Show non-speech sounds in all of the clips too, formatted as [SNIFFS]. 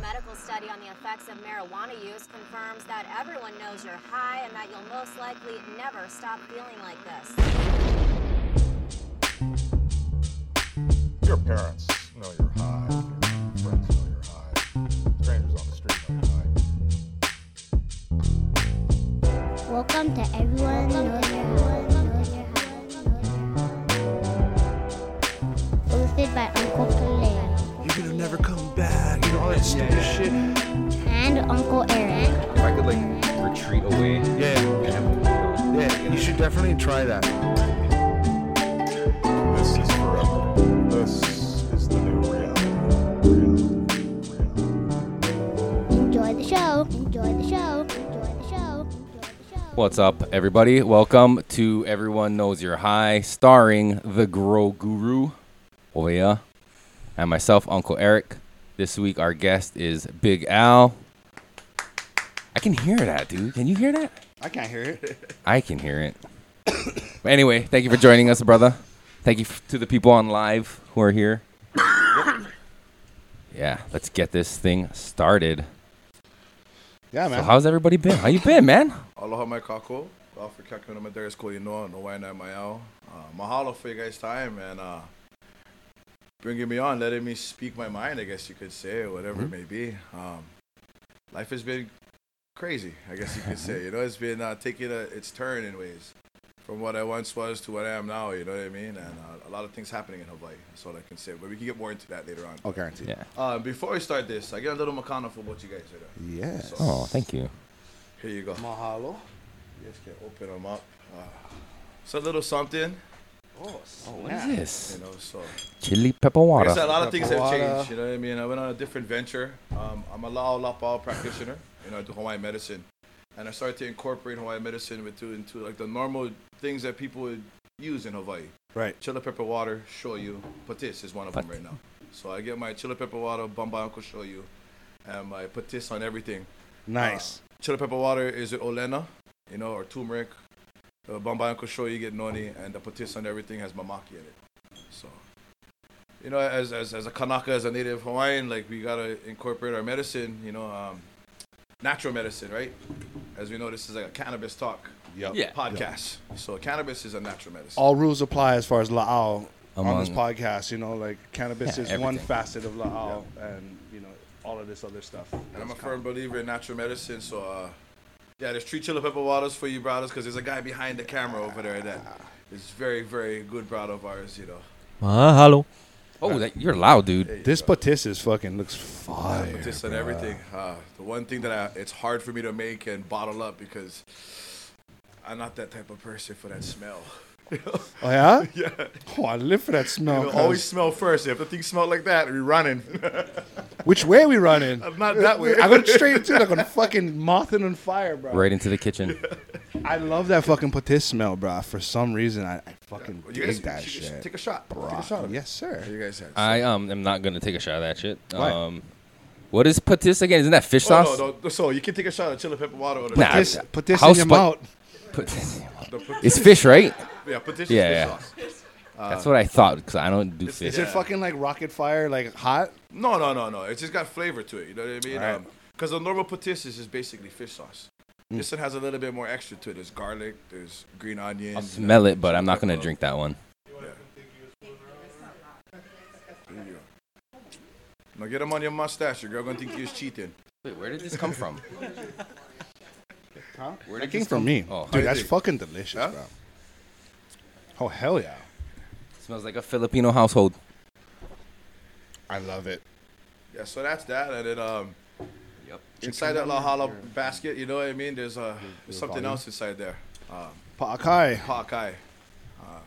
medical study on the effects of marijuana use confirms that everyone knows you're high and that you'll most likely never stop feeling like this. Your parents know you're high. Your friends know you're high. Strangers on the street know you're high. Welcome to Everyone Knows You're High. Hosted by Uncle Kalei You're gonna never come back. You know, all that stupid shit. and Uncle Erik. If I could like retreat away. Yeah. Yeah, you should definitely try that. This is forever. This is the new reality. Reality. Reality. Enjoy the show. Enjoy the show. Enjoy the show. Enjoy the show. What's up, everybody? Welcome to Everyone Knows You're High, starring the Grow Guru, oh, Oya, and myself, Uncle Erik. This week, our guest is Big Al. I can hear that, dude. Can you hear that? I can't hear it. I can hear it. [COUGHS] but anyway, thank you for joining us, brother. Thank you f- to the people on live who are here. [COUGHS] yeah, let's get this thing started. Yeah, So man. how's everybody been? How you been, man? Aloha mai kako. Africa kuna madaris ko ino no wai na mai au. Uh, mahalo for you guys time and uh, bringing me on, letting me speak my mind, I guess you could say, or whatever it may be. Um, life has been crazy, I guess you could say. You know, it's been uh, taking a, its turn in ways. From what I once was to what I am now, you know what I mean? And uh, a lot of things happening in Hawaii. That's all I can say. But we can get more into that later on. Oh, guaranteed. Yeah. Uh, before we start this, I get a little makana for what you guys are doing. Yes. Oh, thank you. Here you go. Mahalo. You guys can open them up. Uh, it's a little something, Oh, What is this? you know. So Chili pepper I water. guess a lot of things have changed. You know what I mean? I went on a different venture. Um, I'm a La'au Lapa'au practitioner. You know, I do Hawaiian medicine, and I started to incorporate Hawaiian medicine into into like the normal things that people would use in Hawaii. Right. Chili pepper water, shoyu, patis is one of them right now. So I get my chili pepper water, bamba uncle shoyu, and my patis on everything. Nice. Chili pepper water is it olena, you know, or turmeric. The bamba uncle shoyu you get noni, and the patis and everything has mamaki in it. So, you know, as, as, as a Kanaka, as a native Hawaiian, like we gotta incorporate our medicine, you know, um, natural medicine, right? As we know, this is like a cannabis talk Yep. Yeah. podcast. So cannabis is a natural medicine. All rules apply as far as La'au on this podcast. You know, like cannabis Yeah, is one facet of La'au, and you know all of this other stuff. And I'm a firm believer in natural medicine, so uh, yeah, there's three chili pepper waters for you, brothers, because there's a guy behind the camera over there that is very, very good brother of ours, you know. Uh, hello. Oh, that, you're loud, dude. There you This go. patis is fucking looks fire. But just and everything. Uh, the one thing that I, it's hard for me to make and bottle up because I'm not that type of person for that smell. [LAUGHS] Oh yeah. [LAUGHS] yeah, Oh, I live for that smell. It'll always smell first. If the thing smell like that, we running. [LAUGHS] Which way we running? not that way. I go straight into like on fucking moth and on fire, bro. Right into the kitchen. I love that fucking patis smell, bro. For some reason, I, I fucking you dig guys that should- shit. Take a shot. bro. Take a shot. of it. Yes, sir. You guys have. I um am not gonna take a shot of that shit. Why? Um, what is patis again? Isn't that fish Oh, sauce? no, no, so you can take a shot of chili pepper water. Or Nah, Patis, I- patis in your spi- mouth. Patis. It's fish, right? Yeah, patis is Yeah, fish yeah. sauce. [LAUGHS] That's what I thought because I don't do It's- fish. Is it fucking like rocket fire, like hot? No, no, no, no. It's just got flavor to it. You know what I mean? Alright. Because the normal patis is basically fish sauce. Mm. This one has a little bit more extra to it. There's garlic, there's green onions. I'll smell it, but I'm not gonna drink that one. There you go. Now get them on your mustache. Your girl gonna think you're cheating. Wait, where did this come from? [LAUGHS] Huh? Where That did came this from me. Oh. Dude, that's think? fucking delicious, Huh? bro. Oh hell yeah! smells like a Filipino household. I love it. Yeah, so that's that. And then um, Yep. inside that Lauhala basket, you know what I mean? There's uh, there's something volume. else inside there. Um, Paakai. Paakai. Um,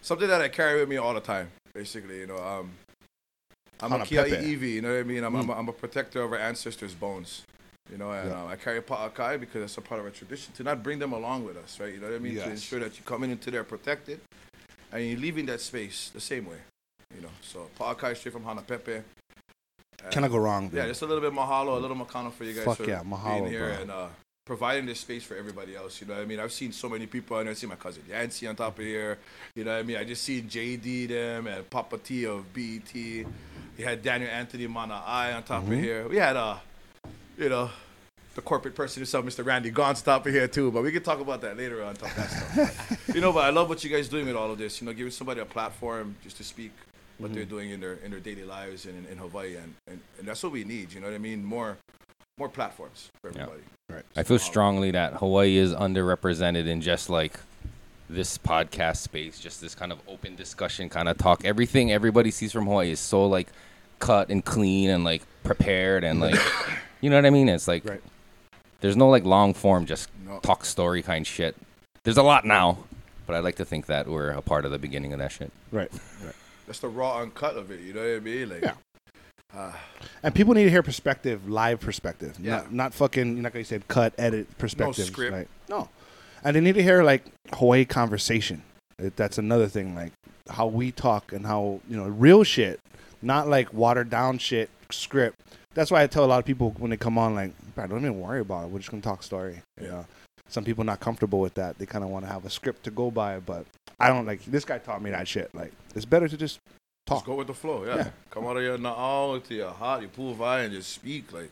something that I carry with me all the time, basically. You know, um, I'm a Hana Kia Pepe. Eevee, you know what I mean? I'm, I'm, a, I'm a protector of our ancestors' bones. You know, and Yeah. um, I carry Paakai because that's a part of our tradition to not bring them along with us, right? You know what I mean? To ensure that you're coming into there protected and you're leaving that space the same way. You know, so Paakai straight from Hanapepe. Can I go wrong? Dude? Yeah, just a little bit mahalo, a little makana for you guys Fuck for yeah, mahalo, being here. bro. And uh, providing this space for everybody else. You know what I mean? I've seen so many people on there. I see my cousin Yancy on top of here. You know what I mean? I just see JD them and Papa T of BET. You had Daniel Anthony Mana I on top of here. We had uh, you know, the corporate person himself, Mr. Randy Gaunt's top of here too. But we can talk about that later on. Talk that stuff. [LAUGHS] you know, but I love what you guys doing with all of this. You know, giving somebody a platform just to speak what they're mm-hmm. doing in their in their daily lives and in, in Hawaii, and, and and that's what we need. You know what I mean? More more platforms for Yeah. everybody. I feel strongly that Hawaii is underrepresented in just like this podcast space, just this kind of open discussion kind of talk. Everything everybody sees from Hawaii is so like cut and clean and like prepared and like [LAUGHS] you know what I mean? It's like Right. there's no like long form just No. talk story kind shit. There's a lot now, but I like to think that we're a part of the beginning of that shit. Right. right. That's the raw uncut of it. You know what I mean? Like, Yeah. uh, And people need to hear perspective, live perspective. Yeah. Not, not fucking, you're not going to say cut, edit perspective. No script. Like, no. And they need to hear, like, Hawaii conversation. It- That's another thing. Like, how we talk and how, you know, real shit, not like watered down shit, script. That's why I tell a lot of people when they come on, like, I don't even worry about it. We're just going to talk story. You Yeah. know? Some people not comfortable with that. They kind of want to have a script to go by, but I don't like, this guy taught me that shit. Like, it's better to just talk. just go with the flow. Yeah. Yeah. Come out of your na'au to your hot, your pool vibe, and just speak. Like,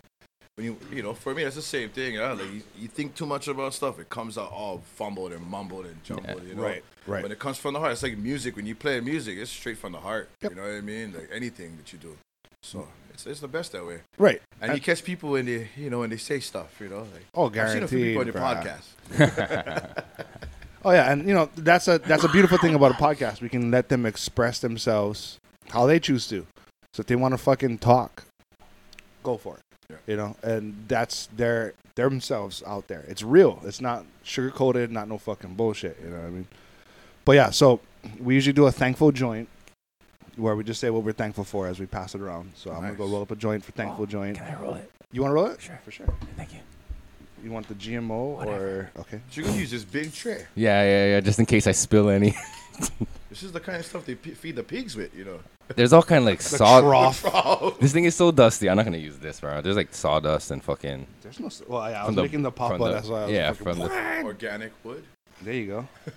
when you, you know, for me, it's the same thing. Yeah. Like, you, you think too much about stuff, it comes out all fumbled and mumbled and jumbled. You know? Right, right. When it comes from the heart, it's like music. When you play music, it's straight from the heart. Yep. You know what I mean? Like anything that you do. So it's, it's the best that way. Right. And you catch people when they, you know, when they say stuff. You know, like Oh, I've seen a few people on your podcast. [LAUGHS] Oh yeah, and you know that's a that's a beautiful thing about a podcast. We can let them express themselves how they choose to. So if they want to fucking talk, go for it. Yeah. You know, and that's their themselves out there. It's real. It's not sugar coated. Not no fucking bullshit. You know what I mean? But yeah, so we usually do a thankful joint where we just say what we're thankful for as we pass it around. So I'm gonna go roll up a joint for thankful joint. Can I roll it? You want to roll it? Sure. for sure. Thank you. You want the GMO or okay? But you can use this big tray. Yeah, yeah, yeah. Just in case I spill any. [LAUGHS] This is the kind of stuff they p- feed the pigs with, you know. There's all kind of like The saw. trough. This thing is so dusty. I'm not gonna use this, bro. There's like sawdust and fucking. There's no. Well, yeah, I was From the- making the pop up. That's why. I was yeah, fucking- from the. Organic wood. There you go. [LAUGHS]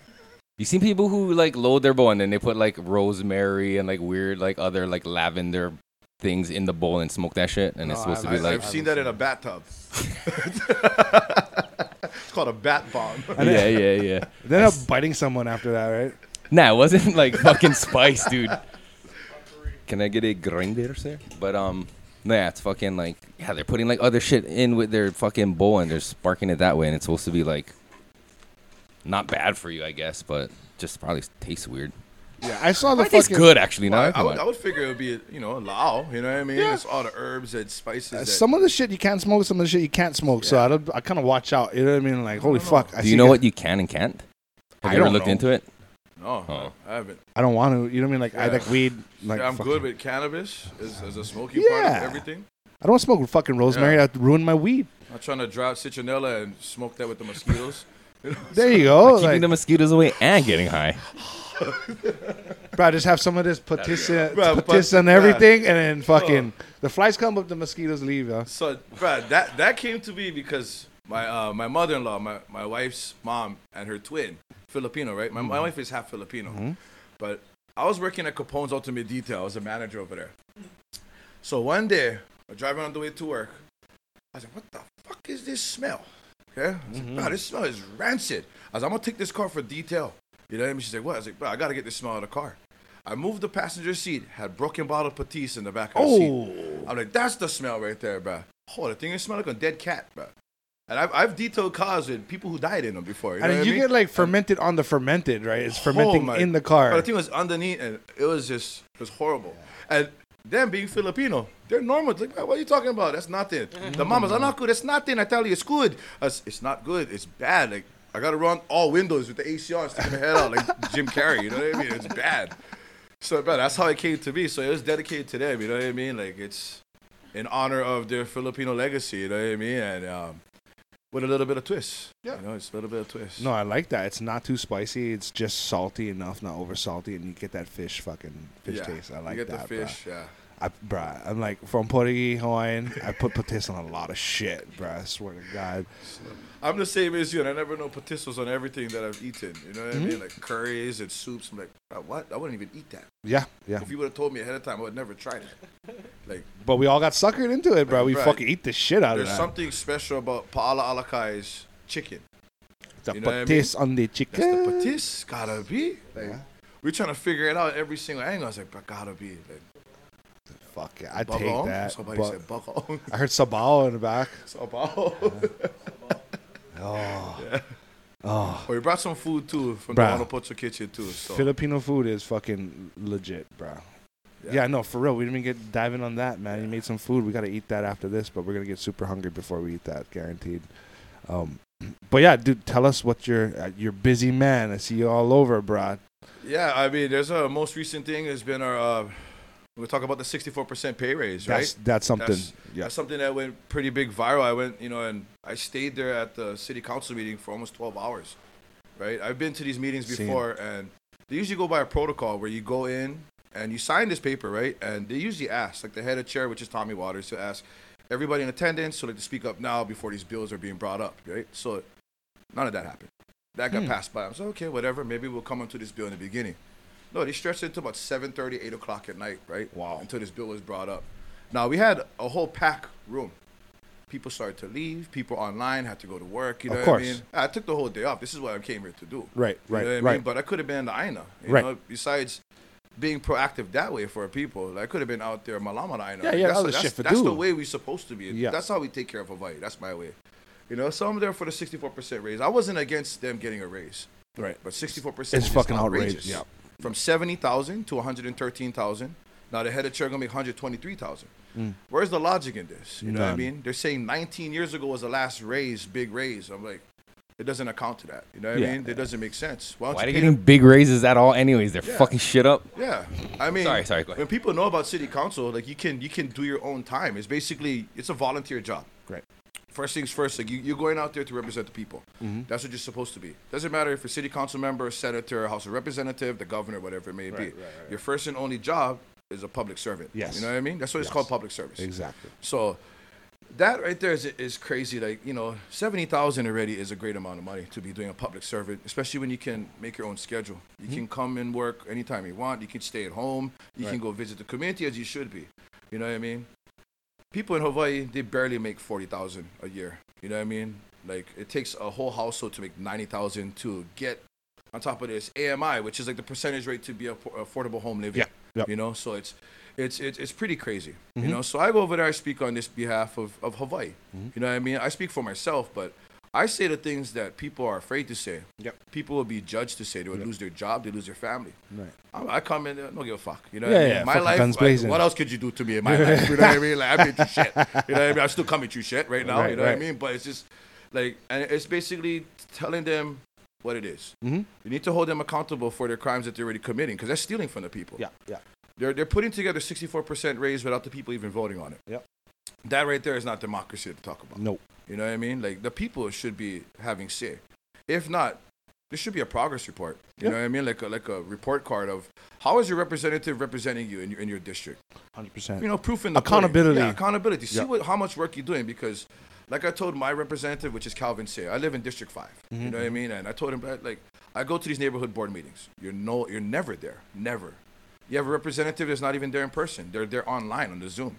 You seen people who like load their bowl and then they put like rosemary and like weird like other like lavender things in the bowl and smoke that shit, and it's No, supposed to I- be I, like. I've seen that in a bathtub. [LAUGHS] it's called a bat bomb. yeah, yeah, yeah. They end up biting someone after that, right? Nah, it wasn't like fucking spice, dude. Can I get a grinder, sir? But um, yeah, it's fucking like yeah, they're putting like other shit in with their fucking bowl and they're sparking it that way, and it's supposed to be like not bad for you, I guess, but just probably tastes weird. Yeah, I saw the It tastes fucking. good actually. Well, Now I, I I would, I would figure it would be, you know, lao. You know what I mean? Yeah. It's all the herbs and spices. Uh, that, Some of the shit you can't smoke, some of the shit you can't smoke. So I, don't, I kind of watch out. You know what I mean? Like, holy fuck! I Do see you know guys- what you can and can't? Have I you ever looked know. into it? no, Oh. I haven't. I don't want to. You know what I mean? Like, I like weed. Like, Yeah, I'm fucking- good with cannabis as, as a smoking part of everything. I don't want to smoke fucking rosemary. Yeah. I'd ruin my weed. I'm trying to drought citronella and smoke that with the mosquitoes. [LAUGHS] There you go. Keeping Like, the mosquitoes away and getting high. [LAUGHS] bro, just have some of this potassium, Bro, but- potassium and everything, and then fucking the flies come up, the mosquitoes leave. Yo. So, bro, that that came to be because my uh, my mother-in-law, my, my wife's mom, and her twin, Filipino, right? My, my wife is half Filipino, but I was working at Capone's Ultimate Detail. I was a manager over there. So one day, I'm driving on the way to work. I was like, "What the fuck is this smell?" Okay, I was like, mm-hmm. "Bro, this smell is rancid." I was like, "I'm gonna take this car for detail." You know what I mean? She's like, "What?" I was like, "Bro, I gotta get this smell out of the car." I moved the passenger seat, had broken bottle of Patis in the back of the seat. Oh, I'm like, that's the smell right there, bro. Oh, the thing is smell like a dead cat, bro. And I've, I've detailed cars with people who died in them before. You know and what you I mean? get like fermented on the fermented, right? It's oh fermenting Oh, my- in the car. But the thing was underneath, and it was just, it was horrible. And them being Filipino, they're normal. Like, what are you talking about? That's nothing. The mamas are not good. It's nothing. I tell you, it's good. I s- It's not good. It's bad. Like, I gotta run all windows with the AC on, sticking my head out like Jim Carrey. You know what I mean? It's bad. So, but that's how it came to be. So it was dedicated to them. You know what I mean? Like it's in honor of their Filipino legacy. You know what I mean? And um, with a little bit of twist. Yeah. You know, it's a little bit of twist. No, I like that. It's not too spicy. It's just salty enough, not over salty, and you get that fish fucking fish yeah. taste. I like you get that. the bro. fish. Yeah. I, bruh, I'm like from Portuguese Hawaiian. I put potato on a lot of shit, bruh. I swear to God. I'm the same as you, and I never know potatoes on everything that I've eaten. You know what Mm-hmm. I mean? Like curries and soups. I'm like, "Uh, what? I wouldn't even eat that. Yeah, yeah. If you would have told me ahead of time, I would never tried it. Like, But we all got suckered into it, bro. We Right. fucking eat the shit out of that. There's something special about Paala Alakai's chicken. the you know what I potato on the chicken. That's the patis. Gotta be. Like, Yeah. we're trying to figure it out every single angle. I was like, but gotta be. Like, Fuck yeah, I take that. Somebody but said. [LAUGHS] I heard sabao in the back. Sabao. [LAUGHS] Oh, oh. Oh, we brought some food too from Bruh. the Monopocho kitchen too. So Filipino food is fucking legit, bro. Yeah. Yeah. no, for real. We didn't even get diving on that, man. You made some food. We gotta eat that after this, but we're gonna get super hungry before we eat that, guaranteed. Um, but yeah, dude, tell us what you're. Uh, you're busy, man. I see you all over, bro. yeah, I mean, there's a most recent thing has been our. Uh, we talk about the 64% pay raise, right? That's that's something. That's- yeah, That's something that went pretty big viral. I went, you know, and I stayed there at the city council meeting for almost 12 hours, right? I've been to these meetings before, and they usually go by a protocol where you go in and you sign this paper, right? And they usually ask, like the head of chair, which is Tommy Waters, to ask everybody in attendance so like to speak up now before these bills are being brought up, right? So none of that happened. That got Hmm. passed by. I was like, okay, whatever. Maybe we'll come into this bill in the beginning. No, they stretched it to about 7.30, 8 o'clock at night, right? Wow. Until this bill was brought up. Now, we had a whole pack room. People started to leave. People online had to go to work. You know Of what I course. mean? I took the whole day off. This is what I came here to do. Right, You right, know what I right. mean? But I could have been in the Aina. You Right. know, besides being proactive that way for people, I could have been out there Malama Aina. Yeah, yeah, that's, that's, that's the way we're supposed to be. Yeah. That's how we take care of Hawaii. That's my way. You know, so I'm there for the 64% raise. I wasn't against them getting a raise. Right. But 64% It's is fucking outrageous. outrageous. Yeah. From 70,000 to 113,000. Now the head of chair gonna make 123,000. Where's the logic in this? You know what I Mm. Mean? They're saying 19 years ago was the last raise, big raise. I'm like, it doesn't account to that. You know what Yeah. I mean? It doesn't make sense. Why Why are they getting big raises at all? Anyways, they're Yeah. fucking shit up. yeah, I mean, Sorry, sorry. When people know about city council, like you can you can do your own time. It's basically it's a volunteer job. Right. First things first, like you, you're going out there to represent the people. Mm-hmm. That's what you're supposed to be. Doesn't matter if you're city council member, senator, house of representative, the governor, whatever it may be. Right, right, right, Your first and only job is a public servant. Yes. You know what I mean? That's what it's called, public service. Exactly. So that right there is, is crazy. Like you know, seventy thousand already is a great amount of money to be doing a public servant, especially when you can make your own schedule. You Mm-hmm. can come and work anytime you want. You can stay at home. You can go visit the community as you should be. You know what I mean? People in Hawaii they barely make forty thousand a year. You know what I mean? Like it takes a whole household to make ninety thousand to get. On top of this, AMI, which is like the percentage rate to be a affordable home living. Yeah, yep. You know, so it's it's it's, it's pretty crazy. Mhm. You know, so I go over there. I speak on this behalf of of Hawaii. Mm-hmm. You know what I mean? I speak for myself, but I say the things that people are afraid to say. Yep. People will be judged to say. They would lose their job. They lose their family. Right. I, I come in, uh, don't give a fuck. You know, Yeah, I mean? yeah, my life. like, what else could you do to me in my life? You know what I mean? Like I been through shit. You know what I mean? I'm still coming through shit right now. Right, you know what. I mean? But it's just like, and it's basically telling them what it is. Mm-hmm. You need to hold them accountable for their crimes that they're already committing because they're stealing from the people. Yeah, yeah. They're they're putting together 64% raise without the people even voting on it. Yep. That right there is not democracy to talk about. Nope. You know what I mean? Like the people should be having say. If not, there should be a progress report. You Yeah. know what I mean? Like a like a report card of how is your representative representing you in your in your district. Hundred percent. You know, proof in the. Accountability. Yeah, accountability. See Yeah. what how much work you're doing because. Like I told my representative, which is Calvin Say, I live in District 5 Mm-hmm, You know what I mean? And I told him, that, like, I go to these neighborhood board meetings. You're no, you're never there, never. You have a representative that's not even there in person. They're there online on the Zoom.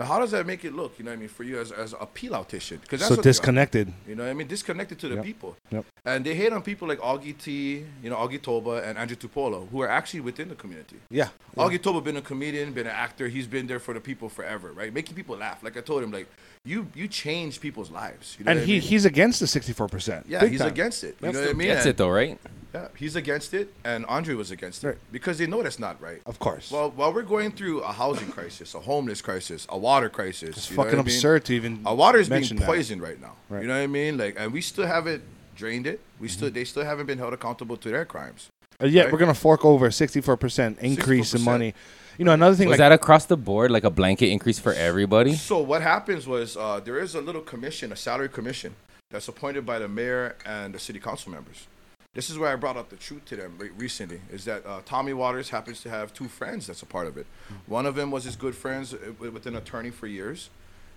Now, how does that make it look? You know what I mean for you as as a piloutician? Because So disconnected. You know what I mean? Disconnected to the Yep. people. Yep. And they hate on people like Augie T, you know, Augie Tulba and Andria Tupola, who are actually within the community. Yeah. yeah. Augie Tulba been a comedian, been an actor. He's been there for the people forever, right? Making people laugh. Like I told him, like you you change people's lives. You know And what he I mean? he's against the sixty four percent. yeah, he's against it. You That's know what I mean? Gets it though, right? Yeah, he's against it, and Andre was against it Right. because they know that's not right. Of course. Well, while we're going through a housing crisis, a homeless crisis, a water crisis, it's fucking what I mean? absurd to even. Our water is being mention that. poisoned right now. Right. You know what I mean? Like, and we still haven't drained it. We Mm-hmm. still, they still haven't been held accountable to their crimes. Uh, yet right? we're gonna fork over sixty four percent increase in 64%. money. You know another thing Was like that across the board, like a blanket increase for everybody? So what happens was uh, there is a little commission, a salary commission, that's appointed by the mayor and the city council members. This is where I brought up the truth to them recently. Is that uh, Tommy Waters happens to have two friends that's a part of it. One of them was his good friends uh, with an attorney for years.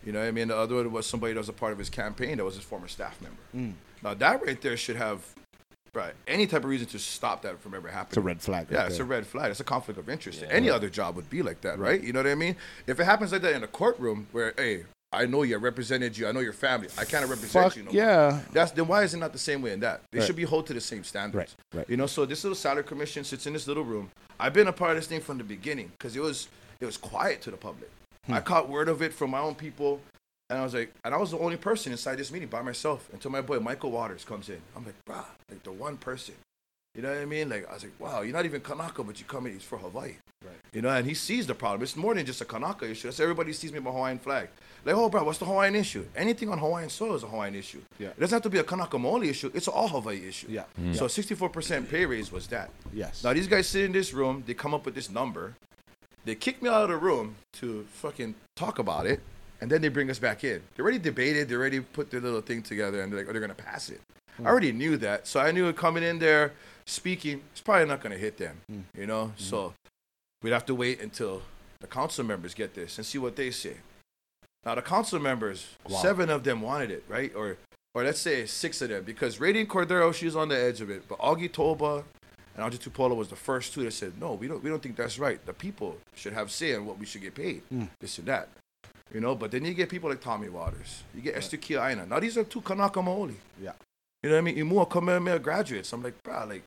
You know what I mean? The other one was somebody that was a part of his campaign that was his former staff member. Now that right there should have right any type of reason to stop that from ever happening. It's a red flag. Yeah, it's a red flag. It's a conflict of interest. Any other job would be like that, right? You know what I mean? If it happens like that in a courtroom where, hey, I know you, I represented you, I know your family, I can't represent Fuck you no more. yeah. That's then why is it not the same way in that? They Right. should be held to the same standards. Right, right. You know, so this little salary commission sits in this little room. I've been a part of this thing from the beginning because it was it was quiet to the public. Hmm. I caught word of it from my own people, and I was like, and I was the only person inside this meeting by myself until my boy Michael Waters comes in. I'm like, bruh, like the one person. You know what I mean? Like I was like, wow, you're not even Kanaka, but you come in, it's for Hawaii. Right. You know, and he sees the problem. It's more than just a Kanaka issue. That's everybody sees me with my Hawaiian flag. Like, oh, bro, what's the Hawaiian issue? Anything on Hawaiian soil is a Hawaiian issue. Yeah. It doesn't have to be a Kanaka Maoli issue. It's an all Hawaii issue. Yeah. Mm-hmm. So 64% pay raise was that. Yes. Now these guys sit in this room. They come up with this number. They kick me out of the room to fucking talk about it, and then they bring us back in. They already debated. They already put their little thing together, and they're like, "Oh, they're gonna pass it." I hmm. already knew that, so I knew coming in there speaking, it's probably not gonna hit them. Hmm. You know, hmm. so we'd have to wait until the council members get this and see what they say. Now the council members, Wow. seven of them wanted it, right? Or or let's say six of them, because Radiant Cordero, she's on the edge of it. But Augie Tulba and Andria Tupola was the first two that said, no, we don't we don't think that's right. The people should have say on what we should get paid. Hmm. This and that. You know, but then you get people like Tommy Waters. You get Esther Kia'aina. Now these are two Kanaka Maoli. Yeah. You know what I mean? Imua Kamehameha graduates. I'm like, bro, like,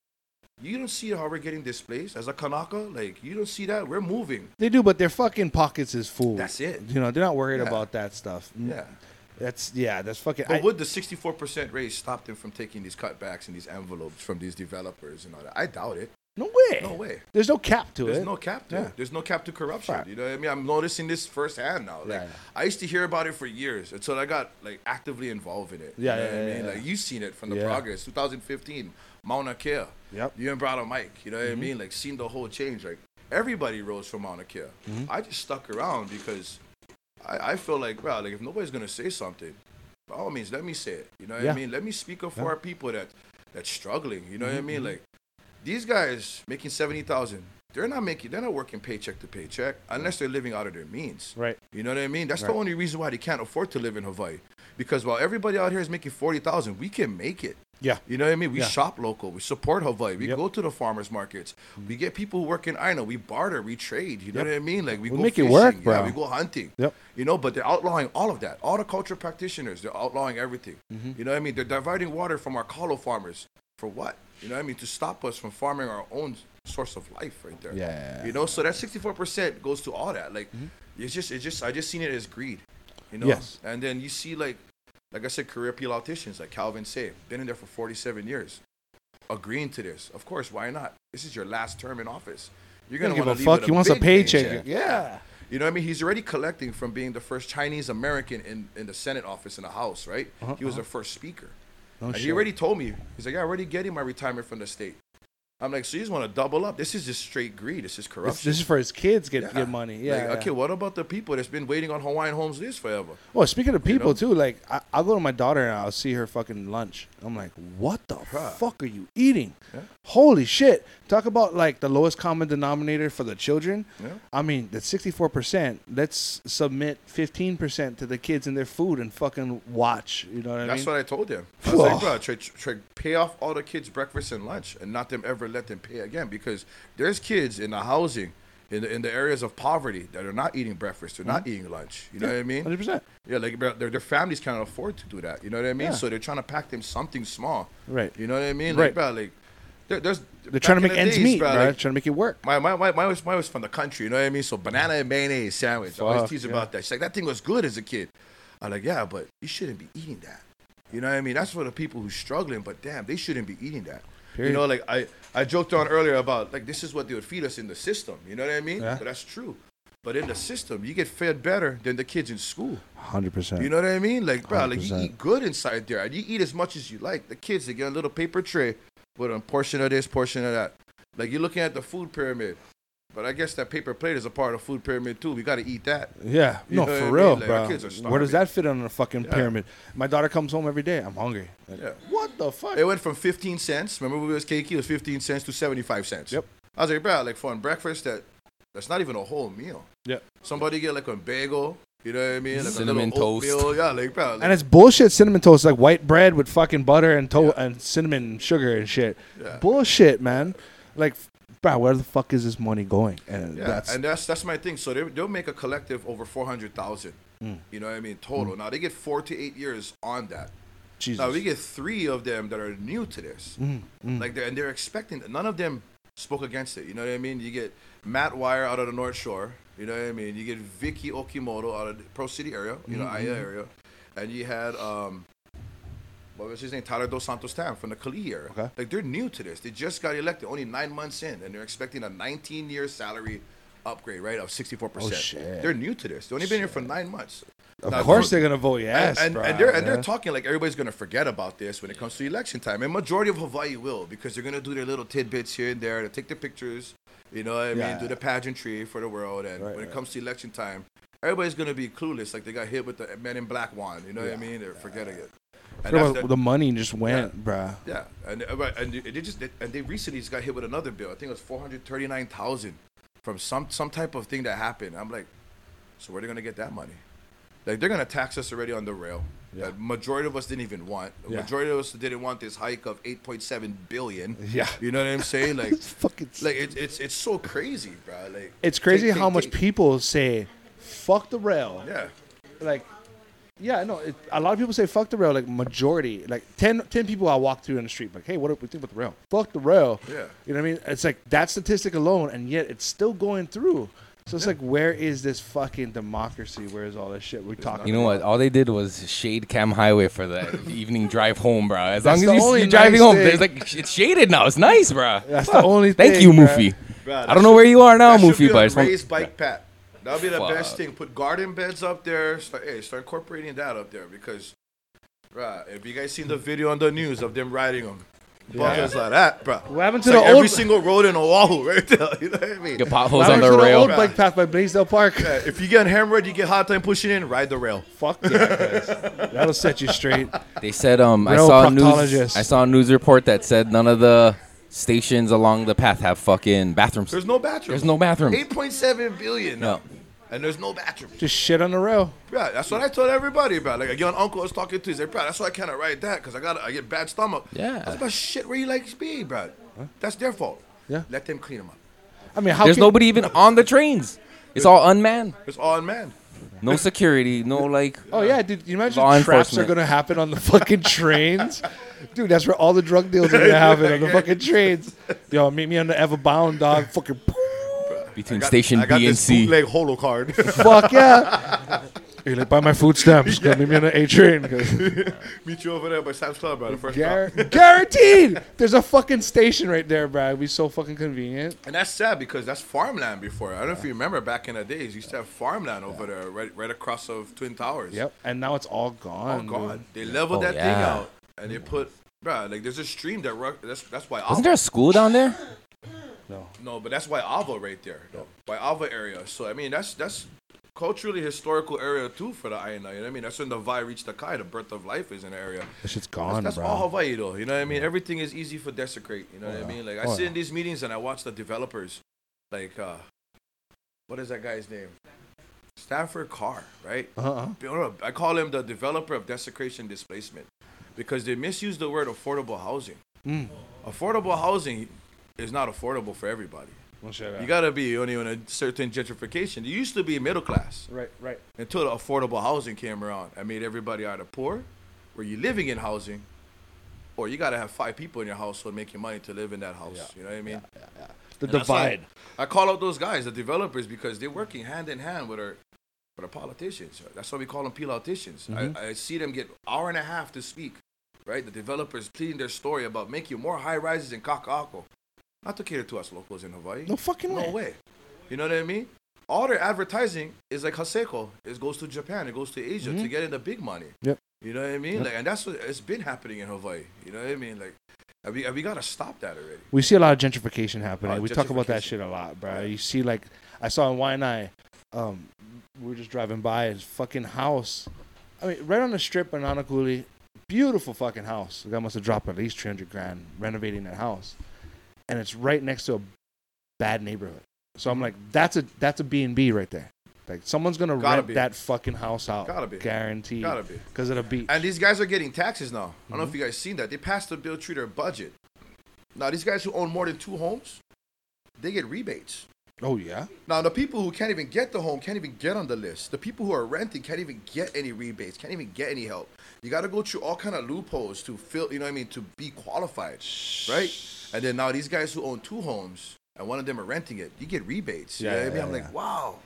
you don't see how we're getting displaced as a Kanaka? Like, you don't see that? We're moving. They do, but their fucking pockets is full. That's it. You know, they're not worried Yeah. about that stuff. Yeah. That's yeah. That's fucking. But I- would the 64% raise stop them from taking these cutbacks and these envelopes from these developers and all that? I doubt it. no way. No way. There's no cap to There's it. There's no cap to Yeah. it. There's no cap to corruption. Right. You know what I mean? I'm noticing this firsthand now. Like Yeah. I used to hear about it for years until I got like actively involved in it. You Yeah, know yeah, what I mean? Like you've seen it from the progress. 2015, Mauna Kea. Yep. Mm-hmm. You and brother Mike. You know what I mean? Like seen the whole change. Like everybody rose from Mauna Kea. Mm-hmm. I just stuck around because I, I feel like, bro, like if nobody's gonna say something, by all means, let me say it. You know what Yeah. I mean? Let me speak up for Yeah. Mm-hmm, our people that that's struggling. You know what I mean? Like these guys making seventy thousand, they're not making, they're not working paycheck to paycheck unless they're living out of their means. Right. You know what I mean? That's Right. the only reason why they can't afford to live in Hawaii. Because while everybody out here is making forty thousand, we can make it. Yeah. You know what I mean? We Yeah. shop local. We support Hawaii. We Yep. go to the farmers markets. We get people who work in Aina. We barter. We trade. You know Yep. what I mean? Like we, We go make it fishing. work, Yeah, we go hunting. Yep. You know, but they're outlawing all of that. All the culture practitioners, they're outlawing everything. Mm-hmm. You know what I mean? They're diverting water from our kalo farmers for what? You know what I mean? To stop us from farming our own source of life right there. Yeah. Mm-hmm. You know, so that 64% goes to all that. Like, it's just, it's just, I just seen it as greed. You know? Yes. And then you see, like, like I said, career politicians like Calvin Say, been in there for 47 years, agreeing to this. Of course, why not? This is your last term in office. You're He don't gonna give a fuck. with He wants a big paycheck. Yeah. You know what I mean? He's already collecting from being the first Chinese American in, in the Senate office in the House, right? Uh-huh, he was the first speaker. No and shit. he already told me, he's like, yeah, I'm already getting my retirement from the state. I'm like, so you just want to double up? This is just straight greed. This is This, corruption. this is for his kids get Yeah. get money. Yeah. Like, yeah. okay, what about the people that's been waiting on Hawaiian Homes list forever? Well, speaking of people know? too, like I, I'll go to my daughter and I'll see her fucking lunch. I'm like, what the Huh. fuck are you eating? Yeah. Holy shit! Talk about like the lowest common denominator for the children. Yeah. I mean, that's 64 percent. Let's submit 15 percent to the kids and their food and fucking watch. You know what I That's mean? what I told him. I was like, bro, try, try pay off all the kids' breakfast and lunch, and not them ever let them pay again. Because there's kids in the housing, in the in the areas of poverty that are not eating breakfast, they're not mm-hmm. eating lunch. You know what I mean? 100 percent. Yeah, like their, their families can't afford to do that. You know what I mean? Yeah. So they're trying to pack them something small. Right. You know what I mean? Right. Like, bro, like there, there's They're trying to make ends days, meet, bro, like, trying to make it work. my, my, my, mine was, mine was from the country, you know what I mean? So banana and mayonnaise sandwich. I always Fuck, tease yeah. about that. She's like, that thing was good as a kid. I'm like, yeah, but you shouldn't be eating that. You know what I mean? That's for the people who's struggling, but damn, they shouldn't be eating that. Period. You know, like I, I joked on earlier about like this is what they would feed us in the system. You know what I mean? Yeah. But that's true. But in the system, you get fed better than the kids in school. 100 percent. You know what I mean? Like, bro, like you eat good inside there, and you eat as much as you like. The kids, they get a little paper tray with a portion of this, portion of that. Like you're looking at the food pyramid. But I guess that paper plate is a part of food pyramid too. We got to eat that. Yeah, You no, know what for I real, mean? Like, our bro. kids are Where does that fit on a fucking Yeah. pyramid? My daughter comes home every day. I'm hungry. Like, Yeah. What the fuck? It went from 15 cents. Remember when it was cakey? It was 15 cents to 75 cents. Yep. I was like, bro, like for breakfast, that that's not even a whole meal. Yep. Somebody get like a bagel. You know what I mean? Like Cinnamon a toast. oatmeal. Yeah, like bro. Like, And it's bullshit cinnamon toast, like white bread with fucking butter and to- and cinnamon sugar and shit. Yeah. Bullshit, man. Like, bro, where the fuck is this money going? And Yeah, that's and that's that's my thing. So they they'll make a collective over four hundred thousand. Mm. You know what I mean? Total. Now they get four to eight years on that. Jesus. Now we get three of them that are new to this. Mm, mm. Like they're and they're expecting. None of them spoke against it. You know what I mean? You get Matt Weyer out of the North Shore. You know what I mean? You get Vicky Okimoto out of the Pearl City area. You know, Mm-hmm. Aiea area, and you had um. What was his name? Tyler Dos Santos Tam from the Kali area. Okay. Like they're new to this. They just got elected, only nine months in, and they're expecting a 19-year salary upgrade, right, of 64%. Oh, shit. They're new to this. They've only been here for nine months. of Now, course they're gonna vote yes, and, and, bro, and they're and they're talking like everybody's gonna forget about this when it comes to election time. And majority of Hawaii will because they're gonna do their little tidbits here and there to take the pictures. You know what I Yeah. mean? Do the pageantry for the world. And Right, when it right. comes to election time, everybody's gonna be clueless. Like they got hit with the Men in Black wand. You know what I mean? They're forgetting it. The- the money just went, bruh. yeah, and uh, and they just and they recently just got hit with another bill. I think it was four hundred thirty nine thousand from some some type of thing that happened. I'm like, so where are they gonna get that money? Like they're gonna tax us already on the rail. Yeah. That majority of us didn't even want. The Yeah. majority of us didn't want this hike of eight point seven billion. Yeah. you know what I'm saying? [LAUGHS] Like, It's fucking. like it's it's it's so crazy, bro. Like it's crazy take- how take- much take- people say, "Fuck the rail." Yeah, like yeah no it, a lot of people say fuck the rail like majority like 10, 10 people i walk through in the street like hey what do we think about the rail fuck the rail Yeah. you know what i mean it's like that statistic alone and yet it's still going through so it's like where is this fucking democracy where is all this shit we're talking You know what? All they did was shade Kam Highway for the [LAUGHS] evening drive home, bro. As That's long as you, only you're driving nice home, thing. there's like it's shaded now. It's nice, bro. That's the only Thing, Thank thing, you, bruh. Mufi. I don't know where you are now, that should Mufi, but I a just want- raised bike path. That'll be the Fuck. best thing. Put garden beds up there. Start, hey, start incorporating that up there because, right? If you guys seen the video on the news of them riding them, buckets like that, bro. What happened to It's like the every single road in Oahu, [LAUGHS] right there. [LAUGHS] You know what I mean? Get potholes What on happened the to rail. old bike path by blaisdell park Yeah, if you get hammered, you get hard time pushing in, ride the rail. fuck yeah that'll set you straight They said um I saw a news. I saw a news report that said none of the stations along the path have fucking bathrooms. There's no bathroom. There's no bathroom. 8.7 billion. No. No. And there's no bathroom. just shit on the rail Yeah, that's what I told everybody about. Like a young uncle I was talking to, he said, "Bro, that's why I cannot ride that because I got I get bad stomach." Yeah. That's about shit. Where you like speed, bro? That's their fault. Yeah. Let them clean them up. i mean how There's can, nobody even on the trains. It's all unmanned. It's all man. No security. No like. Oh yeah, dude! You imagine Law traps are enforcement. gonna happen on the fucking [LAUGHS] trains, dude. That's where all the drug deals are gonna happen on the [LAUGHS] fucking trains. Yo, meet me on the Ewa Bound, dog. Fucking between I got- station I got B and this C. bootleg holo card. fuck yeah. [LAUGHS] You're like buy my food stamps. [LAUGHS] Go meet me on the A train. Meet you over there by Sam's Club, bro. The first Guar- stop. [LAUGHS] guaranteed. There's a fucking station right there, bro. It'd be so fucking convenient. And that's sad because that's farmland before. I don't know if you remember back in the days, you used to have farmland over there, right, right across of Twin Towers. Yep. And now it's all gone. Oh God, dude. they leveled Oh, that thing out and they put, bro. Like there's a stream that ru- that's that's why. Isn't there a school down there? No. No, but that's why Ava right there, no. by Ava area. So I mean, that's that's culturally historical area too for the Aina. You know what I mean? That's when the Vai reached the Kai, the birth of life is in the area. That shit's That's, gone, that's bro. all Hawaii though. You know what I mean? Everything is easy for desecrate. You know what I mean? Like I Oh, sit yeah. in these meetings and I watch the developers, like uh, what is that guy's name? Stanford Carr, right? Uh-huh. I call him the developer of desecration displacement because they misuse the word affordable housing. Mm. Affordable housing is not affordable for everybody. Well. You gotta be only on a certain gentrification. You used to be middle class right, right. until the affordable housing came around. I made everybody either poor, where you living in housing, or you gotta have five people in your household making money to live in that house. You know what I mean? The And divide. I call out those guys, the developers, because they're working hand in hand with our with our politicians. That's why we call them politicians. I, mm-hmm. I see them get hour and a half to speak. Right, the developers pleading their story about making more high rises in Kaka'ako, not to cater to us locals in Hawaii. No fucking way. No way. You know what I mean? All their advertising is like Haseko. It goes to Japan. It goes to Asia to get in the big money. Mm-hmm. Yep. You know what I mean? Like, and that's what it's been happening in Hawaii. You know what I mean? Like, we, we got to stop that already. We see a lot of gentrification happening. Uh, we talk about that shit a lot, bro. Yeah. You see, like, I saw in Waianae, um, we were just driving by his fucking house. I mean, right on the strip in Anakuli, beautiful fucking house. The guy must have dropped at least 300 grand renovating that house. And it's right next to a bad neighborhood. So I'm like, that's a that's a B&B right there. Like, someone's to Gotta rent be. that fucking house out. Gotta be. Guaranteed. Gotta be. Because of the beach. And these guys are getting taxes now. I Mm-hmm. don't know if you guys seen that. They passed the bill through their budget. Now these guys who own more than two homes, they get rebates. oh, yeah? Now the people who can't even get the home can't even get on the list. The people who are renting can't even get any rebates, can't even get any help. You got to go through all kind of loopholes to fill, you know what I mean, to be qualified, right? And then now these guys who own two homes and one of them are renting it, you get rebates. You Yeah, know what I mean? I'm like, wow.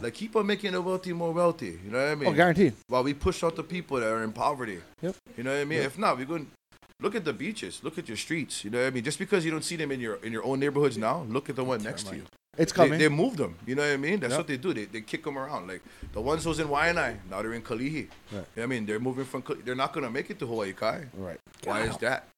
Like keep on making the wealthy more wealthy. You know what I mean? Oh, guaranteed. while we push out the people that are in poverty. Yep. You know what I mean? Yep. If not, we're going look at the beaches, look at your streets. You know what I mean? Just because you don't see them in your in your own neighborhoods now, look at the one next to you. It's coming. they move them. You know what I mean? That's what they do. They, they kick them around. Like the ones who's in Waianae, now they're in Kalihi. You know I mean? They're moving from. They're not going to make it to Hawaii Kai. right. Why is that?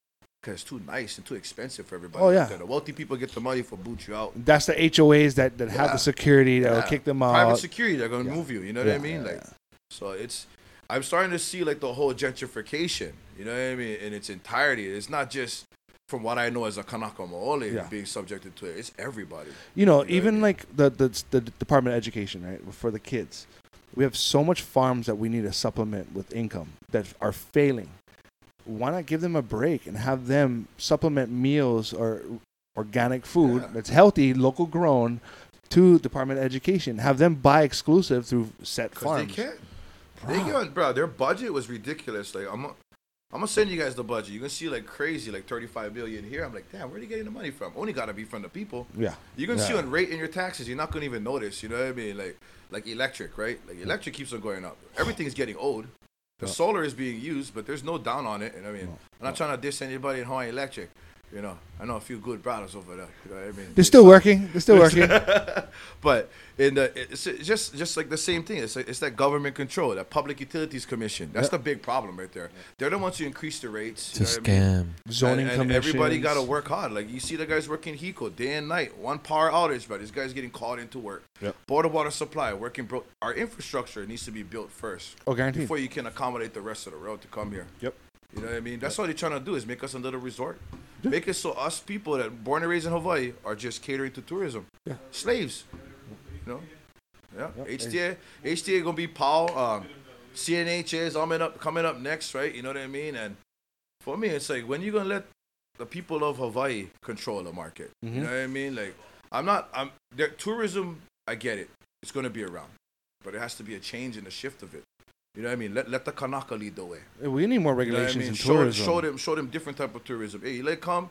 Because it's too nice and too expensive for everybody. Oh, yeah. The wealthy people get the money for boot you out. That's the HOAs that, that have the security that'll Yeah. kick them out. Private security, they're gonna Yeah. move you. You know what I mean? yeah, like, yeah. so it's. I'm starting to see like the whole gentrification. You know what I mean? In its entirety, it's not just from what I know as a Kanaka Maoli Yeah. being subjected to it. It's everybody. You know, You know even like the, the the Department of Education, right, for the kids, we have so much farms that we need to supplement with income that are failing. Why not give them a break and have them supplement meals or organic food Yeah. that's healthy, local grown, to Department of Education? Have them buy exclusive through set farms. they can't. They get, bro. Their budget was ridiculous. Like I'm, gonna- I'm gonna send you guys the budget. You can see like crazy, like 35 billion here. I'm like, damn, where are you getting the money from? Only gotta be from the people. Yeah, You can see Yeah. See on rate in your taxes, you're not gonna even notice. You know what I mean? Like, like electric, right? Like electric keeps on going up. Everything's getting old. The solar is being used, but there's no down on it. And I mean, No. I'm not trying to diss anybody in Hawaii Electric. You know, I know a few good brothers over there. You know what I mean? they're still working. They're still [LAUGHS] working. but in the it's it's just just like the same thing. It's like, it's that government control, that Public Utilities Commission. That's Yep. the big problem right there. They're the ones who increase the rates. It's a you know what I mean? scam. Zoning and, and everybody got to work hard. Like you see the guys working HECO day and night, one power outage, but this guy's getting called into work. Yep. Board of water supply working. Bro- our infrastructure needs to be built first Oh, guaranteed. before you can accommodate the rest of the road to come here. Yep. You know what I mean? That's all they're trying to do is make us a little resort. Make it so us people that born and raised in Hawaii are just catering to tourism. Yeah. Slaves. You know? Yeah. Yep. HTA HTA gonna be Paul. Um, CNH is coming up coming up next, right? You know what I mean? And for me, it's like when you gonna let the people of Hawaii control the market? Mhm. You know what I mean? Like I'm not. I'm there. Tourism. I get it. It's gonna be around, but it has to be a change in the shift of it. You know what I mean? Let let the Kanaka lead the way. We need more You know I regulations mean? in Show, tourism. show them, show them different type of tourism. Hey, let come.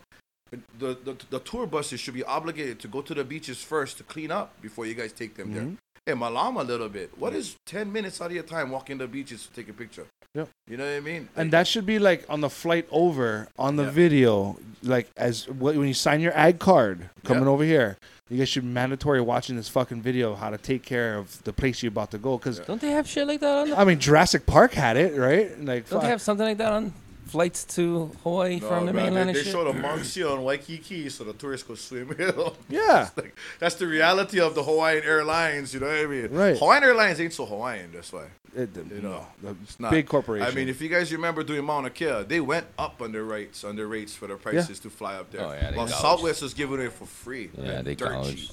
The, the the tour buses should be obligated to go to the beaches first to clean up before you guys take them Mhm. there. Hey, malama a little bit. What is ten minutes out of your time walking the beaches to take a picture? Yeah. You know what I mean? And Like, that should be like on the flight over on the Yeah. video, like as when you sign your ag card coming Yeah. over here. You guys should be mandatory watching this fucking video how to take care of the place you're about to go. Because Don't they have shit like that on? The, I mean, Jurassic Park had it, right? Like, don't fuck. they have something like that on flights to Hawaii no, from the bro, mainland they, and they showed a monk seal on Waikiki so the tourists could swim. [LAUGHS] yeah, like, that's the reality of the Hawaiian Airlines. You know what I mean? Right. Hawaiian Airlines ain't so Hawaiian. That's why. It- You know, the it's not. big corporation. I mean, if you guys remember doing Mauna Kea, they went up on their rates, on their rates for the prices to fly up there. Oh, yeah, they While gouged. Southwest was giving it for free. Yeah, they dirt gouged. cheap.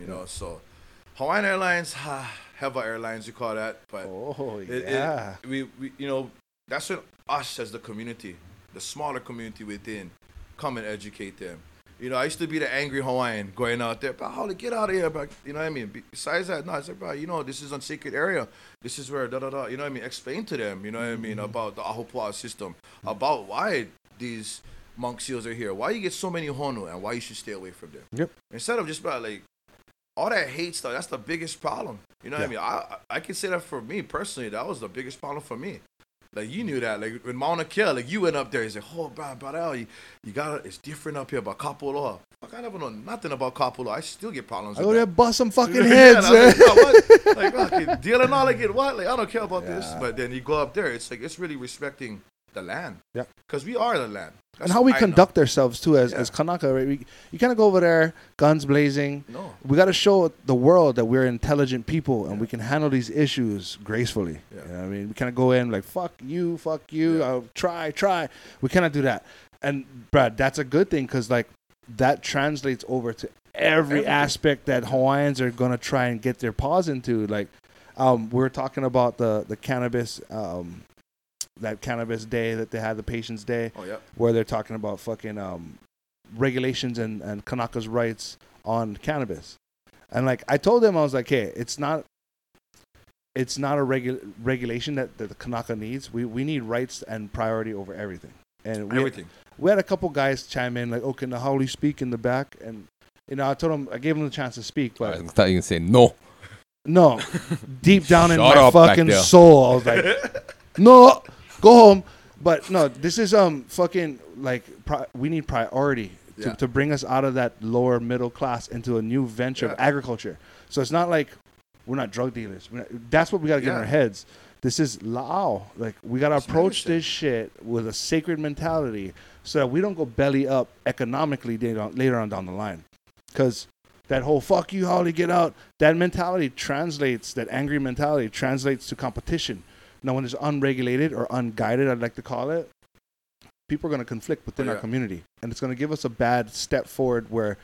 You know, so Hawaiian Airlines, Heva Airlines, you call that, but oh it- it- yeah, we, we, you know, that's when us as the community, the smaller community within, come and educate them. You know, I used to be the angry Hawaiian going out there, but Holly, get out of here. But you know what I mean? Besides that, no, I said, bro, you know, this is on sacred area. This is where da da da. You know what I mean? Explain to them. You know what I mean mm-hmm. about the ahupua'a system, about why these monk seals are here, why you get so many honu, and why you should stay away from them. Yep. Instead of just about like all that hate stuff, that's the biggest problem. You know what I mean? I I can say that for me personally, that was the biggest problem for me. Like you knew that, like when Mauna Kea, like you went up there, you said, "Oh, bro, bro, you, you got it's different up here about kapu aloha." Fuck, I never know nothing about kapu aloha. I still get problems. I go there, bust some fucking [LAUGHS] heads. eh? like, "Bro, what? like, okay, dealing all like it, what? Like, I don't care about this. But then you go up there, it's like it's really respecting the land. Yeah. Because we are the land. and how we I know. conduct ourselves too as, Yeah. as Kanaka, right? We, you kind of go over there, guns blazing. No. We got to show the world that we're intelligent people and we can handle these issues gracefully. Yeah. You know I mean, we kind of go in like "fuck you, fuck you," Yeah. I'll try, try. We cannot do that. And Brad, that's a good thing because like that translates over to every Everything. aspect that Hawaiians are gonna try and get their paws into. Like, um, we are talking about the the cannabis, um, that cannabis day that they had, the Patients Day Oh yeah. where they're talking about fucking um, regulations and, and Kanaka's rights on cannabis. And like I told them, I was like, hey, it's not it's not a regu- regulation that, that the Kanaka needs. We we need rights and priority over everything. And we Everything. we had a couple guys chime in like, oh, can the Howley speak in the back? And you know, I told them I gave them the chance to speak, but I but thought you can say no. no, [LAUGHS] deep down in Shut my fucking soul, I was like, [LAUGHS] no, go home. But no, this is um fucking like pri- we need priority to, Yeah. to bring us out of that lower middle class into a new venture of agriculture. So it's not like we're not drug dealers. Not, that's what we got to get in our heads. This is la'au. Like we got to approach this shit with a sacred mentality, so that we don't go belly up economically later on, later on down the line. Because that whole "fuck you, Holly, get out" that mentality translates. That angry mentality translates to competition. Now, when it's unregulated or unguided, I'd like to call it, people are going to conflict within Oh, our community, and it's going to give us a bad step forward where,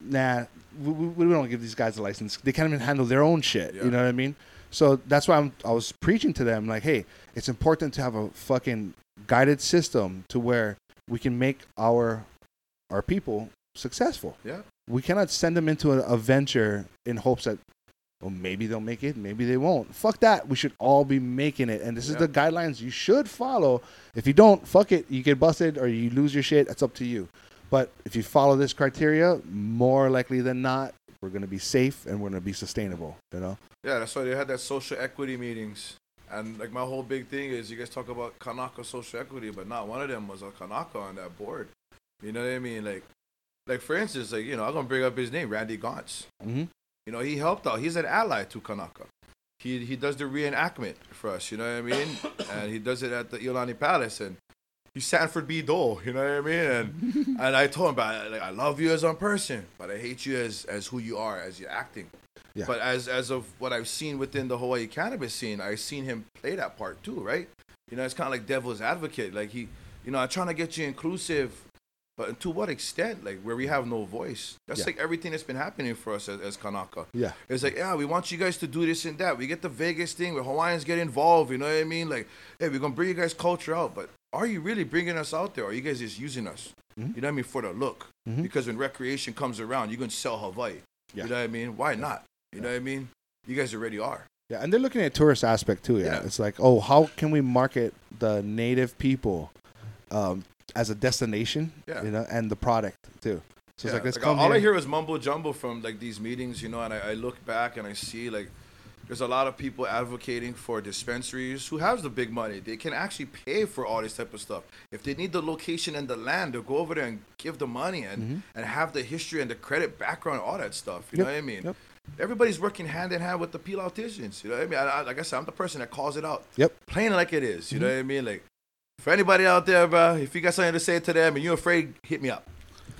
nah, we, we we don't give these guys a license. They can't even handle their own shit. Yeah. You know what I mean? So that's why I'm, I was preaching to them like, hey, it's important to have a fucking guided system to where we can make our our people successful. Yeah. We cannot send them into a, a venture in hopes that well maybe they'll make it, maybe they won't. Fuck that. We should all be making it, and this is the guidelines you should follow. If you don't, fuck it. You get busted or you lose your shit. That's up to you. But if you follow this criteria, more likely than not, we're gonna be safe and we're gonna be sustainable. You know. Yeah, that's why they had that social equity meetings. And like my whole big thing is you guys talk about Kanaka social equity, but not one of them was a Kanaka on that board. You know what I mean? Like like for instance, like, you know, I'm gonna bring up his name, Randy Gauntz. Mm-hmm. You know, he helped out. He's an ally to Kanaka. He he does the reenactment for us, you know what I mean? [COUGHS] and he does it at the Iolani Palace and he's Sanford B. Dole, you know what I mean? And [LAUGHS] and I told him about like I love you as a person, but I hate you as as who you are, as you're acting. Yeah. But as as of what I've seen within the Hawaii cannabis scene, I've seen him play that part too, right? You know, it's kind of like devil's advocate. Like he, you know, I'm trying to get you inclusive, but to what extent? Like where we have no voice. That's Yeah. like everything that's been happening for us as, as Kanaka. Yeah. It's like, yeah, we want you guys to do this and that. We get the Vegas thing where Hawaiians get involved. You know what I mean? Like, hey, we're gonna bring you guys culture out, but are you really bringing us out there? Or are you guys just using us? Mhm. You know what I mean for the look? Mhm. Because when recreation comes around, you're gonna sell Hawaii. Yeah. You know what I mean? Why not? You know what I mean? You guys already are. Yeah, and they're looking at tourist aspect too. Yeah. Yeah. it's like, oh, how can we market the native people um, as a destination? Yeah. you know, and the product too. So it's like, let's like, come all here. I hear is mumbo jumbo from like these meetings, you know, and I, I look back and I see like there's a lot of people advocating for dispensaries who has the big money. They can actually pay for all this type of stuff. If they need the location and the land, they'll go over there and give the money and, and have the history and the credit background, all that stuff. You Mm-hmm. Yep, know what I mean? yep. Everybody's working hand in hand with the politicians. You know what I mean? I, I, like I said, I'm the person that calls it out. Yep. Mm-hmm. Plain like it is. You know what I mean? Like for anybody out there, bro, if you got something to say to them and you're afraid, hit me up.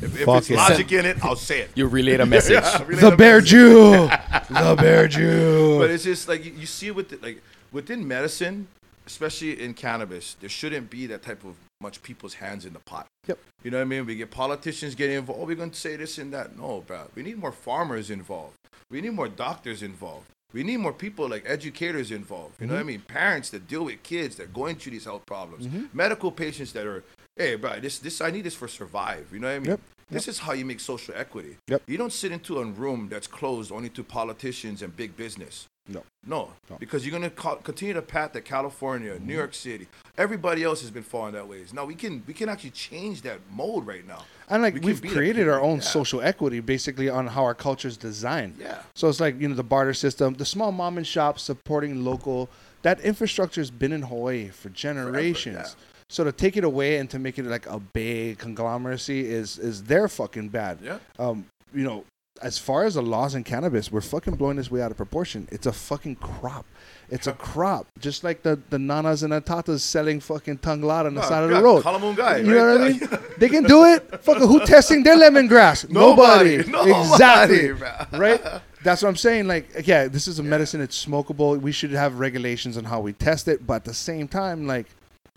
If, if Fuck it's it. logic in it, I'll say it. You relay a [LAUGHS] message. Yeah, relay the the bear message. Jew, [LAUGHS] the bear Jew. But it's just like you, you see with the, like within medicine, especially in cannabis, there shouldn't be that type of much people's hands in the pot. Yep. You know what I mean? We get politicians getting involved. Oh, we're going to say this and that. No, bro. We need more farmers involved. We need more doctors involved. We need more people like educators involved. You know what Mm-hmm. I mean? Parents that deal with kids that are going through these health problems. Medical patients that are, hey, bro, this this I need this for survive. You know what I mean? Yep. This is how you make social equity. Yep. You don't sit into a room that's closed only to politicians and big business. No, No, No. because you're gonna co- continue to pat that California, New York City, everybody else has been falling that ways. Now we can we can actually change that mode right now. and like we we've created our own Yeah. social equity basically on how our culture is designed. Yeah. So it's like you know the barter system, the small mom and shop supporting local. That infrastructure has been in Hawaii for generations. yeah. So to take it away and to make it like a big conglomeracy is is their fucking bad. Yeah. Um, you know, as far as the laws in cannabis, we're fucking blowing this way out of proportion. It's a fucking crop. It's a crop, just like the the nanas and the tatas selling fucking tanglada on the No, side of yeah, the road. Kalamoon guy, You know right what I mean? [LAUGHS] they can do it. Fucking who testing their lemongrass? [LAUGHS] Nobody. Nobody. [LAUGHS] Nobody, Exactly. man. right. That's what I'm saying. Like, yeah, this is a medicine. It's smokable. We should have regulations on how we test it. But at the same time, like,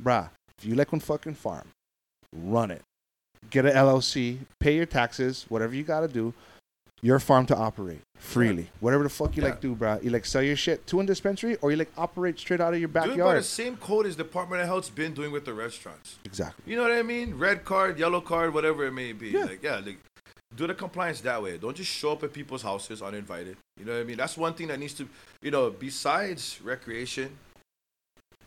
bruh, if you like one fucking farm, run it. Get an LLC. Pay your taxes. Whatever you got to do. Your farm to operate freely. Whatever the fuck you Yeah. like do, bruh. You like sell your shit to a dispensary, or you like operate straight out of your Do it by the same code as Department of Health's been doing with the restaurants. Exactly. You know what I mean? Red card, yellow card, whatever it may be. Yeah. Like, yeah, like, do the compliance that way. Don't just show up at people's houses uninvited. You know what I mean? That's one thing that needs to, you know, besides recreation,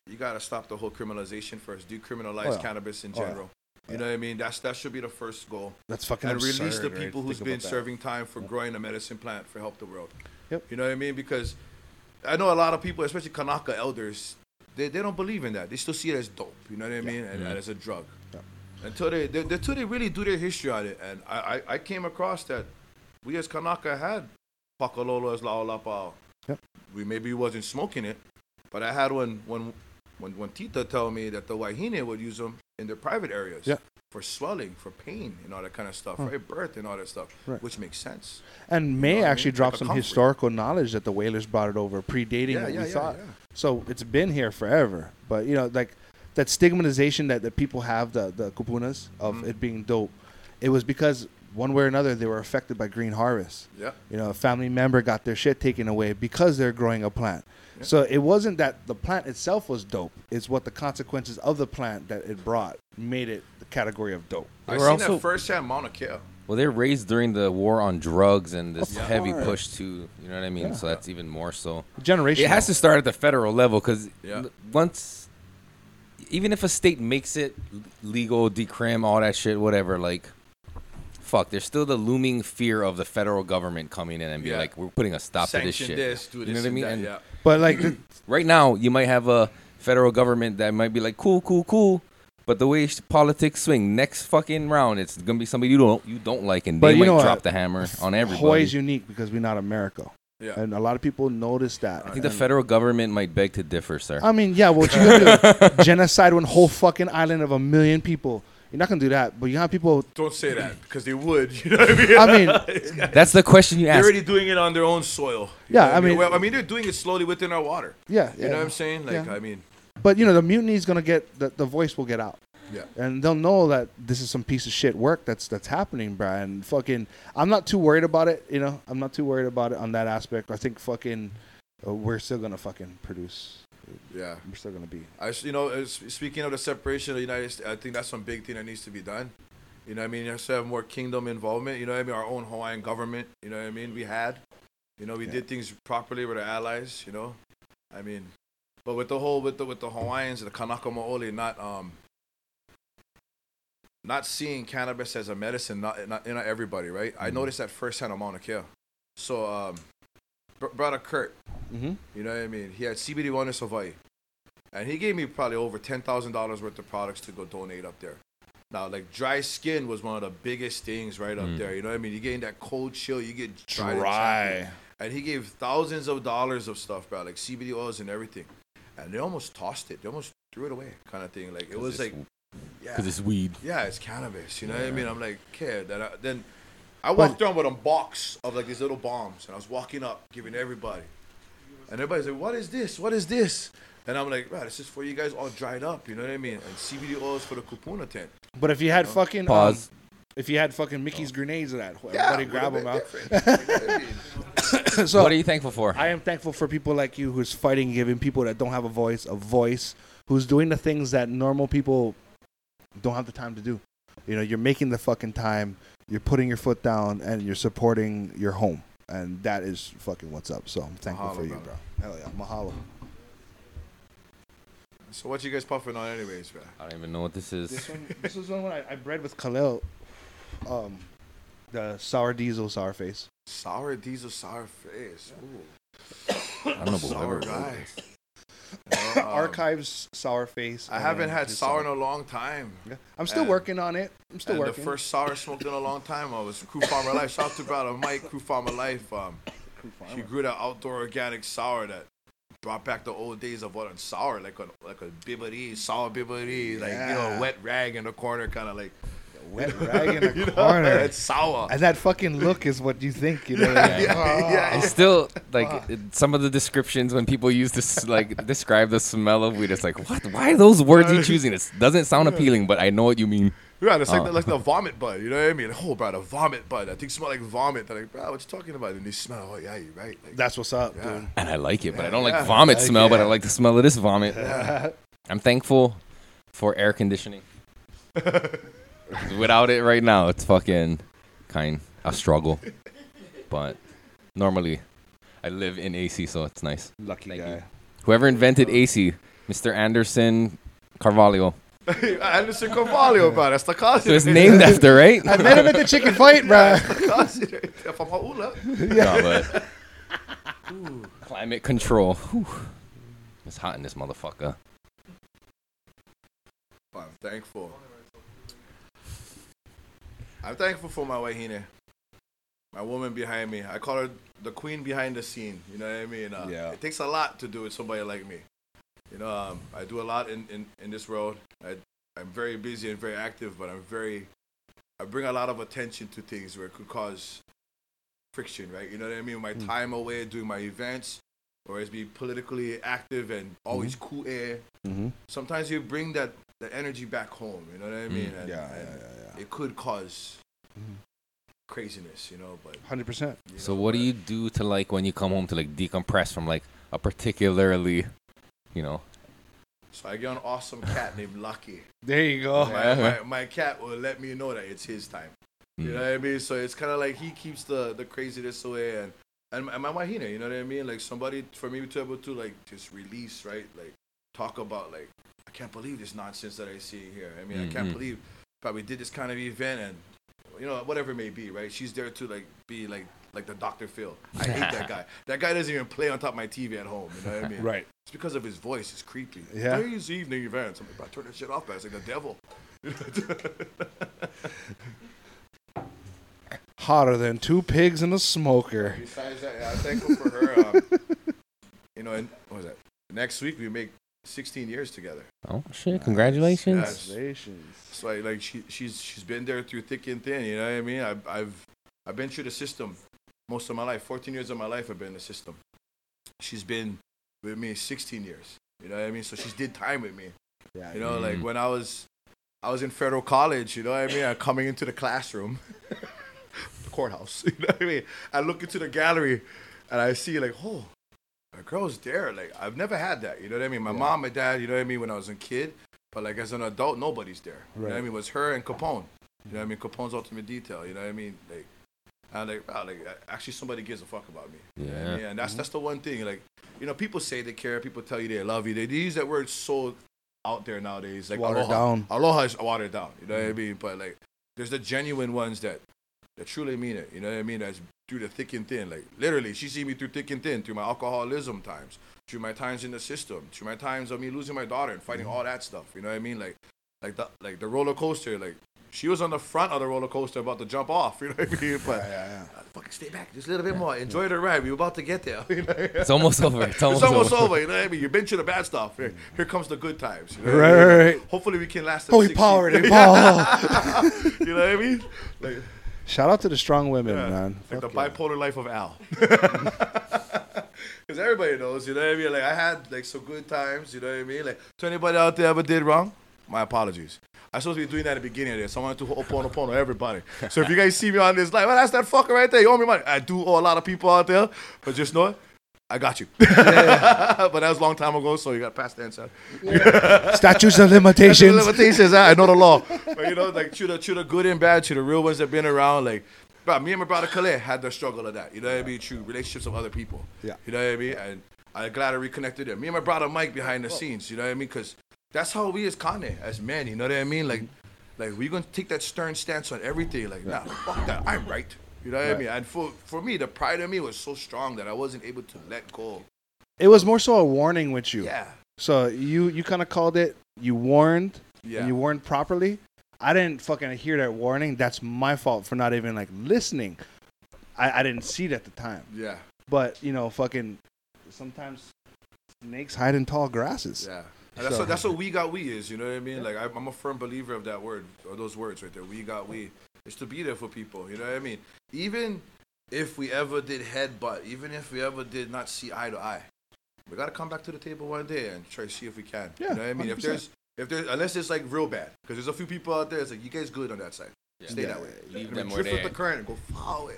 you gotta stop the whole criminalization first. Decriminalize Oh, yeah. cannabis in Oh, general. You know what I mean? That's that should be the first goal. That's fucking and release the people to who's think been serving time for growing a medicine plant for help the world. Yep. You know what I mean? Because I know a lot of people, especially Kanaka elders, they, they don't believe in that. They still see it as dope. You know what I mean? And, mm-hmm. and as a drug. Yeah. Until they, they until they really do their history on it. And I, I, I came across that we as Kanaka had Pakalolo as La'au Lapa'au. Yep. We maybe wasn't smoking it, but I had one when when when Tita told me that the Wahine would use them in their private areas. Yeah. For swelling, for pain, and all that kind of stuff, right? Birth and all that stuff, Right. which makes sense. And May know what I actually mean? dropped Like some comfort. historical knowledge that the whalers brought it over, predating Yeah, what yeah, we thought. So it's been here forever. But you know, like that stigmatization that, that people have the the kupunas of Mhm. it being dope, it was because one way or another they were affected by green harvest. Yeah. You know, a family member got their shit taken away because they're growing a plant. Yeah. So it wasn't that the plant itself was dope. It's what the consequences of the plant that it brought made it the category of dope. I seen also- that firsthand Mauna Kea. Well, they're raised during the war on drugs and this Of heavy push to, you know what I mean? Yeah. So that's even more so. Generation. It has to start at the federal level because Yeah. once, even if a state makes it legal, decrim, all that shit, whatever, like, fuck, there's still the looming fear of the federal government coming in and be Yeah. like, we're putting a stop to this shit. this, do you know what I mean? that, And yeah. But like [CLEARS THROAT] right now, you might have a federal government that might be like, cool, cool, cool. But the way politics swing, next fucking round, it's gonna be somebody you don't you don't like, and But they you might know drop what? the hammer on everybody. Hawaii's unique because we're not America. Yeah. And a lot of people notice that. I think the federal government might beg to differ, sir. I mean, yeah, what you gonna do? [LAUGHS] Genocide one whole fucking island of a million people. You're not gonna do that, but you have people. Don't say that because they would. [LAUGHS] You know what I mean? I mean, [LAUGHS] That's the question you ask. they're ask. already doing it on their own soil. You Yeah, know what I mean- well, I mean, they're doing it slowly within our water. yeah, You yeah. know what I'm saying? Like, Yeah. I mean, But you know, the mutiny is gonna get the, the voice will get out, yeah. and they'll know that this is some piece of shit work that's that's happening, bruh. And fucking, I'm not too worried about it. You know, I'm not too worried about it on that aspect. I think fucking, uh, we're still gonna fucking produce. Yeah. We're still gonna be. I, you know, speaking of the separation of the United States, I think that's some big thing that needs to be done. You know what I mean? You have to have more kingdom involvement. You know what I mean? Our own Hawaiian government. You know what I mean? We had. You know, we Yeah. did things properly with our allies. You know, I mean, but with the whole with the with the Hawaiians, and the Kanaka Maoli, not um, not seeing cannabis as a medicine, not not, not everybody, right? I Mhm. noticed that firsthand on Mauna Kea. So, um, brother Kurt, Mm-hmm. you know what I mean? He had CBD Wellness Hawaii. And he gave me probably over $10,000 worth of products to go donate up there. Now, like dry skin was one of the biggest things right up Mm. there. You know what I mean? You getting that cold chill, you get dry. and. And he gave thousands of dollars of stuff, bro, like CBD oils and everything. And they almost tossed it. They almost threw it away, kind of thing. Like it was like, yeah, because it's weed. yeah, it's cannabis. You know what I mean? I'm like, okay. Then I, then I walked around with a box of like these little bombs, and I was walking up, giving everybody. And everybody's like, "What is this? What is this?" And I'm like, "Bro, this is for you guys all dried up." You know what I mean? And CBD oils for the kupuna tent. But if you had fucking um, Pause. if you had fucking Mickey's grenades of that, Yeah, everybody grab them out. different. You know what I mean? [COUGHS] so what are you thankful for? I am thankful for people like you who's fighting, giving people that don't have a voice a voice, who's doing the things that normal people don't have the time to do. You know, you're making the fucking time, you're putting your foot down, and you're supporting your home. And that is fucking what's up. So I'm thankful Mahalo, for you, bro. Hell yeah. Mahalo. So what you guys puffing on, anyways, bro? I don't even know what this is. This one, this [LAUGHS] is one I, I bred with Khalil. Um, the sour diesel sour face. Sour diesel, sour face. Ooh. I don't know Sour guy. [LAUGHS] Archives sour face. I haven't had his sour in a long time. Yeah. I'm still And- working on it. I'm still working. the first sour I smoked in a long time I was Crew Farmer Life. Shout out to brother Mike, Crew Farmer Life. Um, she grew that outdoor organic sour that brought back the old days of what on sour, like a like a bibbity, sour bibbity, like you know, wet rag in the corner, kind of like wet [LAUGHS] rag in a you know, corner. It's sour. and that fucking look is what you think, you know. Yeah. yeah, [LAUGHS] yeah. It's still like it- some of the descriptions when people use this like [LAUGHS] describe the smell of weed. It's like what? Why are those words you choosing? It doesn't sound appealing, but I know what you mean. Yeah, it's like Oh. the, uh. like the vomit bud. You know what I mean? Oh, bro, the vomit bud. That thing smell like vomit. They're like, bro, what you talking about? And they smell. Oh, yeah, you're right. Like, That's what's up, Yeah. dude. And I like it, but I don't like Yeah. vomit Like smell. But I like the smell of this vomit. I'm thankful for air conditioning. Without it right now, it's fucking kind a struggle. But normally, I live in AC, so it's nice. Lucky Thank guy. you. Whoever invented AC, Mr. Anderson Carvalho. [LAUGHS] Anderson Carvalho, bro. That's the cousin. So it's named after, right? I met him at the chicken fight, bro. cousin. From Hauula. [LAUGHS] No, but [LAUGHS] climate control. Whew. It's hot in this motherfucker. I'm thankful. I'm thankful for my wahine. My woman behind me. I call her the queen behind the scene. You know what I mean? Uh, Yeah. It takes a lot to do with somebody like me. You know, um, I do a lot in, in, in this world. I, I'm very busy and very active, but I'm very, I bring a lot of attention to things where it could cause friction, right? You know what I mean? My time away doing my events, or as be politically active and always cool air Mm-hmm. sometimes you bring that the energy back home. You know what I mm. mean? And, Yeah, yeah, and yeah, It could cause Mhm. craziness, you know. But Hundred percent. So know, what do you do to like when you come home to like decompress from like a particularly, you know? So I get an awesome cat named Lucky. There you go. My, uh-huh. my, my cat will let me know that it's his time. You mm. know what I mean? So it's kind of like he keeps the the craziness away and. And my, and my wahine, you know what I mean? Like somebody for me to be able to like just release, right? Like talk about like I can't believe this nonsense that I see here. I mean, I can't Mhm. believe probably did this kind of event and you know whatever it may be, right? She's there to like be like like the Dr. Phil. I hate that guy. [LAUGHS] That guy doesn't even play on top of my TV at home. You know what I mean? Right. It's because of his voice. It's creepy. Yeah. These evening events. I'm like, bro, turn that shit off, man. It's like the devil. [LAUGHS] Hotter than two pigs in a smoker. Besides that, yeah, I'm thankful for her. Um, [LAUGHS] you know, and what was that? Next week we make 16 years together. Oh shit! Congratulations. Yes. Congratulations. So like, like she she's she's been there through thick and thin. You know what I mean? I've I've I've been through the system most of my life. 14 years of my life I've been in the system. She's been with me 16 years. You know what I mean? So she's did time with me. Yeah. You know, like Mhm. when I was I was in federal college, you know what I mean? I'm coming into the classroom, [LAUGHS] the courthouse, [LAUGHS] you know what I mean? I look into the gallery and I see like, oh, a girl's there. Like I've never had that, you know what I mean? My Yeah. mom, my dad, you know what I mean, when I was a kid, but like as an adult, nobody's there. You know what I mean? It was her and Capone. You know what I mm-hmm. mean? Capone's ultimate detail, you know what I mean? Like and like, wow, like actually somebody gives a fuck about me. You know I Yeah. mean? And that's mm-hmm. that's the one thing. Like, you know, people say they care, people tell you they love you. They, they use that word so out there nowadays. Like Watered aloha. down. Aloha is watered down. You know what I mm-hmm. mean? But like, there's the genuine ones that that truly mean it. You know what I mean? That's through the thick and thin. Like literally, she see me through thick and thin, through my alcoholism times, through my times in the system, through my times of me losing my daughter and fighting all that stuff. You know what I mean? Like, like the like the roller coaster. Like she was on the front of the roller coaster about to jump off. [LAUGHS] You know what I mean? But Yeah, yeah, uh, fucking stay back just a little bit more. Enjoy the ride. We're about to get there. [LAUGHS] You know? It's almost over. It's almost, [LAUGHS] It's almost over. over. You know what I mean? You've been through the bad stuff. Here, here comes the good times. You know Right, I mean? right, right. Hopefully we can last. Holy 60 power, they power. you know what I mean? Like, Shout out to the strong women, yeah, man. like the yeah. bipolar life of Al. [LAUGHS] Because everybody knows, you know what I mean? Like I had like some good times, you know what I mean? Like to anybody out there ever did wrong, my apologies. I'm supposed to be doing that at the beginning of this. I wanted to opono everybody. So if you guys see me on this live, well, that's that fucker right there. You owe me money. I do owe a lot of people out there, but just know it. I got you. [LAUGHS] but that was a long time ago, so you got past the answer. [LAUGHS] Statutes of That's the limitations. limitations. I know the law. But you know, like to the to the good and bad, to the real ones that been around. Like, bro, me and my brother Khaled had the struggle of that. You know what I mean? Through relationships of other people. Yeah. You know what I mean? And I'm glad I reconnected them. Me and my brother Mike behind the scenes. You know what I mean? Because that's how we as Kanye, as men. You know what I mean? Like, like we gonna take that stern stance on everything. Like, nah, fuck that. I'm right. You know what I mean? And for for me, the pride in me was so strong that I wasn't able to let go. It was more so a warning with you. Yeah. So you you kind of called it. You warned. Yeah. And you warned properly. I didn't fucking hear that warning. That's my fault for not even like listening. I, I didn't see it at the time. yeah. But you know, fucking sometimes snakes hide in tall grasses. Yeah. And that's So- what that's what we got we is, you know what I mean? Like I'm, I'm a firm believer of that word or those words right there. We got we. It's to be there for people, you know what I mean? Even if we ever did headbutt, even if we ever did not see eye to eye, we gotta come back to the table one day and try to see if we can. Yeah, you know what I mean? If 100%. there's if there's unless it's like real bad, because there's a few people out there. It's like you guys good on that side. Stay Yeah, that way. leave I them where drift they with the current go far [LAUGHS] away.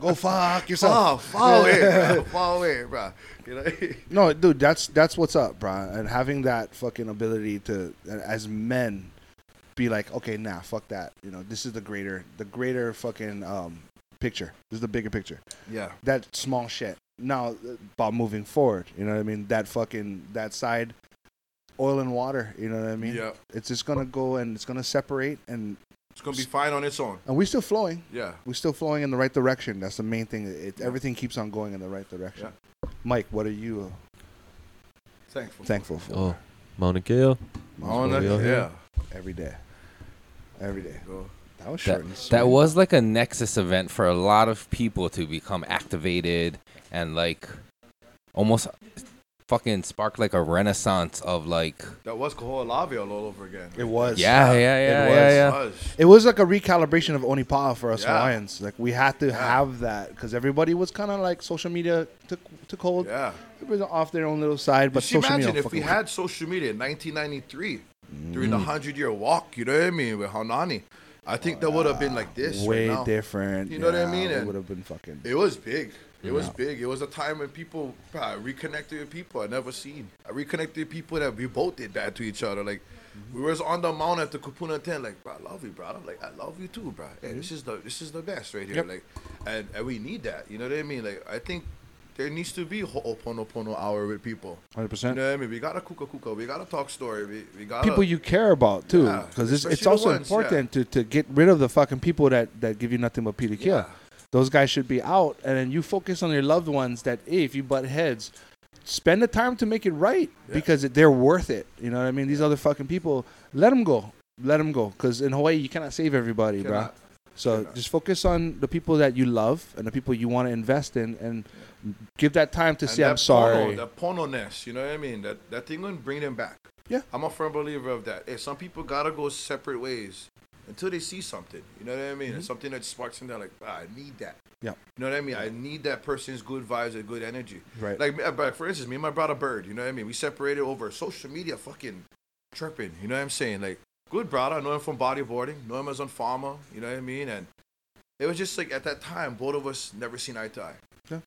Go fuck Far, yourself. far away, bro. Far away, bro. You know? No, dude, that's that's what's up, bro. And having that fucking ability to, as men, be like, okay, nah, fuck that. You know, this is the greater, the greater fucking um picture. This is the bigger picture. yeah. That small shit. Now about moving forward, you know what I mean? That fucking that side, oil and water. You know what I mean? Yeah. It's just gonna go and it's gonna separate, and It's gonna be fine on its own. and we're still flowing. Yeah. We're still flowing in the right direction. That's the main thing. It, everything keeps on going in the right direction. Yeah. Mike, what are you uh, Thankful. thankful for Oh, Mauna Kea. On That's the, what we yeah. every day? Every day. Go. That was short That, and sweet. that was like a nexus event for a lot of people to become activated and like almost fucking spark like a renaissance of like That was Kaho'olawe all over again. It was. yeah yeah yeah It yeah was. yeah. was. It was like a recalibration of Onipa'a for us Yeah. Hawaiians. Like we had to have that because everybody was kind of like social media took took hold. Yeah. Everybody was off their own little side, but But social imagine media. if we had social media in 1993 during Mm. the 100 year walk, you know what I mean, with Haunani. I think that would have been like this. right way now. different. You know what I Yeah, mean? It would have been fucking. It was big. It was big. It was a time when people uh, reconnected with people I never seen. I reconnected with people that we both did that to each other. Like we was on the mountain at the Kupuna tent, like, bro, I love you, bro. I'm like, I love you too, bro. Hey, this is the this is the best right here. Yep. Like and, and we need that. You know what I mean? Like I think there needs to be ho'oponopono hour with people. 100%. You know what I mean? We gotta kuka kuka. We gotta talk story. We, we gotta People you care about too, Yeah, because it's, it's also ones, yeah. important to, to get rid of the fucking people that, that give you nothing but pee to kill. Yeah. Those guys should be out, and then you focus on your loved ones. That hey, if you butt heads, spend the time to make it right Yeah. because they're worth it. You know what I mean? These other fucking people, let them go, let them go. Because in Hawaii, you cannot save everybody, bro. So just focus on the people that you love and the people you want to invest in, and give that time to And say I'm sorry. Pono, that pono-ness, you know what I mean? That that thing gonna bring them back. Yeah. I'm a firm believer of that. Hey, some people gotta go separate ways until they see something. You know what I mean? And something that sparks in there, like, ah, I need that. Mm-hmm. Yeah. You know what I mean? I need that person's good vibes and good energy. Right. Like, uh, but for instance, me and my brother Bird, you know what I mean? We separated over social media fucking chirping. You know what I'm saying? Like, good brother. I know him from bodyboarding. Know him as on farmer. You know what I mean? And it was just like at that time, both of us never seen eye to eye. Yeah.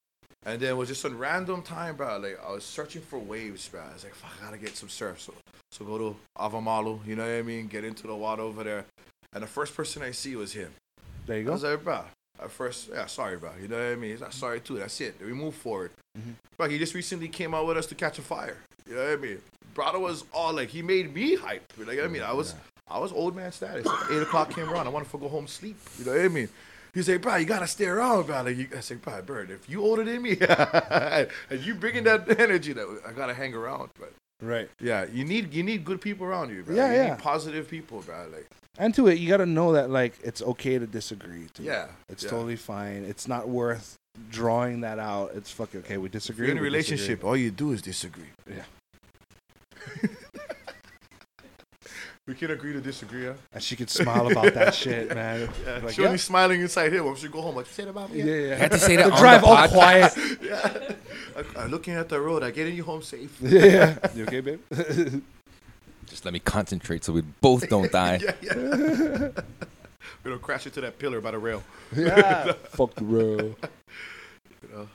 And then it was just a random time, bro. Like I was searching for waves, bro. I was like, fuck, I gotta get some surf. So, so go to Avamalu, you know what I mean? Get into the water over there. And the first person I see was him. there you go. I was like, bro, at first, yeah, sorry, bro. You know what I mean? He's like, sorry too. That's it. We move forward. Mhm. Bro, he just recently came out with us to catch a fire. You know what I mean? Brother was all like, he made me hype. Like I mean, I was, I was old man status. Eight o'clock came around. I wanted to go home sleep. You know what I mean? He's like, bro, you gotta stay around, bro. Like, you, I said, bro, Bird, if you older than me, [LAUGHS] and you bringing that [LAUGHS] energy, that I gotta hang around. But Right. yeah, you need you need good people around you, bro. Yeah, you yeah. Need positive people, bro. Like, And to it, you got to know that like it's okay to disagree. Too. yeah, It's yeah. totally fine. It's not worth drawing that out. It's fucking okay. We disagree. you're in a we disagree. relationship, all you do is disagree. Yeah. [LAUGHS] we can agree to disagree, huh? and she could smile about that shit, [LAUGHS] man. Yeah. Like, she yeah. only smiling inside here I should go home. Like, say it about me. yeah, yeah. You had to say that The [LAUGHS] on drive the all podcast. quiet. [LAUGHS] yeah. I, I'm looking at the road. I getting you home safe. yeah, yeah. You okay, babe? Just let me concentrate so we both don't die. yeah, yeah. we don't crash into that pillar by the rail. yeah. Fuck the road. You know?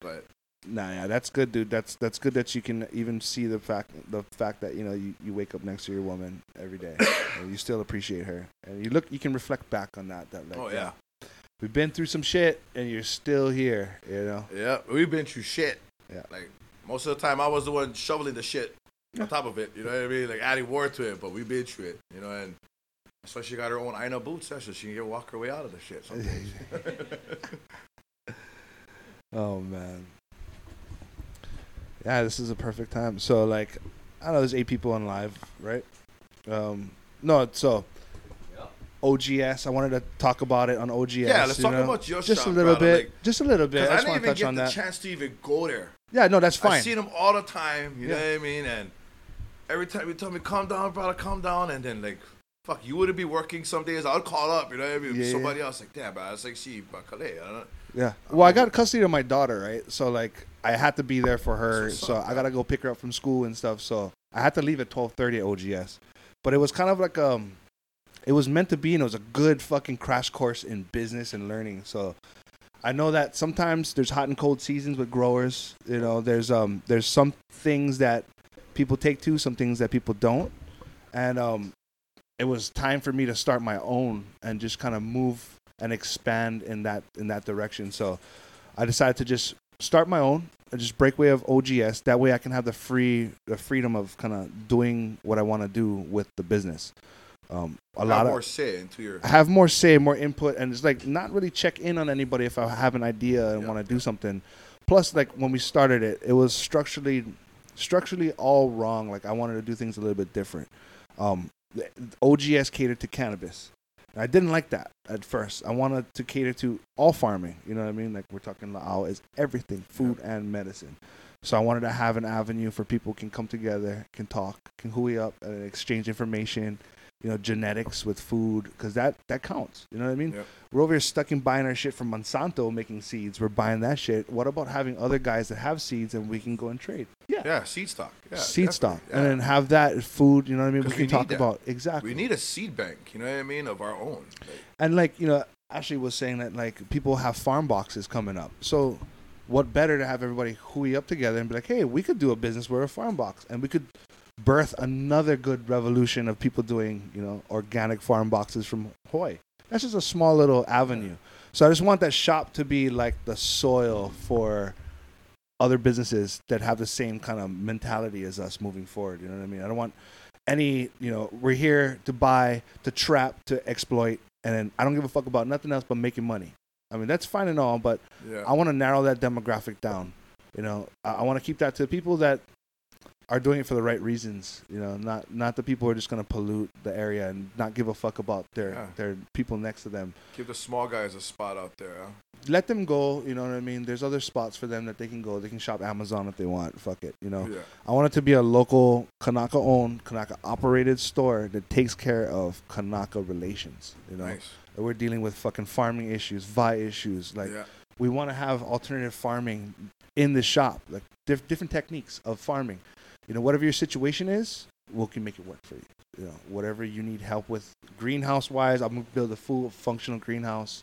But Nah, yeah, that's good, dude. That's that's good that you can even see the fact the fact that you know you, you wake up next to your woman every day and you still appreciate her and you look you can reflect back on that. That like, oh yeah, we've been through some shit and you're still here. You know. yeah. We've been through shit. Yeah. Like most of the time, I was the one shoveling the shit Yeah. on top of it. You know what I mean? Like adding more to it. But we've been through it. You know, and that's why she got her own Aina boots. So she can get walk her way out of the shit. [LAUGHS] [LAUGHS] Oh man. Yeah, this is a perfect time. So like, I don't know there's eight people on live, right? Um, no, so OGS. I wanted to talk about it on OGS. Yeah, let's talk know? about your just shop, a little brother, bit, like- just a little bit. I I didn't even get the that. chance to even go there. yeah, no, that's fine. I see them all the time. You know what I mean? And every time you tell me, "Calm down, brother, calm down," and then like, fuck, you wouldn't be working some days. I'll call up. You know what I mean? Yeah, yeah. Somebody else like, damn, bro, it's like she, but. I don't know. Yeah. Well, I got custody of my daughter, right? So like, I had to be there for her. What's So I gotta go pick her up from school and stuff. So I had to leave at twelve thirty at OGS. But it was kind of like um, it was meant to be, and it was a good fucking crash course in business and learning. So I know that sometimes there's hot and cold seasons with growers. You know, there's um, there's some things that people take to, some things that people don't, and um, it was time for me to start my own and just kind of move and expand in that in that direction. So I decided to just start my own and just break way of OGS. That way I can have the free the freedom of kind of doing what I want to do with the business. Um, a lot more of say into your. I have more say, more input, and it's like not really check in on anybody if I have an idea and Yeah. want to do something. Plus, like when we started it, it was structurally structurally all wrong. Like I wanted to do things a little bit different. Um, OGS catered to cannabis. I didn't like that at first. I wanted to cater to all farming. You know what I mean? Like we're talking La'au is everything, food and medicine. So I wanted to have an avenue for people can come together, can talk, can hui up, and exchange information. You know, genetics with food because that that counts. You know what I mean? Yep. We're over here stuck in buying our shit from Monsanto making seeds. We're buying that shit. What about having other guys that have seeds and we can go and trade? Yeah, Yeah, seed stock. Yeah, seed stock, definitely. and then have that food. You know what I mean? We can we talk that. about exactly. we need a seed bank. You know what I mean? Of our own. Like, And like you know, Ashley was saying that like people have farm boxes coming up. So, what better to have everybody hui up together and be like, hey, we could do a business where a farm box, and we could birth another good revolution of people doing you know organic farm boxes from Hawaii. That's just a small little avenue. So I just want that shop to be like the soil for other businesses that have the same kind of mentality as us moving forward. You know what I mean? I don't want any, you know, we're here to buy, to trap, to exploit, and then I don't give a fuck about nothing else but making money. I mean, that's fine and all, but yeah. I want to narrow that demographic down. You know, I, I want to keep that to the people that are doing it for the right reasons. You know, not not the people who are just going to pollute the area and not give a fuck about their Yeah. their people next to them. Give the small guys a spot out there. Huh? Let them go. You know what I mean? There's other spots for them that they can go. They can shop Amazon if they want. Fuck it. You know. Yeah. I want it to be a local Kanaka owned, Kanaka operated store that takes care of Kanaka relations. You know, Nice. We're dealing with fucking farming issues, vi issues. Like yeah. we want to have alternative farming in the shop, like diff- different techniques of farming. You know, whatever your situation is, we can make it work for you. You know, whatever you need help with, greenhouse wise, I'm gonna build a full functional greenhouse.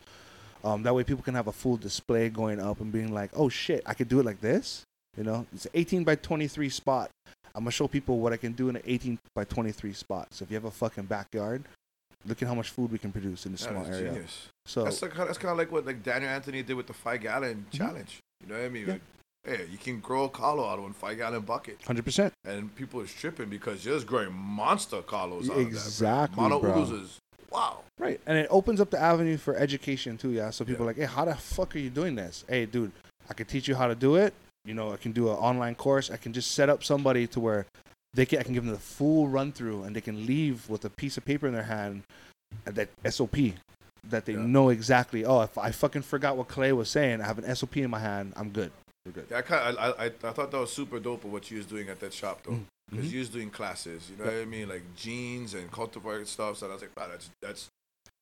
Um, that way, people can have a full display going up and being like, "Oh shit, I could do it like this." You know, it's an 18 by 23 spot. I'm gonna show people what I can do in an 18 by 23 spot. So if you have a fucking backyard, look at how much food we can produce in a small area. genius. So That's like, that's kind of like what like Daniel Anthony did with the five gallon challenge. You know what I mean? Mm-hmm. Yeah. Hey, you can grow a of one five gallon bucket, 100%. and people are tripping because you're just growing monster out Exactly, of that. bro. Mono oozes. Wow. Right, and it opens up the avenue for education too. Yeah, so people are like, hey, how the fuck are you doing this? Hey, dude, I can teach you how to do it. You know, I can do an online course. I can just set up somebody to where they can. I can give them the full run through, and they can leave with a piece of paper in their hand, that SOP, that they Yeah. know exactly. Oh, if I fucking forgot what Clay was saying, I have an SOP in my hand. I'm good. We're good. Yeah, I, kind I, I, I thought that was super dope of what you was doing at that shop though. Because Mhm. you was doing classes, you know what I mean? Like genes and cultivar stuff. So I was like, wow, that's, that's,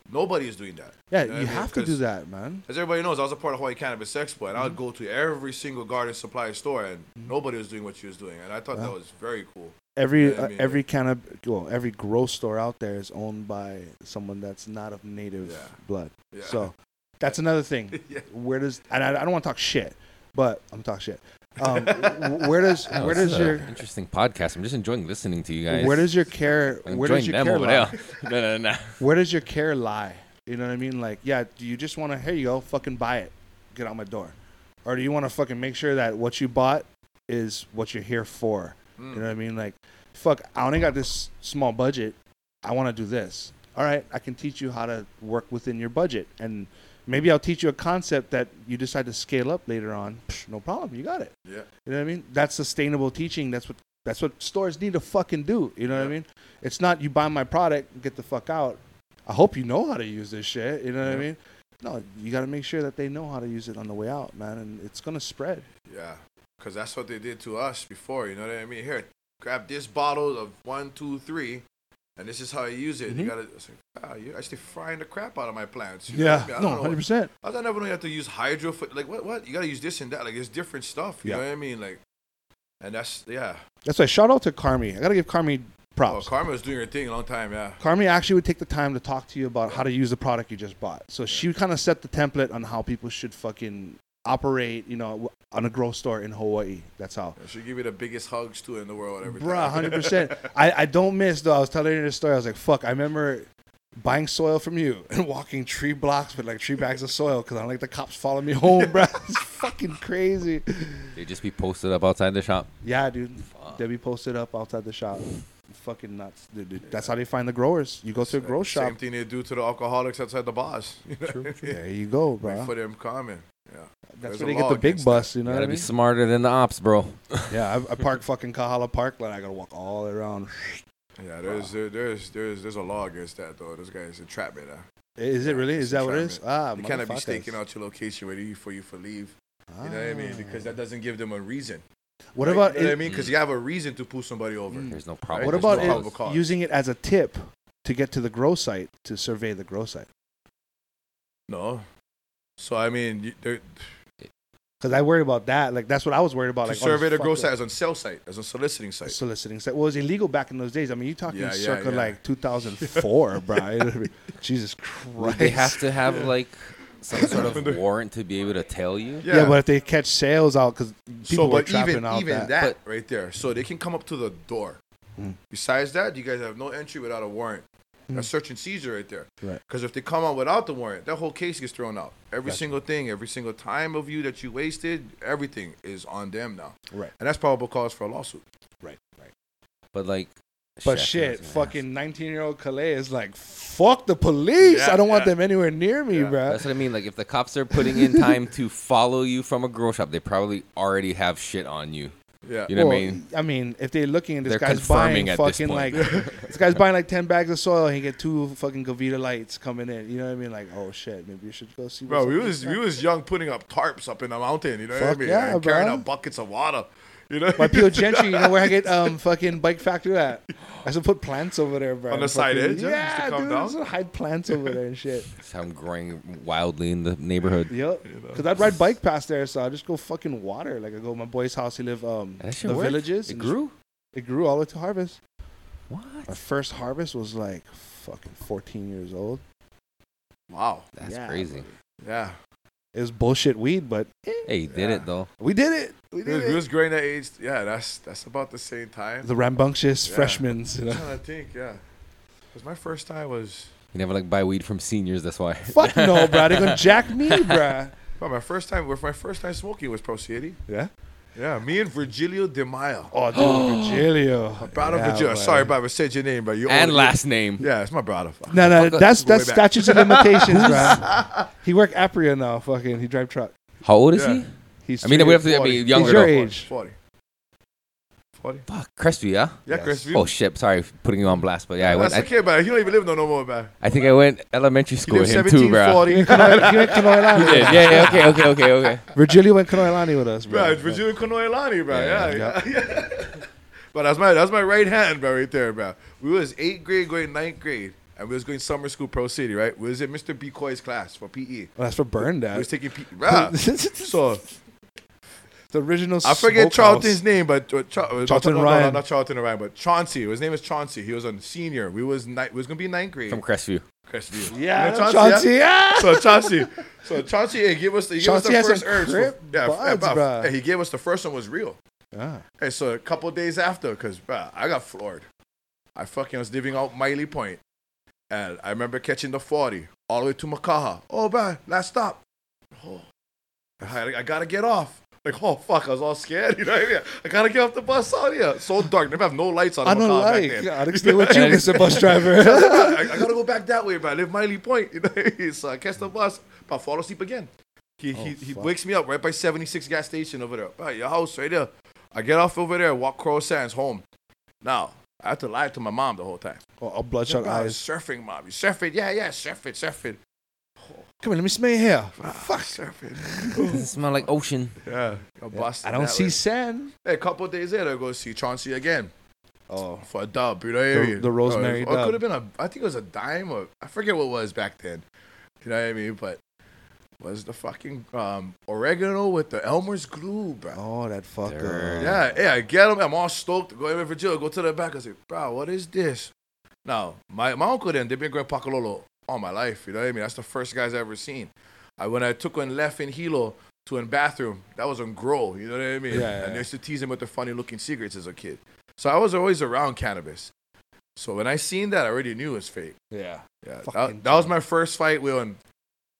nobody is doing that. Yeah, You know you I have to do that, man. As everybody knows, I was a part of Hawaii Cannabis Expo, and I Mm-hmm. would go to every single garden supply store, and nobody was doing what you was doing, and I thought Yeah. that was very cool. Every Yeah, I uh, mean, every of well, every grow store out there is owned by someone that's not of native Yeah. blood. Yeah. So [LAUGHS] that's another thing. [LAUGHS] yeah. Where does and I, I don't want to talk shit, but I'm talk shit. [LAUGHS] Um, where does Oh, where does your interesting podcast? I'm just enjoying listening to you guys. where does your care I'm where does enjoying your them care over lie? there. [LAUGHS] no, no, no. Where does your care lie? You know what I mean? Like, yeah, do you just want to here you go, fucking buy it, get out my door, or do you want to fucking make sure that what you bought is what you're here for? Mm. You know what I mean? Like, fuck, I only got this small budget. I want to do this. All right, I can teach you how to work within your budget and Maybe I'll teach you a concept that you decide to scale up later on. Psh, no problem, you got it. Yeah. You know what I mean? That's sustainable teaching. That's what that's what stores need to fucking do. You know what I mean? It's not you buy my product, get the fuck out. I hope you know how to use this shit. You know what I mean? No, you got to make sure that they know how to use it on the way out, man, and it's gonna spread. Yeah, because that's what they did to us before. You know what I mean? Here, grab this bottle of one, two, three, and this is how you use it. You Mhm. gotta. It's like, ah, you're actually frying the crap out of my plants. You know Yeah, I mean? I no, don't know. hundred percent. I never know you have to use hydro for like what? What? You gotta use this and that. Like it's different stuff. You Yeah. know what I mean? Like, and that's yeah. That's why shout out to Carmi. I gotta give Carmi Oh, props. Karma was doing her thing a long time. Yeah. Carmi actually would take the time to talk to you about how to use the product you just bought. So she kind of set the template on how people should fucking operate, you know, on a grow store in Hawaii. That's how. She give you the biggest hugs too in the world. Every Bruh, time. hundred percent. [LAUGHS] I I don't miss though. I was telling you this story. I was like, fuck. I remember buying soil from you [LAUGHS] and walking tree blocks with like three bags of soil because I don't like the cops following me home, bruh. [LAUGHS] It's fucking crazy. They just be posted up outside the shop. Yeah, dude. Debbie posted up outside the shop. Fucking nuts, dude, dude. That's how they find the growers. You go to a grow shop. Same thing they do to the alcoholics outside the bars. You know what I mean? There you go, Wait bro. for them coming. Yeah. That's There's where a they get the big bus. You know You what I gotta mean? be smarter than the ops, bro. [LAUGHS] Yeah, I, I park fucking Kahala Park, Parkland. I gotta walk all the way around. Yeah, there's there, there's there's there's a law against that though. This guy's entrapment. Uh. Is it really? Is that what it is? entrapment. Ah, They cannot be motherfuckers. staking out your location ready for you for leave. You know what I mean? Because that doesn't give them a reason. What right? about you know what I mean? Because you have a reason to pull somebody over. Mm. There's no Right? problem. What There's about no it- using it as a tip to get to the grow site to survey the grow site? No. So I mean, Because I worry about that. Like that's what I was worried about. to Like oh, survey this the grow fucked site as on sell site, as a soliciting site. soliciting site. Well, it was illegal back in those days. I mean, you're talking Yeah, yeah, circa yeah. like 2004, [LAUGHS] bro. Jesus Christ. They have to have like some sort of [LAUGHS] warrant to be able to tell you? Yeah. but if they catch sales out, because people so, were but trapping even out even that. that, right there, so they can come up to the door. Mm. Besides that, you guys have no entry without a warrant. Mm. That's search and seizure right there. Right. Because if they come out without the warrant, that whole case gets thrown out. Every Gotcha. single thing, every single time of you that you wasted, everything is on them now, Right. and that's probable cause for a lawsuit. Right. Right. But like, But Chef shit, fucking 19 year old Kalei is like, fuck the police. Yeah, I don't want them anywhere near me, Yeah. bro. That's what I mean. Like, if the cops are putting in [LAUGHS] time to follow you from a grow shop, they probably already have shit on you. Yeah. You know what I mean? I mean, if they're looking and this They're guy's buying confirming at this fucking point. like, [LAUGHS] this guy's buying like 10 bags of soil and he get two fucking Gavita lights coming in. You know what I mean? Like, oh shit, maybe you should go see. Bro, what's we was with we was young, putting up tarps up in the mountain. You know what I mean? yeah, and carrying bro. out buckets of water. You know, My Pio Gentry, you know where I get [LAUGHS] um fucking bike factory at? I should put plants over there, bro. On the side Fucking- edge, yeah, just to Yeah, calm dude. down? Just hide plants over there and shit. [LAUGHS] So I'm growing wildly in the neighborhood. Yep. Because I'd ride bike past there, so I just go fucking water. Like I go to my boy's house. He live um And that shit the worked? villages. It grew. just- It grew all the way to harvest. What? My first harvest was like fucking 14 years old. wow. That's Yeah, crazy. Yeah. It was bullshit weed, but Hey, you did Yeah. it though. we did it. We We did was, we it. was growing that age. Yeah, that's that's about the same time. The rambunctious Yeah. freshmen. You I'm know? trying to think. Yeah. Because my first time was. You never like buy weed from seniors. That's why. Fuck no, bro. They gonna [LAUGHS] jack me, bro. Bro, my first time, my first time smoking was Pearl City. Yeah. Yeah, me and Virgilio De Maio. Oh, dude, [GASPS] Virgilio. My brother Yeah, Virgilio. man. Sorry, but I said your name, but you and old- last name. Yeah, it's my brother. Fuck. No, no, Fuck, that's go that's way back. statutes of limitations, [LAUGHS] bro. He work Apria now. Fucking, he drive truck. How old is Yeah. he? He's. I mean, we have to I 40. mean, younger. He's your though. age. 40. 40. Fuck, Crestview, yeah. Yeah, Yes. Chris. Oh shit, sorry, putting you on blast, but yeah, I went. That's I, okay, man. He don't even live no, no more, man. I think I went elementary He school with him too, bro. 1740. He went Kanoelani. You did, [LAUGHS] yeah, yeah, okay, okay, okay, okay. Virgilio went Kanoelani with us, bro. Bro, it's Virgilio Kanoelani, bro. Yeah, Yeah, yeah. yeah. [LAUGHS] but that's my that's my right hand, bro, right there, bro. We was eighth grade going ninth grade, and we was going summer school Pearl City, right? We was in Mr. B. Coy's class for PE. Well, oh, that's for burn dad. We was taking PE. Bro. [LAUGHS] so the original. I forget smokehouse. Charlton's name, but uh, Char- uh, Charlton no, no, no, Ryan. No, not Charlton Ryan, but Chauncey. His name is Chauncey. He was a senior. We was ni- we was gonna be ninth grade. From Crestview. Crestview. Yeah, You know Chauncey. yeah? Yeah. So Chauncey, so Chauncey, he gave us the, he gave us Chauncey the has first some urge. For, yeah, buds, yeah, bruh. yeah, he gave us the first one was real. Ah. Hey, so a couple days after, because I got floored. I fucking was living out Maili Point, and I remember catching the 40 all the way to Makaha. Oh, bro, last stop. Oh, I, I gotta get off. Like, oh fuck, I was all scared. [LAUGHS] You know what I mean? I gotta get off the bus out here. So dark. Never have no lights on. I don't like. then. I'd stay with you, Mr. Bus Driver. [LAUGHS] I, I gotta go back that way, but I live Maili Point. You know, so I catch the bus, but I fall asleep again. He, he, oh, he fuck. wakes me up right by 76 gas station over there. Right, your house right there. I get off over there, walk Coral Sands home. Now, I have to lie to my mom the whole time. oh, oh, bloodshot Bro, eyes. Surfing, mom. You surfing? Yeah, yeah, surfing, surfing. Come on, let me smell your hair. Fuck, surfing. Does it smell like ocean? Yeah, I busted I don't that see way. sand. Hey, a couple of days later, I go see Chauncey again Oh, for a dub. You know what I The- mean? the Rosemary Or it dub. could have been a. I think it was a dime or I forget what it was back then. You know what I mean? But was the fucking um, oregano with the Elmer's glue, bro. oh, that Dirt. fucker. Yeah, yeah, I get him. I'm all stoked. Go in Virginia, go to the back. I say, bro, what is this? Now, my, my uncle then, they've been going Pakalolo all my life. You know what I mean? That's the first guys I ever seen. I, when I took one left in Hilo to in bathroom, that was on Grow. You know what I mean? Yeah, yeah, and they used to tease him with the funny looking secrets as a kid. So I was always around cannabis. So when I seen that, I already knew it was fake. Yeah. Yeah, that, that was my first fight when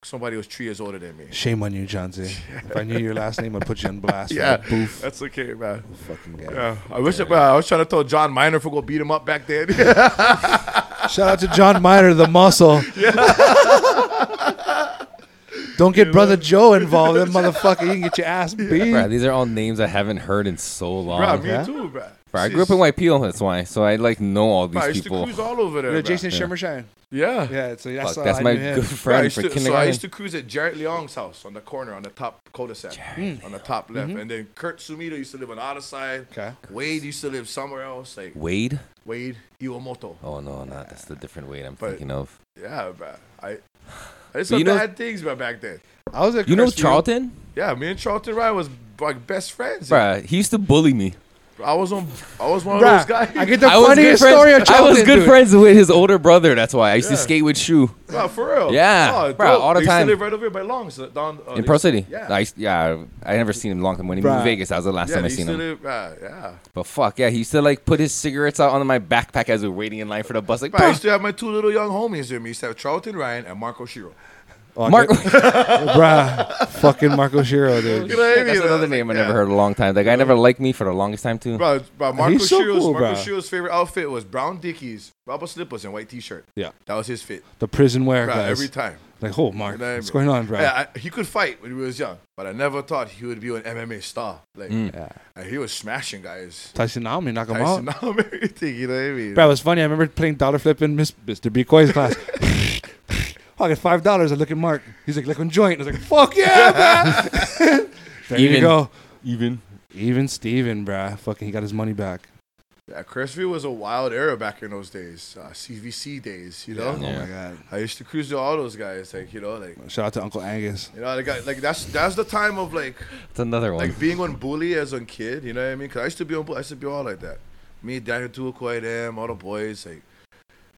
somebody was three years older than me. Shame on you, John Z. [LAUGHS] if I knew your last name, I'd put you on blast. Yeah, boof. that's okay, man. Fucking guy. Yeah, I wish I, I was trying to tell John Miner if we go beat him up back then. [LAUGHS] [LAUGHS] Shout out to John Miner, the muscle. [LAUGHS] Don't get brother Joe involved, that motherfucker. You can get your ass beat. Bruh, these are all names I haven't heard in so long. Bruh, me yeah? too, bruh. Bruh, I grew up in White Peel, that's why. So I like know all these Bruh, I used people. to cruise all over there. Yeah, bruh. Jason Yeah. Shimmershine. Yeah. Yeah, so that's, Fuck, that's my knew him. good I friend used for to, so I used to cruise at Jarrett Leong's house on the corner on the top cul-de-sac mm. on the top left, mm-hmm. and then Kurt Sumida used to live on the other side. Okay. Wade used to live somewhere else, like Wade? Wade Iwamoto. Oh no, not that's the different Wade I'm But- thinking of. Yeah, bruh. I I did But some you know- bad things, bruh, back then. I was at You know Crestview. Charlton? Yeah, me and Charlton Ryan was like best friends. Bruh, he used to bully me. I was on. I was one of Bruh, those guys. I get the [LAUGHS] I was good funniest friends. story of I Charlton. was good dude. friends with his older brother. That's why I used to Yeah. skate with Shu Bruh, for real. Yeah, oh, bruh, dope. all the They time. Used to live right over here by Longs, uh, down uh, in they Pearl City. Yeah. I used, yeah, I never seen him long time when he moved Bruh. to Vegas. That was the last yeah, time they I used seen to him. live. Uh, yeah. But fuck yeah, he used to like put his cigarettes out on my backpack as we were waiting in line for the bus. Like, Bruh, I used to have my two little young homies with me. Used to have Charlton Ryan and Marco Shiro. Oh, Mark. get- [LAUGHS] bruh, fucking Marco Shiro, dude. You know what I That's another Uh, name I yeah. never heard in a long time. That guy never liked me for the longest time too. Bro, bro Marco He's so Shiro's, cool, Marco bruh. Shiro's favorite outfit was brown Dickies, rubber slippers, and white T-shirt. Yeah, That was his fit. the prison wear Bruh, guys. every time. like, oh, Mark, You know what I what's mean? going on, bro? Yeah, I, he could fight when he was young, but I never thought he would be an MMA star. Like, Mm. Yeah. he was smashing guys. Tyson Naomi, knock him Tyson out. Nam, everything, [LAUGHS] you know what I mean? Bro, it was funny. I remember playing dollar flipping Miss, Mr. Bikoy's class. I get five dollars. I look at Mark. He's like, liquid joint. I was like, fuck yeah, man. [LAUGHS] there you go. Even. Even Steven, bruh. Fucking, he got his money back. Yeah, Crestview was a wild era back in those days, uh, CVC days. You know, Oh my god. I used to cruise to all those guys, like you know, like Shout out to Uncle Angus. you know, the guy, like that's that's the time of like It's another one. like being on bully as a kid. You know what I mean? Cause I used to be on, bu- I used to be all like that. Me, Daniel Tuakoi, them, all the boys, like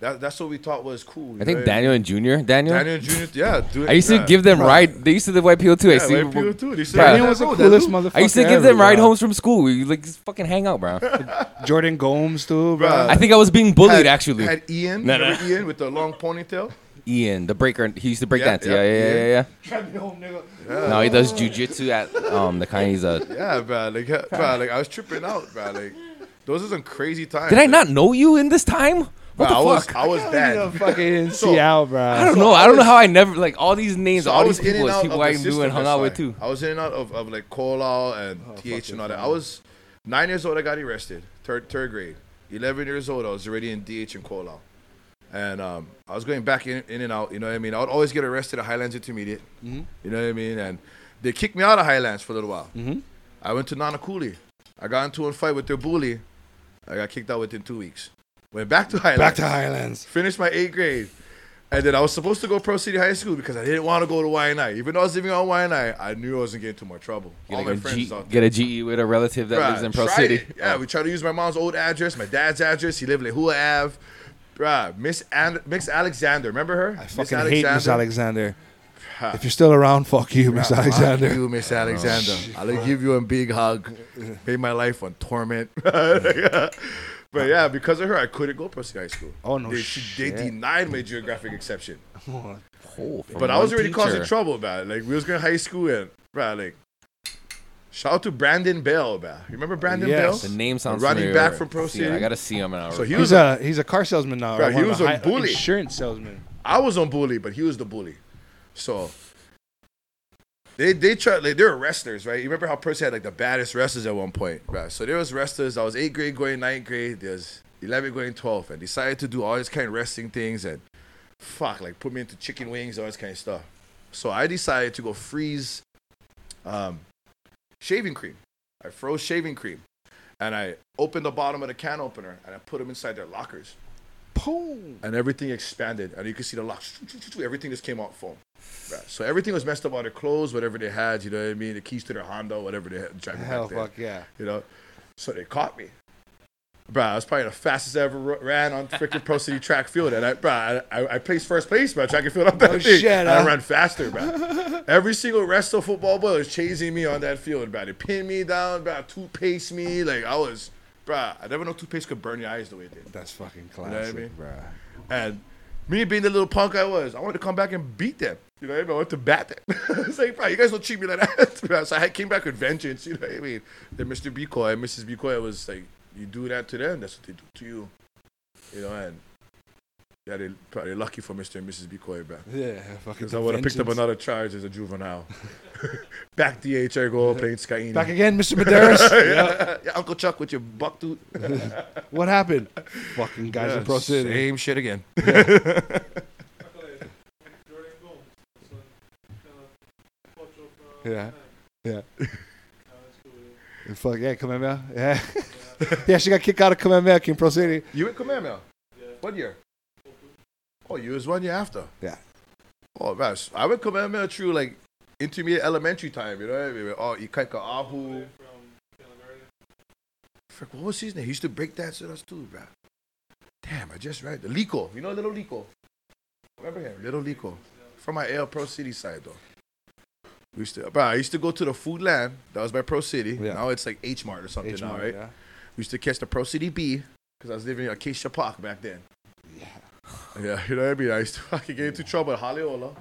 that. That's what we thought was cool. I think know? Daniel and Junior. Daniel. Daniel and Junior, yeah. Dude, I used to yeah. give them Bruh. ride. They used to live White Peel too. I Yeah, see. white people too. They used to Daniel was the coolest motherfucker. I used to give ever, them ride bruh. homes from school. We like just fucking hang out, bro. [LAUGHS] Jordan Gomes too, bro. Bruh. I think I was being bullied Had- actually. Had Ian, No, no. Ian with the long ponytail? Ian, the breaker. He used to break Yeah, dance. Yeah, yeah, yeah, yeah, yeah. yeah. No, he does jujitsu at um the kind. He's a. Yeah, bro. Like, bro, like I was tripping out, bro. Like those are some crazy times. Did I not know you in this time? What bro, I the was, fuck? I was bad. fucking [LAUGHS] So- Seattle, bro. I don't so know. I I don't know how I never like all these names. So all these people is people I knew and hung out with too. I was in and out of, of like Colau and TH and all that. I was nine years old. I got arrested. Third third grade. Eleven years old. I was already in DH and Colau. And um, I was going back in, in and out. You know what I mean? I would always get arrested at Highlands Intermediate. Mm-hmm. You know what I mean? And they kicked me out of Highlands for a little while. Mhm. I went to Nanakuli. I got into a fight with their bully. I got kicked out within two weeks. Went back to Highlands. Back to Highlands. finished my eighth grade. And then I was supposed to go Pearl City High School because I didn't want to go to YNI. Even though I was living on YNI, I knew I wasn't getting too much trouble. All Get my a, friends G, out get a GE with a relative that Bruh, lives in Pearl City. it. Yeah, we tried to use my mom's old address, my dad's address. He lived in Lehua Ave. Bruh, Miss, and- Miss Alexander. Remember her? I fucking hate Miss Alexander. Ha. If you're still around, fuck you, Miss Fuck Alexander. you, Miss oh, Alexander. I'll give you a big hug. Made my life on torment. [LAUGHS] but yeah, because of her, I couldn't go Pearl City High School. Oh, no they, she- they denied my geographic exception. [LAUGHS] Oh, But I was one already causing trouble about it. Like we was going to high school and bro, like Shout out to Brandon Bell, bro. You remember Brandon Yes. Bell? The name sounds running familiar. back from Pro See, I gotta see him now. So he He's was a he's a car salesman now. Bro, he was the a high- bully. Insurance salesman. I was on bully, but he was the bully. So they they tried like they were wrestlers, right? You remember how Percy had like the baddest wrestlers at one point, right? So there was wrestlers. I was eighth grade going ninth grade. There's eleventh going twelfth, and decided to do all these kind of wrestling things and fuck like put me into chicken wings, all this kind of stuff. So I decided to go freeze um, shaving cream. I froze shaving cream, and I opened the bottom of the can opener and I put them inside their lockers Boom. and everything expanded, and you could see the locks. Everything just came out foam. Right. So everything was messed up on their clothes, whatever they had. You know what I mean? The keys to their Honda, whatever they had driving Hell, back fuck yeah. You know, so they caught me. Bro, I was probably the fastest I ever ran on freaking Pearl City track field, and I, bro, I, I, I placed first place, bro. Track and field that Oh, thing. shit, And I huh? ran faster, bro. Every single wrestle football boy was chasing me on that field, bro. They pinned me down, bro. Toothpaste me, like I was, bro. I never know toothpaste could burn your eyes the way it did. That's fucking what I classic, mean? bruh. And me being the little punk I was, I wanted to come back and beat them. You know what I mean? I wanted to bat them. [LAUGHS] it's like, bro, you guys don't treat me like that. [LAUGHS] so I came back with vengeance. You know what I mean? Then Mr. Bikoy and Mrs. Bikoy was like, you do that to them, that's what they do to you. You know, and yeah, they probably lucky for Mr. and Mrs. Bikoy, bro. Yeah, fucking. Because I would have picked up another charge as a juvenile. [LAUGHS] back DHR go playing Sky. Back again, Mr. Medeiros. yeah. yeah. yeah, Uncle Chuck with your buck tooth. What happened? Fucking guys in Pearl City. Same shit again. Yeah. Yeah. Yeah. Fuck yeah, Kamehameha. Yeah. [LAUGHS] yeah, she got kicked out of Kamehameha, King Pearl City. You went Kamehameha? Yeah. What year? Oh, you was one year after. Yeah. Oh, gosh. I went Kamehameha through like intermediate elementary time, you know what I mean? Oh, Ikaika Ahu. Frick, what was his name? He used to break dance with us too, bro. Damn, I just read. The Lico. You know Little Lico? Remember him? Little Lico. From my AL Pearl City side, though. We used to, bro, I used to go to the Foodland. That was by Pearl City. Yeah. Now it's like H Mart or something H now, right? yeah. We used to catch the Pearl City B because I was living in Acacia Park back then. Yeah. Yeah, [LAUGHS] you know what I mean? I used to [LAUGHS] fucking get into trouble at Haliola,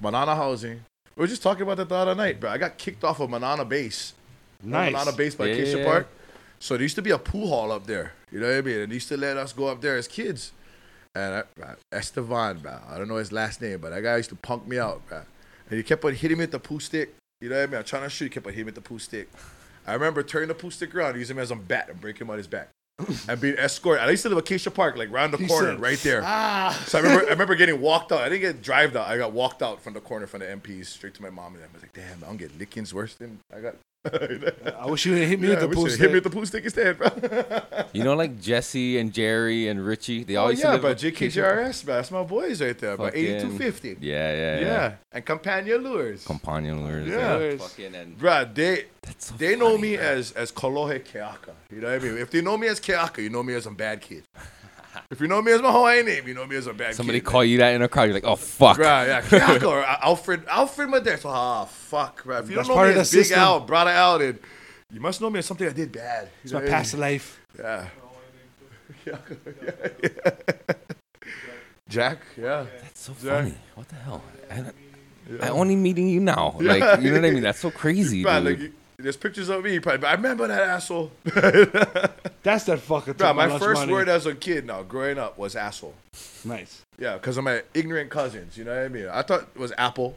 Manana Housing. We were just talking about that the other night, bro. I got kicked off of Manana Base. Nice. Manana Base by Yeah, Acacia yeah, Park. So there used to be a pool hall up there. You know what I mean? And they used to let us go up there as kids. And I, Estevan, bro. I don't know his last name, but that guy used to punk me out, bro. And he kept on hitting me with the poo stick. You know what I mean? I'm trying to shoot, he kept on hitting me with the poo stick. I remember turning the poo stick around, using him as a bat and breaking him on his back. [CLEARS THROAT] and being escorted. I used to live Acacia Park, like round the He corner, said, right there. Ah. So I remember, I remember [LAUGHS] getting walked out. I didn't get drived out. I got walked out from the corner from the MPs straight to my mom and them. I was like, damn, I don't get lickings worse than I got. [LAUGHS] I wish you would hit me Yeah, with I the wish pool you stick. Hit me with the poo stick instead, bro. [LAUGHS] You know, like Jesse and Jerry and Richie. They oh always yeah, live but with JKJRS, bro. That's my boys right there, but Fucking- 8250. Yeah, yeah, Yeah. yeah. and Campania Lures. Companion lures. Yeah. Fucking and Bro, they that's so they know me bro. as as Kolohe Keaka. You know what I mean? If they know me as Keaka, you know me as a bad kid. [LAUGHS] if you know me as my Hawaiian name, you know me as a bad somebody kid. call you that in a crowd. You're like, oh fuck. Right, yeah, Keaka [LAUGHS] or Alfred, Alfred Madex. Ah, fuck, right. If you That's don't know part me of as Big system. Al, brother Al, then you must know me as something I did bad. It's my past life. [LAUGHS] Yeah. yeah. Jack, yeah. That's so Yeah. funny. What the hell? I, I only meeting you now. Like, you know what I mean? That's so crazy, Bro, dude. like, there's pictures of me. Probably, but I remember that asshole. That's that fucker. Bro, took my first money. word as a kid now, growing up, was asshole. Nice. Yeah, because of my ignorant cousins. You know what I mean? I thought it was apple.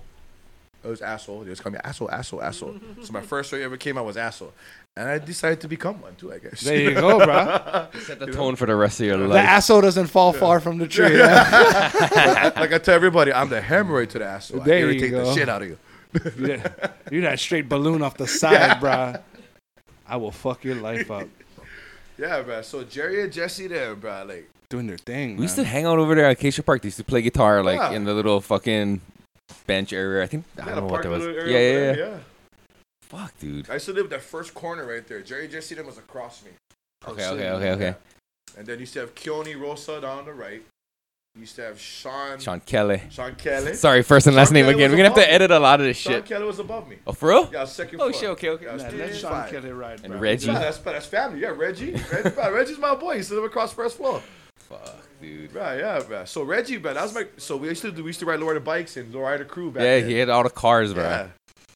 It was asshole. They just call me asshole, asshole, asshole. [LAUGHS] so my first word ever came out was asshole. And I decided to become one too, I guess. There you go, bro. [LAUGHS] Set the tone for the rest of your life. the asshole doesn't fall far from the tree. yeah. [LAUGHS] like I tell everybody, I'm the hemorrhoid to the asshole. There I you irritate the go. shit out of you. You're that, you're that straight balloon off the side, bro. I will fuck your life up. Yeah, bro. So Jerry and Jesse there, bro. Like, Doing their thing. we used to hang out over there at Acacia Park. They used to play guitar, like Yeah. in the little fucking bench area. I think I don't know what that was. little Yeah, yeah, yeah. Fuck, dude. I used to live at that first corner right there. Jerry and Jesse them was across me. Okay, oh, Outside. okay, okay, okay. And then you used to have Keone Rosa down on the right. You used to have Sean Sean Kelly. Sean Kelly. Sorry, first and last Sean name Kelly again. We're gonna have to edit a lot of this shit. Sean shit. Kelly was above me. Oh, for real? Yeah, second Oh, floor. shit, okay, okay. Yeah, Man, let Sean. Kelly ride, And bro. Reggie. Yeah, that's, that's family. Yeah, Reggie. [LAUGHS] Reggie Reggie's my boy. He used to live across first floor. Fuck, dude. Right, yeah, bro. So Reggie, bro, that was my. So we used to do, we used to ride Lord of Bikes and Lord of Crew back Yeah, then. he had all the cars, bro. Yeah.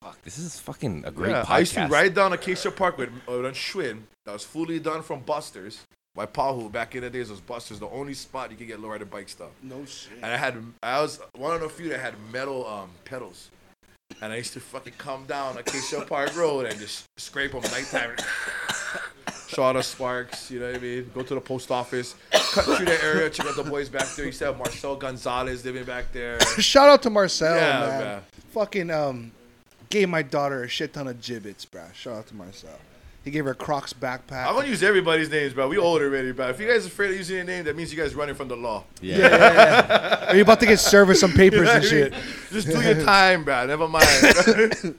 Fuck, this is fucking a great Yeah, podcast. I used to ride down Acacia Park with uh, with Schwinn that was fully done from Busters. My pa who back in the days was Busters, the only spot you could get low rider bike stuff. No shit. And I had I was one of the few that had metal um, pedals. And I used to fucking come down Acacia [LAUGHS] Park Road and just scrape them nighttime. [LAUGHS] Shot of sparks, you know what I mean? Go to the post office, cut through the area, check out the boys back there. You used to have Marcel Gonzalez living back there. [LAUGHS] Shout out to Marcel, Yeah, man. man. Fucking um, gave my daughter a shit ton of gibbets, bro. Shout out to Marcel. He gave her a Crocs backpack. I'm gonna use everybody's names, bro. We old already, bro. If you guys are afraid of using your name, that means you guys running from the law. Yeah. Are you about to get service some [LAUGHS] papers You know and what I mean? shit? Just do your time, bro. Never mind. [LAUGHS]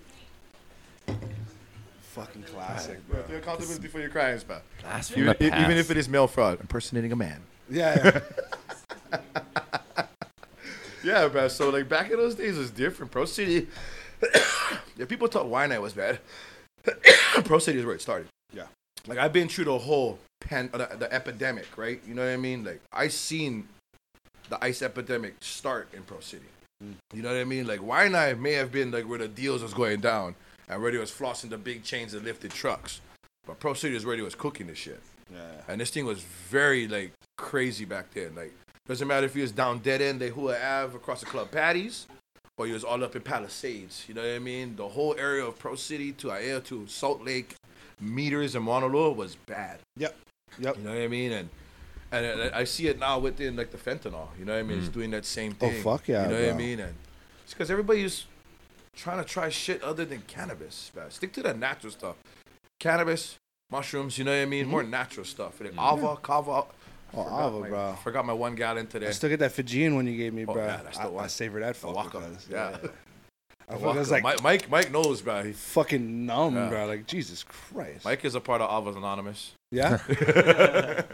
Fucking classic, bro. Take accountability before your crimes, bro. Blast from Even, the past. even if it is mail fraud, impersonating a man. Yeah, yeah. [LAUGHS] Yeah, bro. So like back in those days, it was different. Pearl City. [COUGHS] yeah, people thought Waianae was bad. [COUGHS] Pearl City is where it started. Yeah. Like I've been through the whole pan, uh, the, the epidemic, right? You know what I mean? Like I seen the ice epidemic start in Pearl City. You know what I mean? Like Waianae may have been like where the deals was going down and where they was flossing the big chains and lifted trucks, but Pearl City is where they was cooking this shit. yeah. And this thing was very like crazy back then. Like doesn't matter if he was down dead end they Hua have across the club patties, or he was all up in Palisades. You know what I mean? The whole area of Pearl City to Aiea to Salt Lake, meters and Loa was bad. Yep. Yep. You know what I mean? And and I see it now within like the fentanyl. You know what I mean? It's mm. doing that same oh, thing. Oh, fuck yeah, You know what I mean? And it's because everybody's trying to try shit other than cannabis. Man. Stick to the natural stuff. Cannabis, mushrooms. You know what I mean? Mm-hmm. More natural stuff. Like ava, kava. Oh, Forgot ava, my- bro. Forgot my one gallon today. I still get that Fijian one you gave me, Oh, bro. yeah, that's the I, one. I savor that The fuck Waka. because Yeah. I The feel like Mike, Mike, Mike knows, bro. He- fucking numb, Yeah. bro. Like Jesus Christ. Mike is a part of Ava's Anonymous. Yeah. [LAUGHS] [LAUGHS]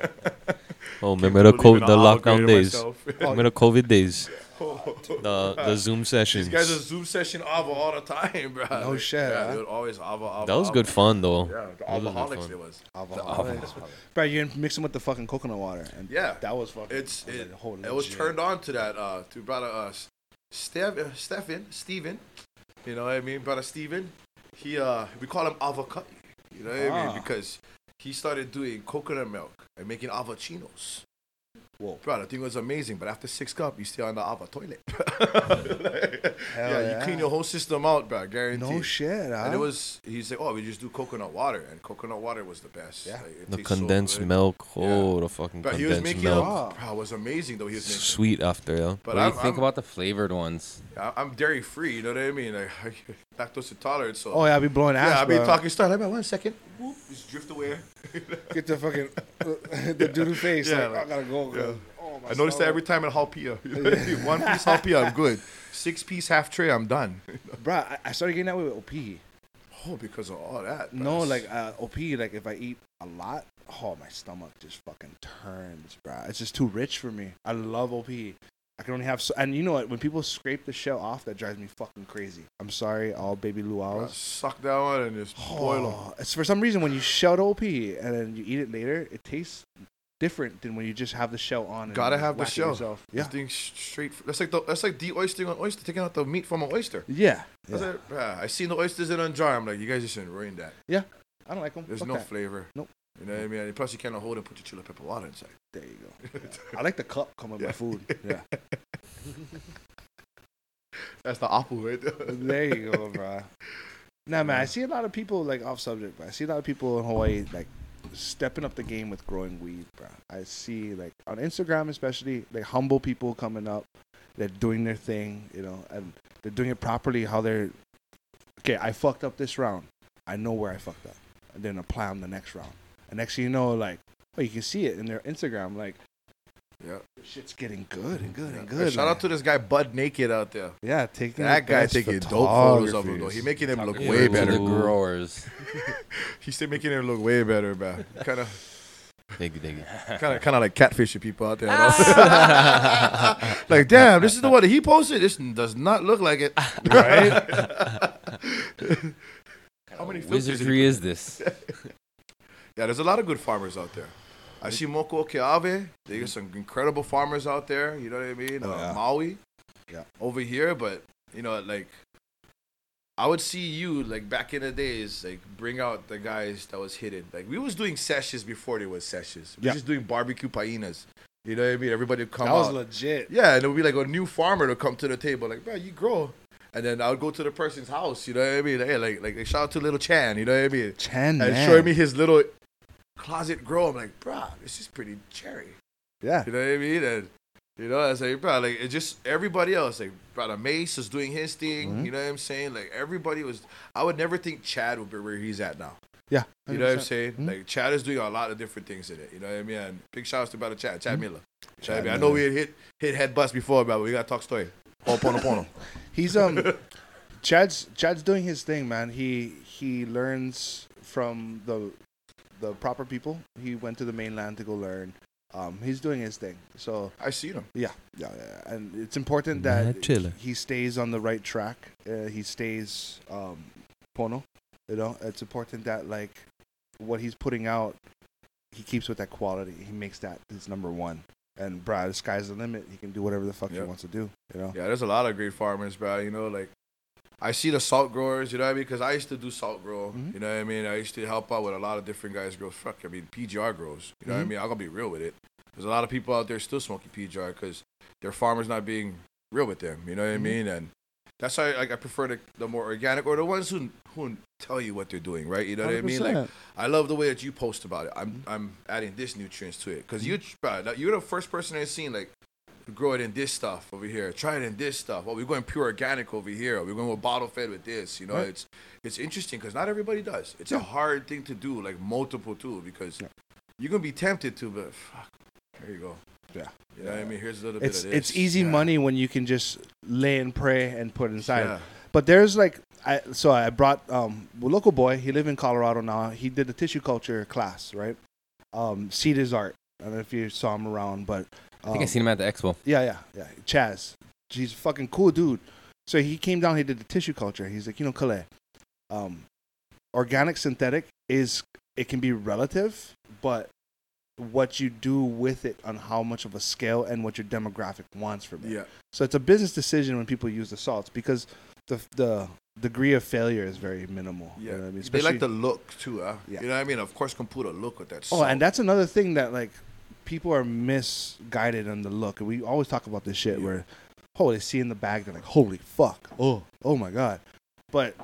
Oh, remember the, co- the lockdown days. myself. Oh, remember the COVID days. [LAUGHS] The the Zoom sessions. These guys are Zoom session Ava all the time, bro. No Like, shit, Yeah, huh? they would always Ava, Ava. That was Ava. good fun though. Yeah, the That was good alcoholics fun. it was. Alcoholics. Bro, you mix them with the fucking coconut water, and Yeah. that was fucking. It's I was it, like, it was turned on to that uh to brother uh Stev, uh, Stefan Steven, you know what I mean brother Steven he uh we call him avocado you know what I Ah. mean because he started doing coconut milk and making avochinos Whoa. bro the thing was amazing but after six cup you stay on the ava toilet [LAUGHS] Hell yeah, yeah. you clean your whole system out bro guaranteed No shit, huh? and it was he said oh we just do coconut water and coconut water was the best Yeah. Like, The tastes so condensed good. milk. Yeah. Oh, the fucking but he was condensed making them milk. bro, it was amazing though he was making Sweet after, yeah. but what I'm, you think I'm- about the flavored ones? I- I'm dairy free, you know what I mean? Like [LAUGHS] lactose intolerant, so oh yeah, I be blowing ass. yeah, I be bro. talking start like man, one second, Whoop, just drift away. [LAUGHS] Get the fucking [LAUGHS] the dude face. Yeah, like, like- I gotta go. yeah. Oh, my I noticed that every time at Halpia. [LAUGHS] one piece Halpia, I'm good. Six piece half tray, I'm done. Bro, I, I started getting that way with OP. Oh, because of all that. No, like uh, OP, like if I eat a lot, oh my stomach just fucking turns, bro. It's just too rich for me. I love OP. I can only have so, and you know what? When people scrape the shell off, that drives me fucking crazy. I'm sorry, all baby Bro, luau's. suck that one and just boil them. Oh, it's for some reason when you shell the OP and then you eat it later, it tastes different than when you just have the shell on. And Gotta have the shell. Yourself. This Yeah, thing sh- straight. That's like the, that's like de-oystering an oyster, taking out the meat from an oyster. yeah. Yeah. Yeah, I seen the oysters in a jar. I'm like, you guys just shouldn't ruin that. Yeah. I don't like them. There's Fuck no that. flavor. Nope. You know what I mean? And plus, you cannot hold and put your chili pepper water inside. There you go. [LAUGHS] I like the cup come with my food. Yeah. [LAUGHS] That's the apple right there. [LAUGHS] there you go, bro. Nah, man, I see a lot of people like off subject, but I see a lot of people in Hawaii like stepping up the game with growing weed, bro. I see like on Instagram, especially like humble people coming up, they're doing their thing, you know, and they're doing it properly. How they're okay. I fucked up this round. I know where I fucked up, and then apply on the next round. And next thing you know, like, oh, you can see it in their Instagram, like. Yeah. Shit's getting good and good and Hey, good. shout man. out to this guy Bud Nayked out there. yeah, taking That guy taking dope photos of him though. photographies. He making him look Talking way better. The growers. [LAUGHS] He's still making him look way better, man. Kind of, Diggy, diggy. kind of, kind of like catfishing people out there. Ah. [LAUGHS] like, damn, this is the one that he posted. This does not look like it. right? [LAUGHS] How many filters did Wizardry is this? Yeah, there's a lot of good farmers out there. I see Moko Keave. They got some incredible farmers out there. You know what I mean? Oh, uh, yeah. Maui. Yeah. Over here, but you know, like I would see you like back in the days, like bring out the guys that was hidden. Like we was doing sessions before there was sessions. We Yeah. was just doing barbecue painas. You know what I mean? Everybody would come That was out. legit. Yeah, and it would be like a new farmer to come to the table, like, bro, you grow. And then I would go to the person's house, you know what I mean? Like, hey, like, like shout out to little Chan, you know what I mean? Chan And man. showing me his little closet grow. I'm like, bro, this is pretty cherry. Yeah. You know what I mean? And you know, I was like, bro, like it's just everybody else. Like, brother Mace was doing his thing. Mhm. You know what I'm saying? Like everybody was. I would never think Chad would be where he's at now. Yeah. You know what I'm 100%. saying? Mhm. Like Chad is doing a lot of different things in it. You know what I mean? And big shout outs to brother Chad, Chad Miller. Chad Chad Miller. I know we had hit hit head bust before, but we gotta talk story. Pono pono pono. [LAUGHS] He's um Chad's Chad's doing his thing, man. He he learns from the the proper people. He went to the mainland to go learn. Um, he's doing his thing. So I see him. yeah, yeah, yeah. and it's important that Mad chiller. he stays on the right track. Uh, he stays um, pono. You know, it's important that like what he's putting out, he keeps with that quality. He makes that his number one. And bro, the sky's the limit. He can do whatever the fuck he wants to do. You know. Yeah, there's a lot of great farmers, bro. You know, like I see the salt growers. You know what I mean? Because I used to do salt grow. Mhm. You know what I mean? I used to help out with a lot of different guys grow. Fuck, I mean PGR grows. You know what I Mhm. mean? I'm gonna be real with it. There's a lot of people out there still smoking PGR because their farmers not being real with them. You know what I Mhm. mean? And that's why like I prefer the, the more organic or the ones who who tell you what they're doing, right? You know what I mean? Like I love the way that you post about it. I'm I'm adding this nutrients to it because you bro, you're the first person I've seen like grow it in this stuff over here. Try it in this stuff. Oh, we're going pure organic over here. We're going with bottle fed with this. You know, Right. it's it's interesting because not everybody does. It's a hard thing to do, like multiple too, because Yeah. you're gonna be tempted to, but fuck, there you go. Yeah. You know what I mean? Here's a little it's bit of this. it's easy Yeah. money when you can just lay and pray and put inside. Yeah. But there's like I so I brought um a local boy. He live in Colorado now. He did the tissue culture class, right? Um, Seed is art. I don't know if you saw him around, but I think I um, seen him at the expo. Yeah, yeah, yeah. Chaz, he's a fucking cool dude. So he came down. He did the tissue culture. He's like, you know, Kalei, um, organic synthetic is it can be relative, but what you do with it on how much of a scale and what your demographic wants from it. Yeah. So it's a business decision when people use the salts because the the degree of failure is very minimal. You Yeah. know what I mean? they like the look too, huh? Yeah. You know what I mean? Of course, can put a look with that. Oh, and that's another thing that like people are misguided on the look. And we always talk about this shit Yeah. where oh they see in the bag they're like holy fuck oh oh my god, but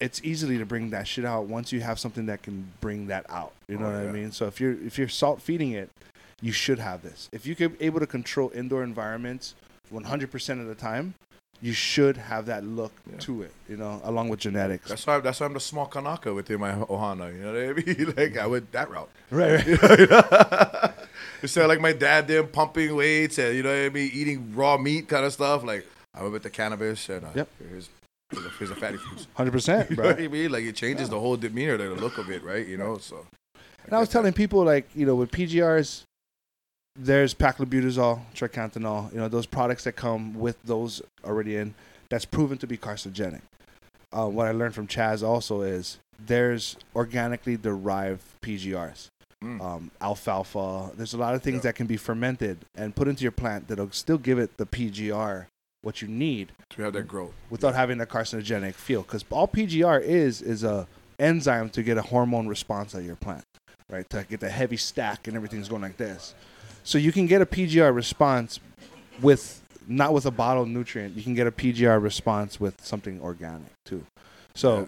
it's easily to bring that shit out once you have something that can bring that out. You know Oh, what I mean? So if you're if you're salt feeding it, you should have this. If you could able to control indoor environments 100% of the time, you should have that look Yeah. to it. You know, along with genetics. That's why. That's why I'm the small Kanaka within my [LAUGHS] Ohana. You know what I mean? [LAUGHS] like I went that route. right. right. [LAUGHS] Instead of like my dad did pumping weights and you know what I mean, eating raw meat kind of stuff. Like I went with the cannabis and uh, Yep. here's here's a fatty foods. Hundred percent, You know bro. what I mean? Like it changes the whole demeanor, the look of it, right? You know, so. And I was telling people like, you know, with PGRs, there's paclobutrazol, triacontanol, you know, those products that come with those already in, that's proven to be carcinogenic. Uh, what I learned from Chaz also is there's organically derived PGRs, Mm. um, alfalfa. There's a lot of things Yeah. that can be fermented and put into your plant that'll still give it the PGR what you need to have that growth. without having a carcinogenic feel. Because all PGR is is a enzyme to get a hormone response out of your plant, right? To get the heavy stack and everything's going like this. So you can get a PGR response with not with a bottled nutrient. You can get a PGR response with something organic too. So Yeah.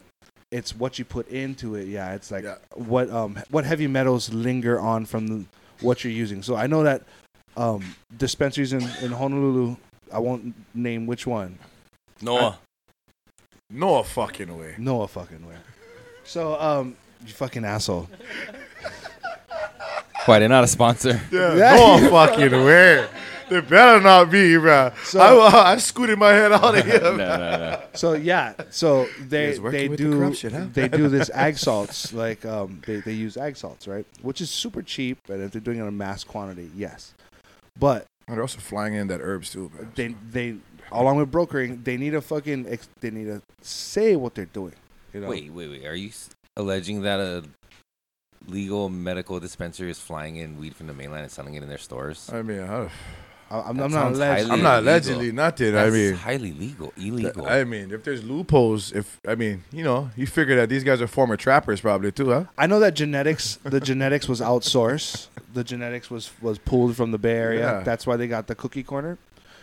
it's what you put into it. Yeah, it's like Yeah. what um what heavy metals linger on from the, what you're using. So I know that um dispensaries in, in Honolulu. I won't name which one. Noa. No fucking way. No fucking way. So, um, you fucking asshole. Why they're not a sponsor? [LAUGHS] Yeah, Yeah. no fucking way. They better not be, bro. So- I, I scooted my head out of here. [LAUGHS] no, no, no. So yeah, so they they with the do huh? they do this [LAUGHS] ag salts like um they they use ag salts right, which is super cheap, and if they're doing it in a mass quantity, yes, but They're also flying in that herbs too, bro. they they along with brokering, they need to fucking ex- they need to say what they're doing. You know, Wait, wait, wait. Are you alleging that a legal medical dispensary is flying in weed from the mainland and selling it in their stores? I mean, I- I'm, That I'm not sounds alleged. highly I'm not illegal. allegedly nothing. I That's mean, highly legal, illegal. I mean, if there's loopholes, if I mean, you know, you figure that these guys are former trappers, probably too, huh? I know that genetics, the genetics was outsourced. The genetics was was pulled from the Bay Area. Yeah. That's why they got the cookie corner.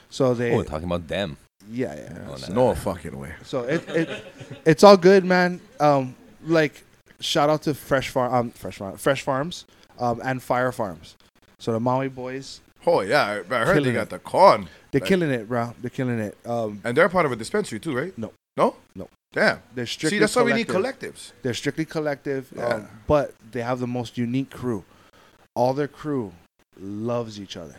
So they, oh, we're talking about them. yeah, yeah. Oh, no. no fucking way. So it, it it's all good, man. Um, like shout out to Fresh Farm, um, Fresh Farm, Fresh Farms, um, and Fire Farms. So the Maui boys, Oh yeah, I, I heard they it. got the con, they're Like- killing it, bro. They're killing it. Um, and they're part of a dispensary too, right? No. no, No. Damn. they're strictly See, that's why we need collectives. They're strictly collective, Yeah. um, but they have the most unique crew. All their crew loves each other,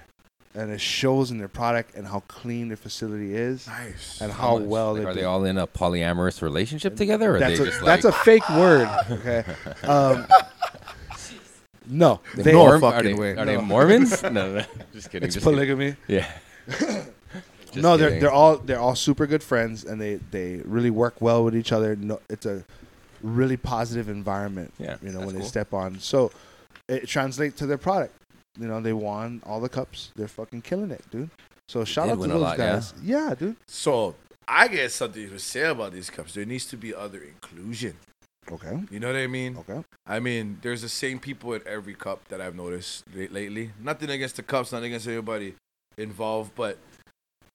and it shows in their product and how clean their facility is, Nice. and how, much? well Like, they are do. they all in a polyamorous relationship together? Or are that's they a just that's like, a fake word. [LAUGHS] Okay. Um, no, they they, No Morm- are fucking they, way. Are they Mormons? [LAUGHS] no, no, no. [LAUGHS] Just kidding. it's just kidding. polygamy. Yeah. Just no, they're kidding. they're all they're all super good friends, and they they really work well with each other. No, it's a really positive environment. Yeah, you know that's when they step on. So it translates to their product. You know they won all the cups. They're fucking killing it, dude. So shout did out to those lot, guys. Yeah, dude. So I get something to say about these cups. There needs to be other inclusion. Okay. You know what I mean? Okay. I mean, there's the same people at every cup that I've noticed la- lately. Nothing against the cups, nothing against anybody involved, but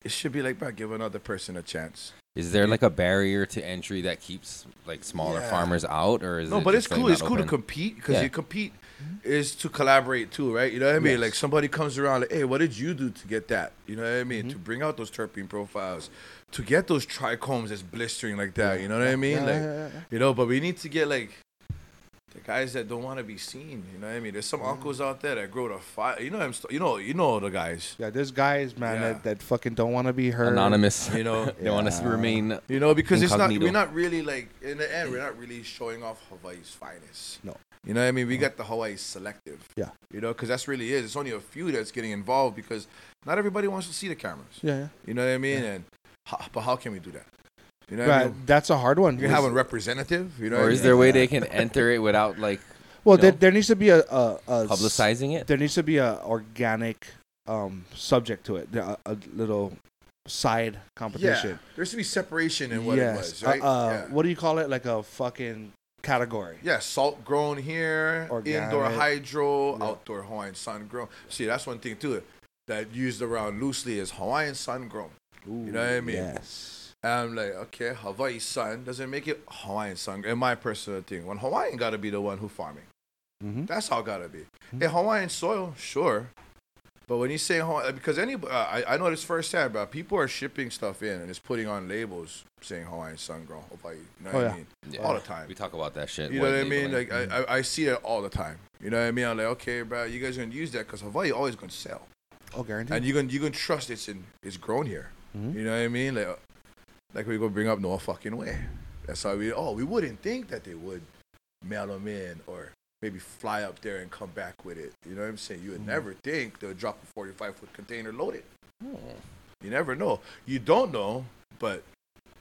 it should be like, bro, give another person a chance. Is there like a barrier to entry that keeps like smaller Yeah. farmers out, or is No, it but it's just, like, cool. not It's cool to compete because Yeah. you compete is to collaborate too, right? You know what I mean? Yes. Like somebody comes around, like, hey, what did you do to get that? You know what I mean? Mhm. To bring out those terpene profiles, to get those trichomes that's blistering like that. You know what I mean? Yeah, like, yeah, yeah, yeah. you know, but we need to get like the guys that don't want to be seen. You know what I mean? There's some uncles out there that grow to fire. You know them. St- you know. You know the guys. Yeah, there's guys, man, Yeah. that, that fucking don't want to be heard. anonymous. You know. [LAUGHS] they want to remain. You know, because it's not we're not really like in the end we're not really showing off Hawaii's finest. No. You know what I mean? We got the Hawaii selective. Yeah. You know, because that's really is. It's only a few that's getting involved because not everybody wants to see the cameras. Yeah, yeah. You know what I mean? And how, but how can we do that? You know what I mean? that's a hard one. You have a representative. You know, what Or I is mean? there a way they can enter it without like [LAUGHS] well, there, know, there needs to be a, a, a publicizing it? there needs to be a organic um, subject to it, a, a little side competition. Yeah. There should be separation in what it was, Uh, right? uh, yeah. What do you call it? Like a fucking category. Yeah, salt grown here, Organic. indoor hydro, Yeah. outdoor Hawaiian sun grown. See, that's one thing too that used around loosely is Hawaiian sun grown. Ooh, know what I mean? Yes. And I'm like, okay, Hawaii sun doesn't make it Hawaiian sun. In my personal thing, when Hawaiian gotta be the one who farming, Mm-hmm. that's how it gotta be. Hey, Hawaiian soil, sure. But when you say Hawaii, because any, uh, I, I know this firsthand, bro. People are shipping stuff in and it's putting on labels saying Hawaiian sun grown Hawaii. You know Oh, what yeah. I mean? Yeah. All the time. We talk about that shit. You know what I mean? labeling. Like I, I, I see it all the time. You know what I mean? I'm like, okay, bro, you guys are gonna use that because Hawaii always gonna sell, Oh, guaranteed. and you gonna you gonna trust it's in it's grown here. Mhm. You know what I mean? Like, uh, like we gonna bring up no fucking way. That's how we. Oh, we wouldn't think that they would mail them in or maybe fly up there and come back with it. You know what I'm saying? You would Mhm. never think they'll drop a 45 foot container loaded. Oh. You never know. You don't know, but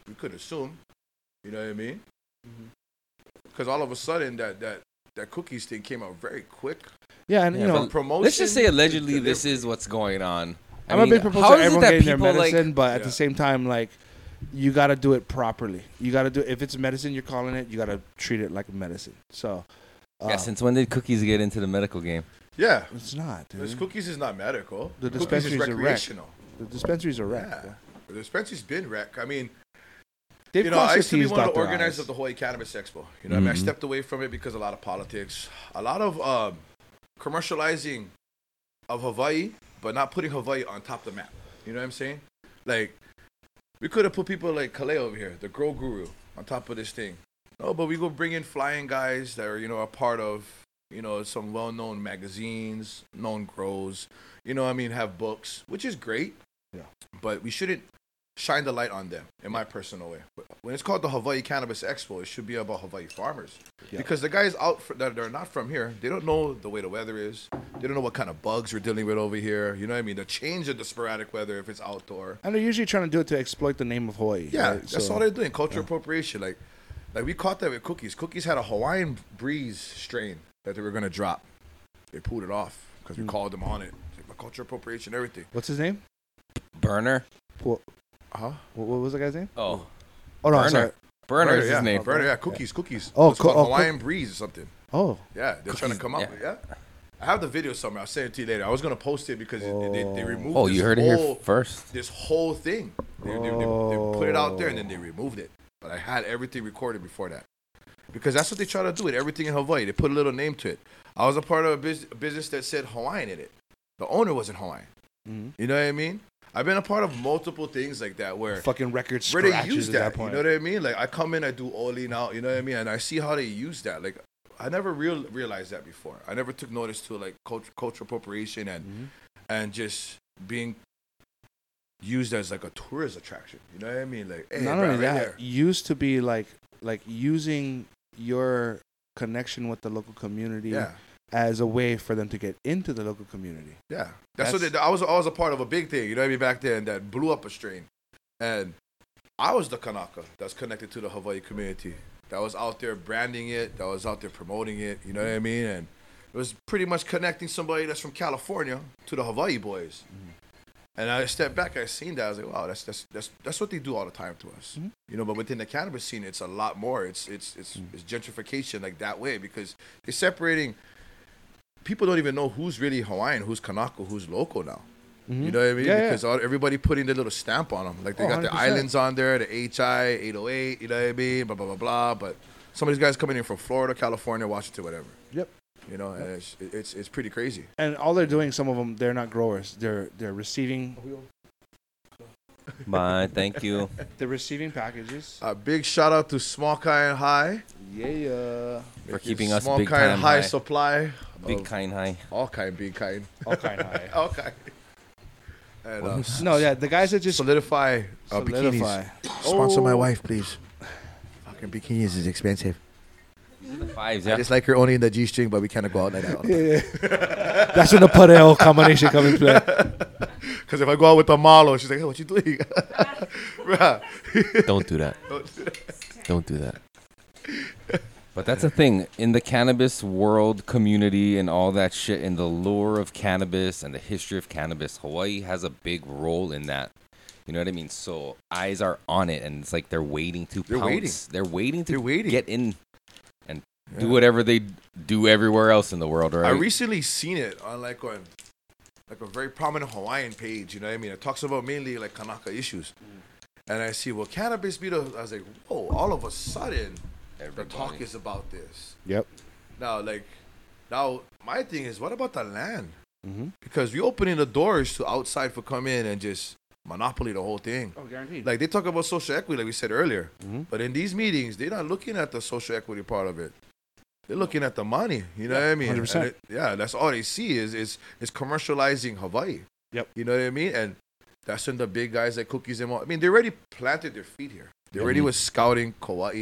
we could assume. You know what I mean? Mm-hmm. Because all of a sudden that that that cookies thing came out very quick. yeah, and Yeah, you know, Promotion. Let's just say allegedly this is what's going on. I I'm mean, a big proponent how of it everyone that getting their people like medicine, but at Yeah. the same time, like, you got to do it properly. You got to do if it's medicine you're calling it, you got to treat it like medicine. So, yeah, since when did cookies get into the medical game? Yeah. it's not, dude. This cookies is not medical. The cookies is dispensary's a wreck. recreational. the dispensaries are wrecked. Yeah. bro. The dispensary's been wreck. I mean, They've you know, I used to be one of the organizers of the Hawaii Cannabis Expo. You know, what I mean, I Mhm. stepped away from it because a lot of politics, a lot of um, commercializing of Hawaii, but not putting Hawaii on top of the map. You know what I'm saying? Like, we could have put people like Kalei over here, the Grow Guru, on top of this thing. No, but we go bring in flying guys that are, you know, a part of, you know, some well-known magazines, known grows. You know, I mean, have books, which is great. Yeah. But we shouldn't shine the light on them, in my personal way. When it's called the Hawaii Cannabis Expo, it should be about Hawaii farmers. Yeah. Because the guys out for, that are not from here, they don't know the way the weather is. They don't know what kind of bugs we're dealing with over here. You know what I mean? The change of the sporadic weather if it's outdoor. And they're usually trying to do it to exploit the name of Hawaii. Yeah, right? that's So- all they're doing. Cultural appropriation. Like, like we caught that with cookies. Cookies had a Hawaiian breeze strain that they were gonna drop. They pulled it off because we Mm. called them on it. Like, cultural appropriation, everything. What's his name? Berner. What, Huh? what was the guy's name? Oh, Oh no, Berner. sorry. Berner is yeah. his name. Berner, yeah. Cookies, cookies. Oh, it's co- called oh, Hawaiian Breeze or something. Oh, Yeah, they're trying to come up yeah. yeah. I have the video somewhere. I'll send it to you later. I was gonna post it because it- they, they removed. Oh, this you heard it here first. This whole thing. They, they, they, they put it out there and then they removed it. But I had everything recorded before that. Because that's what they try to do with everything in Hawaii. They put a little name to it. I was a part of a, bus- a business that said Hawaiian in it. The owner wasn't Hawaiian. Mhm. You know what I mean? I've been a part of multiple things like that where fucking records where they use at that. that you know what I mean? Like I come in, I do Oli now. You know what I mean? And I see how they use that. Like I never real realized that before. I never took notice to like cult- cultural appropriation and Mhm. and just being used as like a tourist attraction. You know what I mean? Like hey, Not bro, only right that, there. used to be like like using your connection with the local community yeah. as a way for them to get into the local community. Yeah, that's, what they, I was. I was a part of a big thing. You know what I mean? Back then, that blew up a strain, and I was the Kanaka that's connected to the Hawaii community. That was out there branding it. That was out there promoting it. You know what I mean? And it was pretty much connecting somebody that's from California to the Hawaii boys. Mm-hmm. And I stepped back. I seen that. I was like, wow, that's that's that's that's what they do all the time to us. Mhm. You know, but within the cannabis scene, it's a lot more. It's it's it's, it's gentrification like that way because they're separating. People don't even know who's really Hawaiian, who's Kanaka, who's local now. You know what I mean? Mm-hmm. Yeah, yeah. because all, everybody putting their little stamp on them. Like they Oh, got the 100%. islands on there, the HI 808. You know what I mean? Blah blah blah blah. But some of these guys coming in from Florida, California, Washington, whatever. Yep. You know, and it's, it's it's pretty crazy. And all they're doing, some of them, they're not growers. They're they're receiving Bye. Thank you. [LAUGHS] they're receiving packages. A big shout out to Small Kind High Yeah, yeah. For keeping us Small big Kind time High high. supply. Big of kind high. all kind, big kind, All kind [LAUGHS] high. all kind. And uh, No, yeah, the guys that just solidify, uh, solidify. bikinis. Sponsor my Oh. wife, please. Fucking bikinis is expensive. The fives, I yeah. just like her only in the G string, but we kind of go out like that. Yeah. [LAUGHS] That's when the Pareo combination comes in play. [LAUGHS] Because if I go out with the Malo, she's like, hey, what you doing? [LAUGHS] Bruh. Don't do that. Don't do that. But that's the thing in the cannabis world community and all that shit in the lore of cannabis and the history of cannabis. Hawaii has a big role in that. You know what I mean? So eyes are on it, and it's like they're waiting to They're pounce. waiting. They're waiting to They're waiting. get in and do whatever they do everywhere else in the world. Right? I recently seen it on like on like a very prominent Hawaiian page. You know what I mean? It talks about mainly like Kanaka issues. And I see, well, cannabis be the. I was like, whoa! All of a sudden, the talk is about this. Yep. Now, like, now my thing is, what about the land? Mm-hmm. Because we opening the doors to outside for come in and just monopoly the whole thing. Oh, guaranteed. Like they talk about social equity, like we said earlier. Mhm. But in these meetings, they're not looking at the social equity part of it. They're looking at the money. You know what I mean? 100%. It- yeah, that's all they see is is is commercializing Hawaii. Yep. You know what I mean? And that's when the big guys like Cookies and all. I mean, they already planted their feet here. They already Mhm. was scouting Kauai.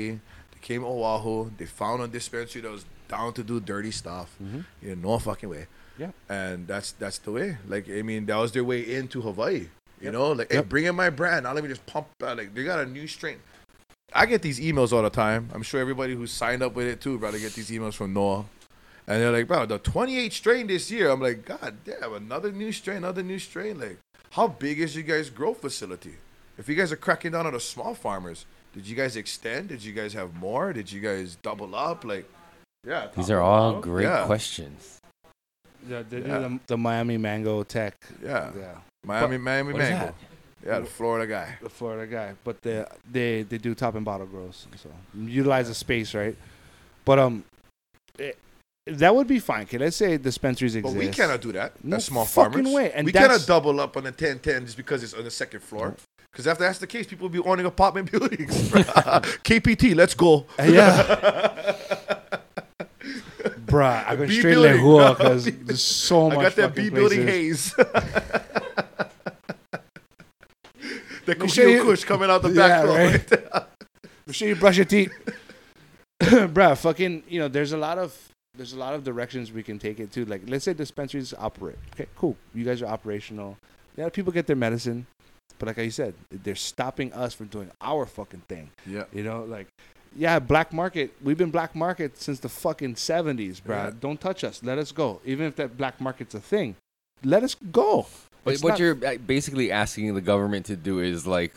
They came Oahu. They found a dispensary that was down to do dirty stuff. Mhm. You know, no fucking way. Yeah. And that's that's the way. Like I mean, that was their way into Hawaii. You Yep. know, like hey, bring in my brand. Now let me just pump. out. Like they got a new strain. I get these emails all the time. I'm sure everybody who signed up with it too, bro. They get these emails from Noa, and they're like, bro, the 28 strain this year. I'm like, God damn, another new strain, another new strain. Like, how big is your guys' growth facility? If you guys are cracking down on the small farmers, did you guys extend? Did you guys have more? Did you guys double up? Like, yeah. These are all bottom. great yeah. questions. Yeah, they do Yeah. the, the Miami Mango Tech. Yeah. Yeah. Miami, Miami What is Mango. Yeah, the Florida guy. the Florida guy, but they they they do top and bottle girls, so utilize the space, right? But um, it, that would be fine. Okay, let's say dispensaries But exist. we cannot do that. No That's small fucking farmers. way, and we cannot double up on the 1010 just because it's on the second floor. Because if that's the case, people will be owning apartment [LAUGHS] buildings. [LAUGHS] KPT, let's go. Yeah. [LAUGHS] Bruh, I go straight building. Lehua because there's so I much. I got that B building places. haze. The Make sure you- Kush coming out the back Yeah, door. right. Make sure you brush your teeth, [COUGHS] bruh. Fucking, you know, there's a lot of there's a lot of directions we can take it to. Like, let's say dispensaries operate. Okay, cool. You guys are operational. Yeah, people get their medicine, but like I said, they're stopping us from doing our fucking thing. yeah. You know, like, yeah, black market. We've been black market since the fucking seventies, bruh. Yeah. Don't touch us. Let us go. Even if that black market's a thing, let us go. But It's what not- you're uh, basically asking the government to do is like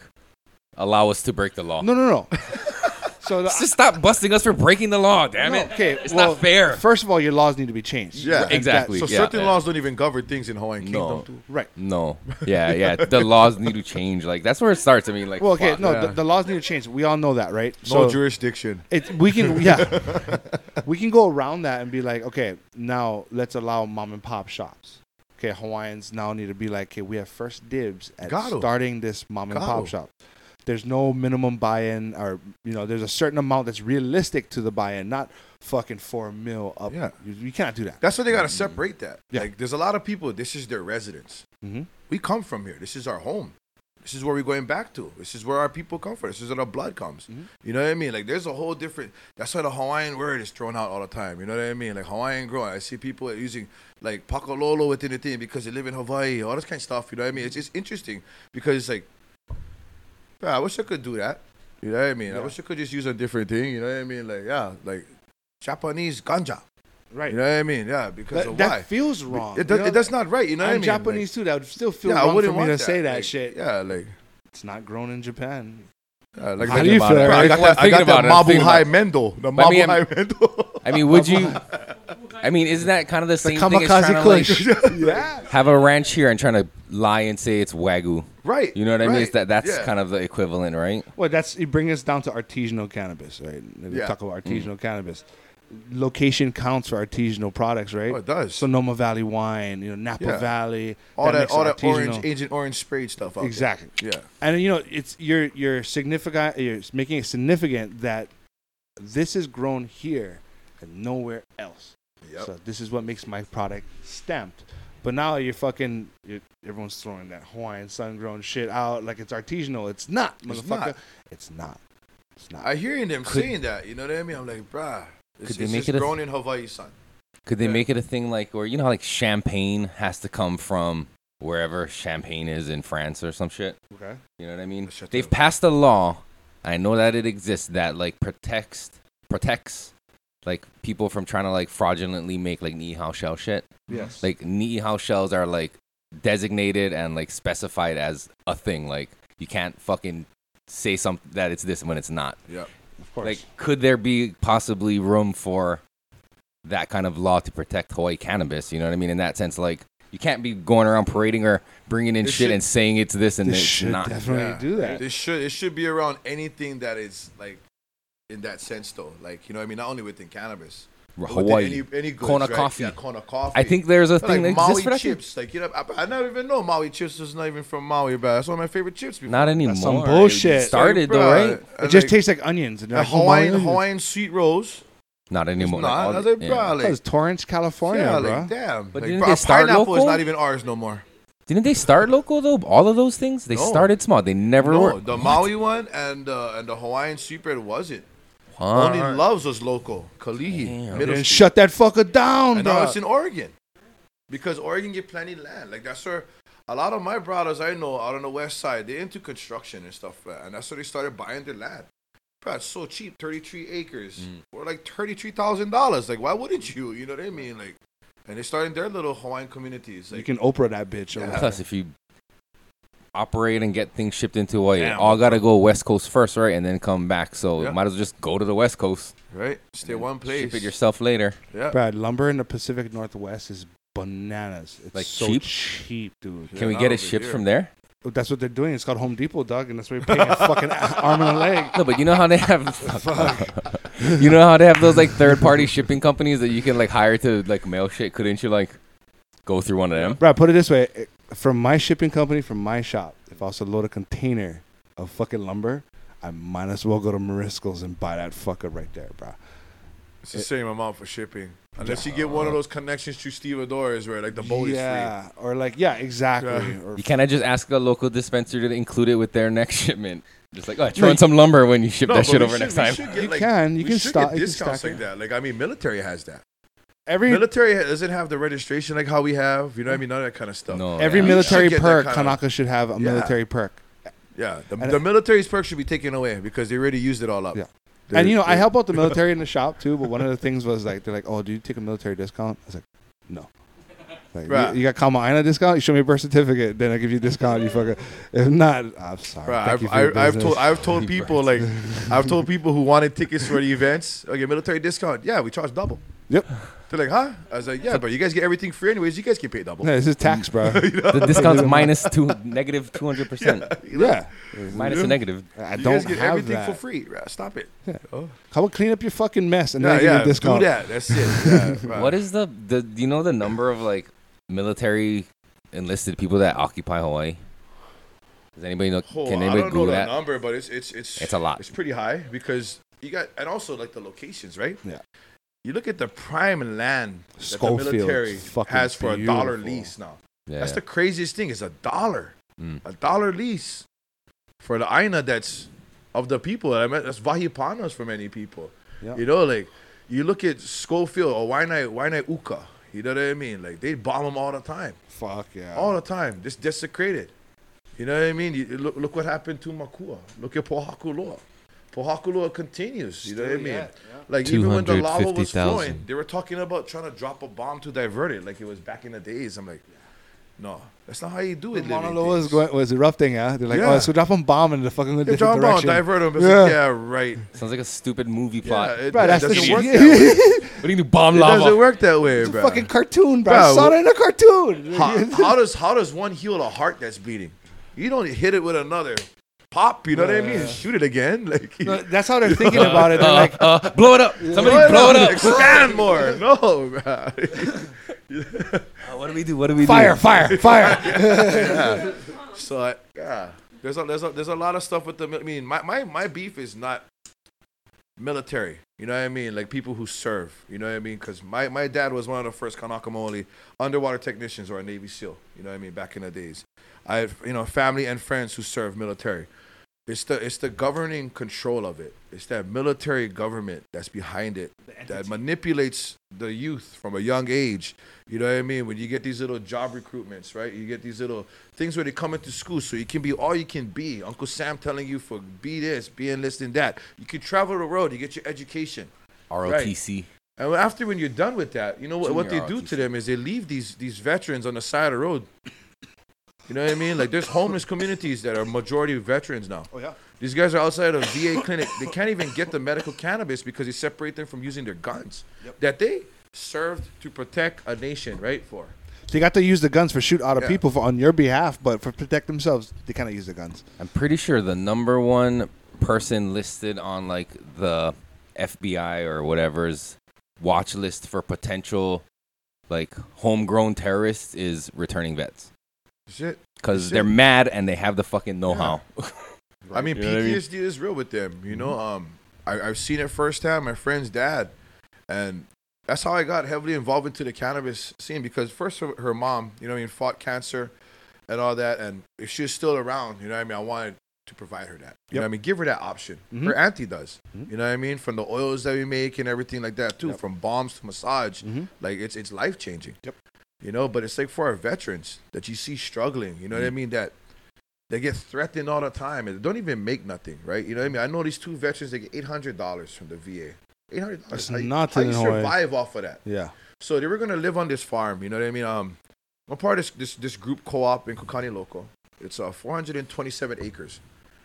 allow us to break the law. no, no, no. [LAUGHS] so the, Just stop busting us for breaking the law, damn no, it. okay, it's well, not fair. First of all, your laws need to be changed. Yeah. And that- Exactly. So yeah, certain yeah. laws don't even govern things in Hawaiian No. Kingdom. Too. right. No. Yeah, yeah. [LAUGHS] the laws need to change. Like that's where it starts. I mean, like Well, okay, fuck. no, yeah. the, the laws need to change. We all know that, right? No So jurisdiction. it, we can, yeah, [LAUGHS] we can go around that and be like, okay, now let's allow mom and pop shops. Okay, Hawaiians now need to be like, okay, we have first dibs at starting this mom and pop shop. There's no minimum buy-in, or you know, there's a certain amount that's realistic to the buy-in, not fucking four mil up. Yeah. you, you cannot do that. That's why they gotta separate that. Yeah. Like, there's a lot of people. This is their residence. hmm We come from here. This is our home. This is where we're going back to. This is where our people come from. This is where our blood comes. Mhm. You know what I mean? Like, there's a whole different. That's why the Hawaiian word is thrown out all the time. You know what I mean? Like Hawaiian grow. I see people using like pakalolo within the thing because they live in Hawaii. All this kind of stuff. You know what I mean? It's just interesting because it's like, yeah, I wish I could do that. You know what I mean? I wish I could just use a different thing. You know what I mean? Like, yeah, like Japanese ganja. Right. You know what I mean? Yeah, because that, of that feels wrong. It, you does, know? it, that's not right. You know what I I'm mean? Like- Japanese too. That would still feel yeah, I wrong for wouldn't me want to that. say that Like, shit. Yeah, like, It's not grown in Japan. uh, like How do you about feel? it. Bro, I got Well, that, I thinking got that about Mabu High about Mendo. The But I mean, High Mendo. [LAUGHS] I mean, would you? [LAUGHS] I mean, isn't that kind of the same thing as Kamikaze trying to like [LAUGHS] yeah. have a ranch here and trying to lie and say it's wagyu? right. You know what I mean? It's that that's yeah. kind of the equivalent, right? Well, that's you bring us down to artisanal cannabis, right? We Yeah. talk about artisanal cannabis. Location counts for artisanal products, right? Oh, it does. Sonoma Valley wine, you know Napa Yeah. Valley, all that, makes all that orange, artisanal. Agent Orange sprayed stuff. Exactly. There. Yeah. And you know, it's you're you're significant. You're making it significant that this is grown here and nowhere else. Yep. So this is what makes my product stamped. But now you're fucking. You're, everyone's throwing that Hawaiian sun-grown shit out like it's artisanal. It's not, It's motherfucker. not. It's not. It's not. I hearing them Could- saying that. You know what I mean? I'm like, bruh. It's, Could they it's make it a- grown in Hawaii, son. Could they Yeah. make it a thing like, or you know, how, like champagne has to come from wherever champagne is in France or some shit? okay. You know what I mean? They've passed a law. I know that it exists that like protects protects like people from trying to like fraudulently make like Niihau shell shit. Yes. Like Niihau shells are like designated and like specified as a thing. Like you can't fucking say something that it's this when it's not. Yep. Of course. Like could there be possibly room for that kind of law to protect Hawaii cannabis? You know what I mean? In that sense, like you can't be going around parading or bringing in It shit should- and saying it's this and this it's should not. definitely Yeah. do that. It should it should be around anything that is like in that sense though. Like you know what I mean? Not only within cannabis. But Hawaii. Any, any goods, Kona right? coffee. Yeah, Kona coffee. I think there's a But, thing like that exists Maui for that. too. chips. Like you know, I, I never even know Maui chips was not even from Maui, but that's one of my favorite chips. Before. Not anymore. some It bullshit. started Like, though, bruh, right? It just like, tastes like onions. And a like, Hawaiian onions. Hawaiian sweet rolls. Not It's anymore. not. Like, all was the- like, yeah. bruh, That was Torrance, California, yeah, bro. like damn. But like, didn't bro, they start pineapple is not even ours no more. Didn't they start local though? All of those things they No. started small. They never No, were. the What? Maui one and uh, and the Hawaiian sweet bread wasn't. Huh? Only Loves was local. Kalihi, Middle Then Street. shut that fucker down, And now it's in Oregon. Because Oregon get plenty land. Like that's where a lot of my brothers I know out on the west side, they're into construction and stuff. And that's where they started buying their land. Bro, it's so cheap, 33 acres. Mm. For like $33,000. Like, why wouldn't you? You know what I mean? Like, and they're starting their little Hawaiian communities. Like, you can Oprah that bitch. Yeah. Plus, if you operate and get things shipped into Hawaii, Damn. all gotta go West Coast first, right, and then come back. So Yeah. might as well just go to the West Coast. right? Stay one place. Ship it yourself later. Yeah. Brad, lumber in the Pacific Northwest is bananas. It's Like so cheap? cheap, dude. Yeah, Can we get it over shipped here. from there? Oh, that's what they're doing. It's called Home Depot, Doug, and that's why you're paying a [LAUGHS] fucking arm and a leg. No, but you know how they have. [LAUGHS] [LAUGHS] you know how they have those like third-party shipping companies that you can like hire to like mail shit. Couldn't you like go through one of them? Brad, put it this way: from my shipping company, from my shop, if I was to load a container of fucking lumber, I might as well go to Marisco's and buy that fucker right there, bro. It's the same amount for shipping. Unless you get one of those connections to stevedores where like the boat yeah, or like yeah, exactly. Yeah. Or You cannot just ask a local dispenser to include it with their next [LAUGHS] shipment. Just like, oh, throw in some lumber when you ship is free. that shit over should- next time. should get, You can, you we can should stock- get you can discounts stack like it. that. Like I mean, military has that. Every Military doesn't have the registration like how we have. You know what I mean? None of that kind of stuff. No, every yeah. military should perk, that kinda- Kanaka should have a Yeah. military perk. Yeah, the, And- the military's perks should be taken away because they already used it all up. Yeah. They're- and you know, I help out the [LAUGHS] military in the shop too. But one of the things was like, they're like, "Oh, do you take a military discount?" I was like, "No." Like, Bruh. you, you got Kamaaina discount? You show me a birth certificate, then I give you a discount. You fucking. If not, I'm sorry. Bro, I've, you for I, I've told I've told [LAUGHS] people like I've told people who wanted tickets for the events, oh, okay, military discount. Yeah, we charge double. Yep. They're like, huh? I was like, yeah, but you guys get everything free anyways. You guys get paid double. Yeah, this is tax, bro. [LAUGHS] The discount's minus two, negative two hundred percent, [LAUGHS] yeah. minus a negative. I You don't guys get have everything that. for free. Bruh, Stop it. Oh. How about clean up your fucking mess and Yeah, then give me yeah, a discount? do that. That's it. Yeah, [LAUGHS] bruh. What is the the? Do you know the number of like military enlisted people that occupy Hawaii? Does anybody know? Oh, can I anybody don't know Google the that? number, but it's it's it's It's a lot. It's pretty high because you got and also like the locations, right? Yeah. You look at the prime land that the military has for a dollar lease now. Yeah. That's the craziest thing. It's a dollar, Mm. a dollar lease for the aina that's of the people. I mean, that's vahipanas for many people. Yeah. You know, like you look at Schofield or Waianae Waianae Uka. You know what I mean? Like they bomb them all the time, Fuck yeah. all the time. Just desecrated. You know what I mean? You, look, look what happened to Makua. Look at Pohakuloa. Pohakuloa continues. You know what I mean? yet, Like even when the lava was 250,000. flowing, they were talking about trying to drop a bomb to divert it, like it was back in the days. I'm like, no, that's not how you do it. Mauna living was, things. going, was erupting, yeah? They're like, Yeah. oh, so drop a bomb in the fucking Yeah, different drop a bomb, divert them. Yeah. like, yeah, right. Sounds like a stupid movie Yeah, plot. it, Bro, it that's the doesn't shit. work that way. [LAUGHS] what do you do? Bomb It lava? doesn't work that way, It's a bro. fucking cartoon, bro. Bro, I saw it in a cartoon. how, how does how does one heal a heart that's beating? You don't hit it with another pop. You know what I mean? And shoot it again. [LAUGHS] Like No, that's how they're thinking about it. They're like, uh, blow it up! Somebody blow it blow it up, up! Expand more. No, bro. [LAUGHS] Uh, what do we do? What do we fire, do? fire, fire. [LAUGHS] So I, yeah, there's a there's a there's a lot of stuff with the. mil- I mean, my my my beef is not military. You know what I mean? Like people who serve. You know what I mean? Because my my dad was one of the first Kanaka Maoli underwater technicians or a Navy SEAL. You know what I mean? Back in the days, I have you know family and friends who serve military. It's the it's the governing control of it. It's that military government that's behind it that manipulates the youth from a young age. You know what I mean? When you get these little job recruitments, right? You get these little things where they come into school so you can be all you can be. Uncle Sam telling you for be this, be enlisted in that. You can travel the road, you get your education. ROTC. And after when you're done with that, you know what, what they do ROTC. to them is they leave these these veterans on the side of the road. You know what I mean? Like there's homeless communities that are majority veterans now. Oh, yeah. These guys are outside of VA clinic. They can't even get the medical cannabis because they separate them from using their guns that they served to protect a nation, right? For They got to use the guns for shoot out of Yeah. people for, on your behalf, but for protect themselves, they kind of use the guns. I'm pretty sure the number one person listed on like the FBI or whatever's watch list for potential like homegrown terrorists is returning vets shit. because they're mad and they have the fucking know-how. [LAUGHS] I mean, You know what I mean? PTSD is real with them. You know, um, I, I've seen it firsthand. My friend's dad, and that's how I got heavily involved into the cannabis scene because first her, her mom, you know, what I mean, fought cancer and all that, and if she was still around, you know, what I mean, I wanted to provide her that. You know, what I mean, give her that option. Mhm. Her auntie does. Mhm. You know what I mean? From the oils that we make and everything like that too, Yep. from bombs to massage, like it's it's life changing. Yep. You know, but it's like for our veterans that you see struggling. You know what I Mm-hmm. mean? That they get threatened all the time and they don't even make nothing, right? You know what I mean? I know these two veterans they get eight hundred dollars from the VA. Eight hundred dollars. That's nothing how you Hawaii. survive off of that? Yeah. So they were gonna live on this farm. You know what I mean? Um, I'm part of this this, this group co-op in Kukaniloko. It's uh 427 acres.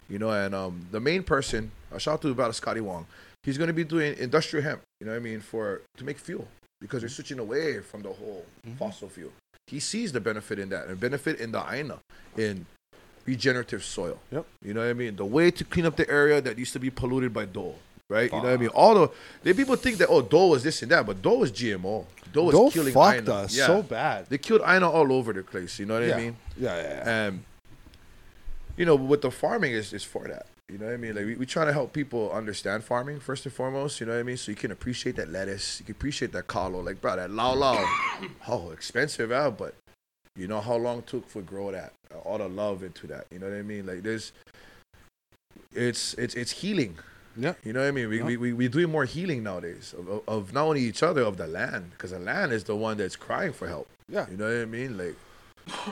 You know, and um the main person, uh, shout out to about Scotty Wong. He's gonna be doing industrial hemp. You know what I mean? For to make fuel because they're mm-hmm. switching away from the whole mm-hmm. fossil fuel. He sees the benefit in that and benefit in the aina in regenerative soil. Yep. You know what I mean? The way to clean up the area that used to be polluted by dole. Right? You know what I mean? All the they people think that oh dole was this and that, but dole was GMO. Dole was Don't killing fucked aina. us Yeah. so bad. They killed aina all over the place. You know what yeah. I mean? Yeah, yeah, yeah. And you know, with the farming is is for that. You know what I mean? Like we, we try to help people understand farming first and foremost. You know what I mean? So you can appreciate that lettuce, you can appreciate that kalo. Like bro, that laulau, [COUGHS] oh expensive out, but you know how long it took for grow that, all the love into that. You know what I mean? Like there's, it's it's it's healing. Yeah. You know what I mean? We, Yeah. we, we, we're doing more healing nowadays of, of, of not only each other, of the land, because the land is the one that's crying for help. Yeah. You know what I mean? Like,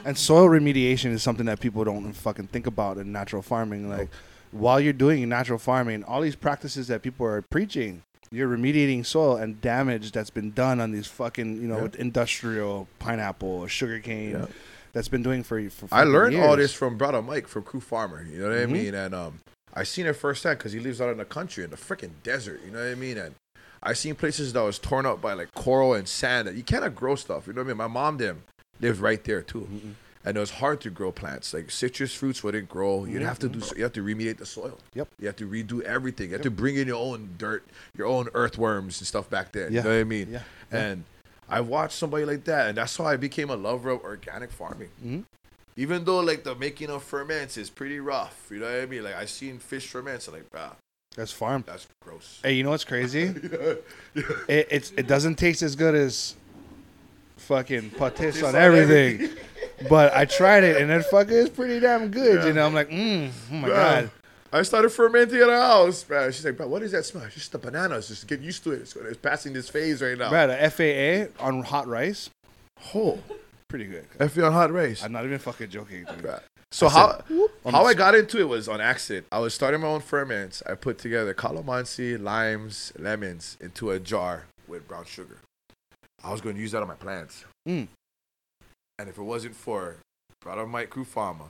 And soil remediation is something that people don't fucking think about in natural farming. Like while you're doing natural farming, all these practices that people are preaching you're remediating soil and damage that's been done on these fucking you know Yeah. industrial pineapple or sugarcane Yeah. that's been doing for you. for. I learned all this from brother Mike from Crew Farmer. You know what I Mhm. mean? And um, I seen it firsthand because he lives out in the country in the freaking desert. You know what I mean? And I seen places that was torn up by like coral and sand that you cannot grow stuff. You know what I mean? My mom them lived right there too, and it was hard to grow plants like citrus fruits wouldn't grow. You'd have to do you have to remediate the soil. Yep. You have to redo everything. You have to bring in your own dirt, your own earthworms and stuff back then. Yeah. You know what I mean? Yeah. And I watched somebody like that, and that's how I became a lover of organic farming. Mhm. Even though like the making of ferments is pretty rough, you know what I mean? Like I seen fish ferments, I'm like, ah, That's farm. that's gross. Hey, you know what's crazy? [LAUGHS] It it's, it doesn't taste as good as fucking patis on everything. [LAUGHS] but I tried it and it fucking is pretty damn good. Yeah. You know, I'm like, mm, oh my god. I started fermenting at the house, man. She's like, bro, what is that smell? It's just the bananas. Just get used to it. It's, it's passing this phase right now. Brad, a FAA on hot rice, Oh, pretty good. F on hot rice. I'm not even fucking joking. Dude. So I how said, how I got into it was on accident. I was starting my own ferments. I put together calamansi, limes, lemons into a jar with brown sugar. I was going to use that on my plants. Mm. And if it wasn't for brother Mike Crew Farmer,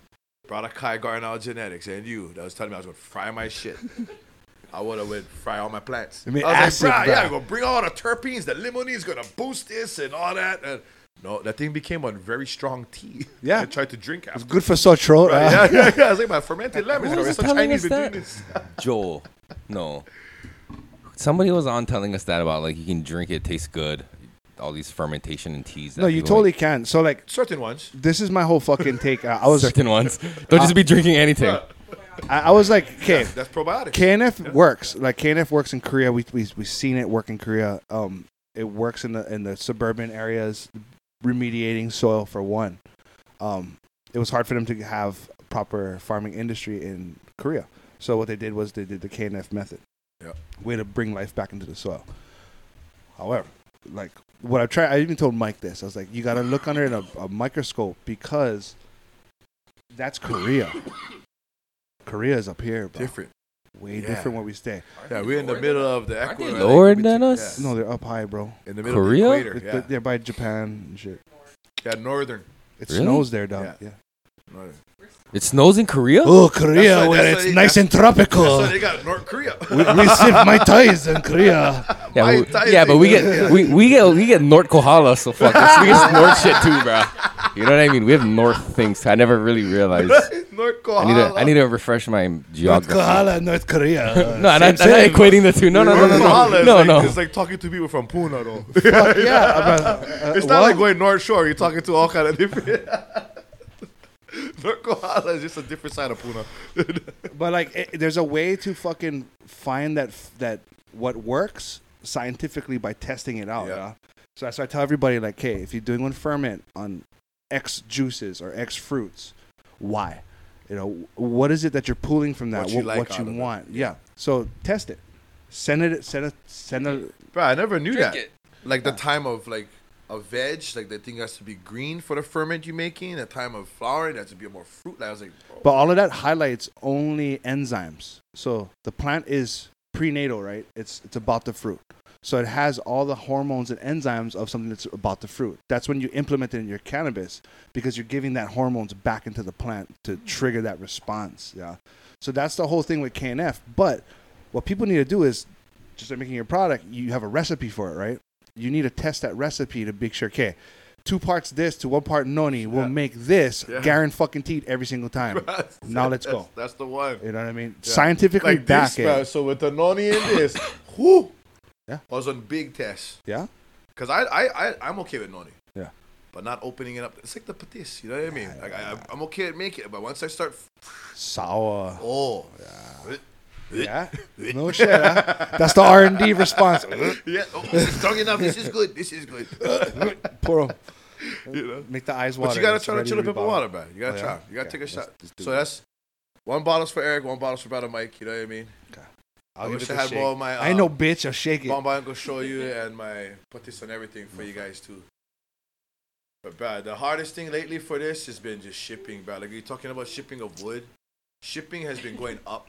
brother Kai Garnell Genetics, and you that was telling me I was going to fry my shit, [LAUGHS] I would have went fry all my plants. I mean, I was acid, like, "Bruh, yeah, bruh." I'm going to bring all the terpenes. The limonene's going to boost this and all that. And no, that thing became a very strong tea. Yeah. I tried to drink after. It's good for sore throat. Right, uh, yeah, yeah, yeah. I was like, my fermented lemons. Who was It's so telling Chinese us doing that? this. [LAUGHS] Joel. No. Somebody was on telling us that about like you can drink it, tastes good. All these fermentation and teas. that No, you totally make. can. So like, Certain ones. this is my whole fucking take. Uh, I was, certain ones. Don't just be drinking anything. I, I was like, okay, That's probiotic. KNF works. Like KNF works in Korea. We we we seen it work in Korea. Um, it works in the in the suburban areas, remediating soil for one. Um, it was hard for them to have proper farming industry in Korea. So what they did was they did the KNF method. Yeah. Way to bring life back into the soil. However, like what I tried, I even told Mike this. I was like, you got to look under a, a microscope because that's Korea. Korea is up here, bro. Different. Way Yeah. different where we stay. Yeah, we're in the middle of the Aren't they equator. lower like, than us? yeah. No, they're up high, bro. In the middle Korea? of the equator. They're, Yeah. they're by Japan and shit. yeah, northern. It Really? snows there, dog. Yeah. Yeah. northern. It snows in Korea. Oh, Korea, That's why- where that's it's why- nice that's- and tropical. So they got North Korea. we, we sip mai tais in Korea. Yeah, My we- Thai yeah, but we yeah. get we, we get we get North Kohala, so fuck this. We get North shit too, bro. You know what I mean? We have North things. I never really realized. [LAUGHS] North I need to I need to refresh my North geography. Korea, North Korea. [LAUGHS] No, I'm not, I'm not equating the two. No, no, no, no, no, no, no. It's like talking to people from Puna, though. Fuck yeah. I'm [LAUGHS] uh, it's not well, like going North Shore. You're talking to all kind of different. North [LAUGHS] Kohala is just a different side of Puna. [LAUGHS] But like, it, there's a way to fucking find that that what works scientifically by testing it out. Yeah. Yeah. So that's why I tell everybody like, hey, if you're doing one ferment on X juices or X fruits, why? You know, what is it that you're pulling from that? What you like what you of it. want? Yeah. So test it. Send it. Send it. Send a. Bro, I never knew Drink that. it. Like the time of like a veg, like the thing has to be green for the ferment you're making. The time of flowering, has to be more fruit. I was like, But all of that highlights only enzymes. So the plant is prenatal, right? It's it's about the fruit. So it has all the hormones and enzymes of something that's about the fruit. That's when you implement it in your cannabis because you're giving that hormones back into the plant to trigger that response. Yeah. So that's the whole thing with KNF. But what people need to do is just making your product, you have a recipe for it, right? You need to test that recipe to make sure, okay, two parts this to one part noni will Yeah. make this Yeah. guaranteed every single time. [LAUGHS] that's- Now let's that's- go. That's the one. You know what I mean? Yeah. Scientifically like back this, it. So with the noni in this, [LAUGHS] whoo, Yeah. I was on big test. Yeah. Cause I, I, I, I'm okay with noni. Yeah. But not opening it up. It's like the patis. You know what I mean? Like I, I'm okay at making it, but once I start, Sour. oh, Yeah. Yeah, [LAUGHS] no shit. Huh? That's the R and D response. [LAUGHS] yeah, oh, this is strong enough. This is good. This is good. [LAUGHS] Pour you know. Make the eyes water. But you gotta try the ready chili to pepper rebound. water, man. You gotta Oh, try. You gotta Okay, take a shot. So that's one bottle's for Eric, one bottle's for brother Mike. You know what I mean? I'll I wish I had shake. more of my, I know, um, bitch. I'll shake it. Gonna show you and my put this on everything for you guys too. But bro, the hardest thing lately for this has been just shipping, bro. Like you're talking about shipping of wood. Shipping has been going up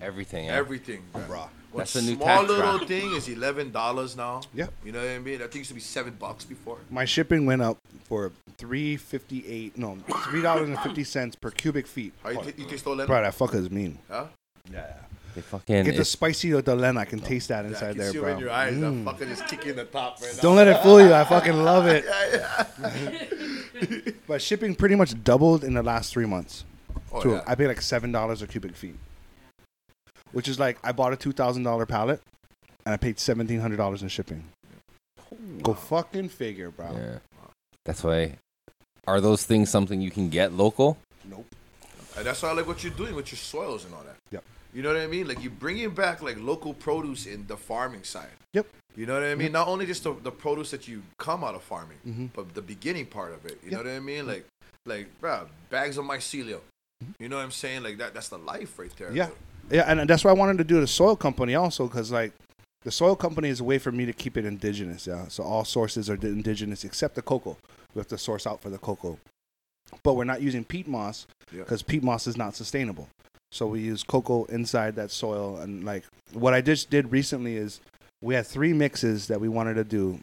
Everything. Yeah. Everything, bro. Bruh. One That's the new small tax little bracket. thing is eleven dollars now. Yep. You know what I mean? I think it used to be seven bucks before. My shipping went up for three fifty eight. No, three dollars and fifty cents per cubic feet. How you, t- you taste all that? Bro, that fucker's mean. Huh? Yeah. They fucking. Get the it's- spicy of the len. I can taste that Yeah, I inside can there, see it bro. in your eyes. Mm. That fucker just kicking the top right now. Don't let it fool you. I fucking love it. [LAUGHS] yeah, yeah. but shipping pretty much doubled in the last three months. Oh, So yeah. I paid like seven dollars a cubic feet, which is like I bought a two thousand dollar pallet, and I paid seventeen hundred dollars in shipping. Go fucking figure, bro. Yeah. That's why. Are those things something you can get local? Nope. And that's why I like what you're doing with your soils and all that. Yep. You know what I mean? Like you bringing back like local produce in the farming side. Yep. You know what I mean? Not only just the, the produce that you come out of farming, Mhm. but the beginning part of it. You Yep. know what I mean? Like, like, bro, bags of mycelium. You know what I'm saying? Like that. That's the life right there. Mm-hmm. Yeah. Yeah, and that's why I wanted to do the soil company also, because like the soil company is a way for me to keep it indigenous. Yeah, so all sources are indigenous except the cocoa. We have to source out for the cocoa, but we're not using peat moss Yeah. because peat moss is not sustainable. So we use cocoa inside that soil, and like what I just did recently is we had three mixes that we wanted to do.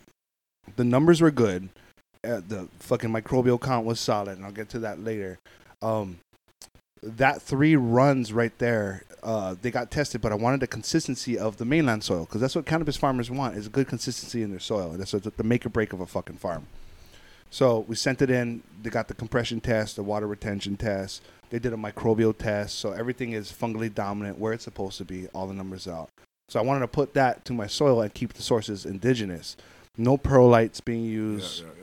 The numbers were good. Uh, the fucking microbial count was solid, and I'll get to that later. Um, that three runs right there, uh, they got tested, but I wanted the consistency of the mainland soil because that's what cannabis farmers want is a good consistency in their soil. And that's the the make or break of a fucking farm. So we sent it in. They got the compression test, the water retention test. They did a microbial test. So everything is fungally dominant where it's supposed to be. All the numbers out. So I wanted to put that to my soil and keep the sources indigenous. No perlites being used. yeah, yeah. So-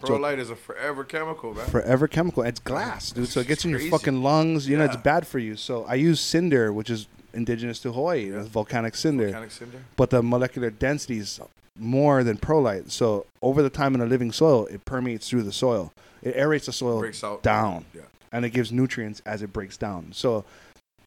Perlite is a forever chemical, man. Forever chemical. It's glass, dude. So it gets in your Crazy. fucking lungs. You know, it's Yeah. bad for you. So I use cinder, which is indigenous to Hawaii. It's volcanic cinder. Volcanic cinder. But the molecular density is more than perlite. So over the time in a living soil, it permeates through the soil. It aerates the soil Breaks out down. Yeah. and it gives nutrients as it breaks down. So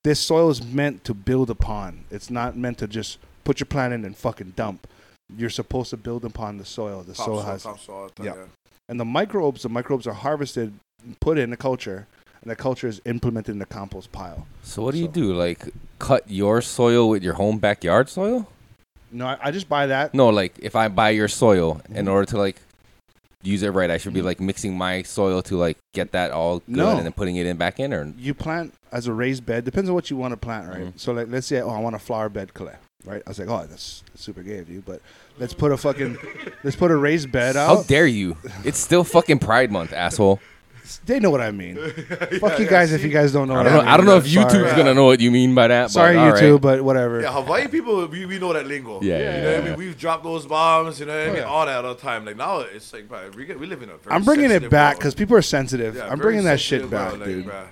this soil is meant to build upon. It's not meant to just put your plant in and fucking dump. You're supposed to build upon the soil. The Top soil soil, has top soil. Yeah. yeah. And the microbes, the microbes are harvested, put in a culture, and the culture is implemented in the compost pile. So what do you do? Like cut your soil with your home backyard soil? No, I, I just buy that. No, like if I buy your soil in Mhm. order to like use it right, I should be like mixing my soil to like get that all good No. and then putting it in back in or You plant as a raised bed. Depends on what you want to plant, right? Mhm. So like, let's say, oh, I want a flower bed clay, right? I was like, oh, that's, that's super gay of you, but let's put a fucking, [LAUGHS] let's put a raised bed out. How dare you? It's still fucking Pride Month, asshole. They know what I mean. [LAUGHS] Fuck you guys if you guys don't know. I don't know. mean. I don't know if Sorry. YouTube's gonna know what you mean by that. Sorry, but all right. YouTube, but whatever. Yeah, Hawaii people, we, we know that lingo. Yeah, you yeah, know what. I mean. We've dropped those bombs, you know what I mean, Oh, yeah. all that all the time. Like now, it's like, bro, we, get, we live in a very. I'm bringing it back because people are sensitive. Yeah, I'm very bringing that shit back, world, like, dude. bruh.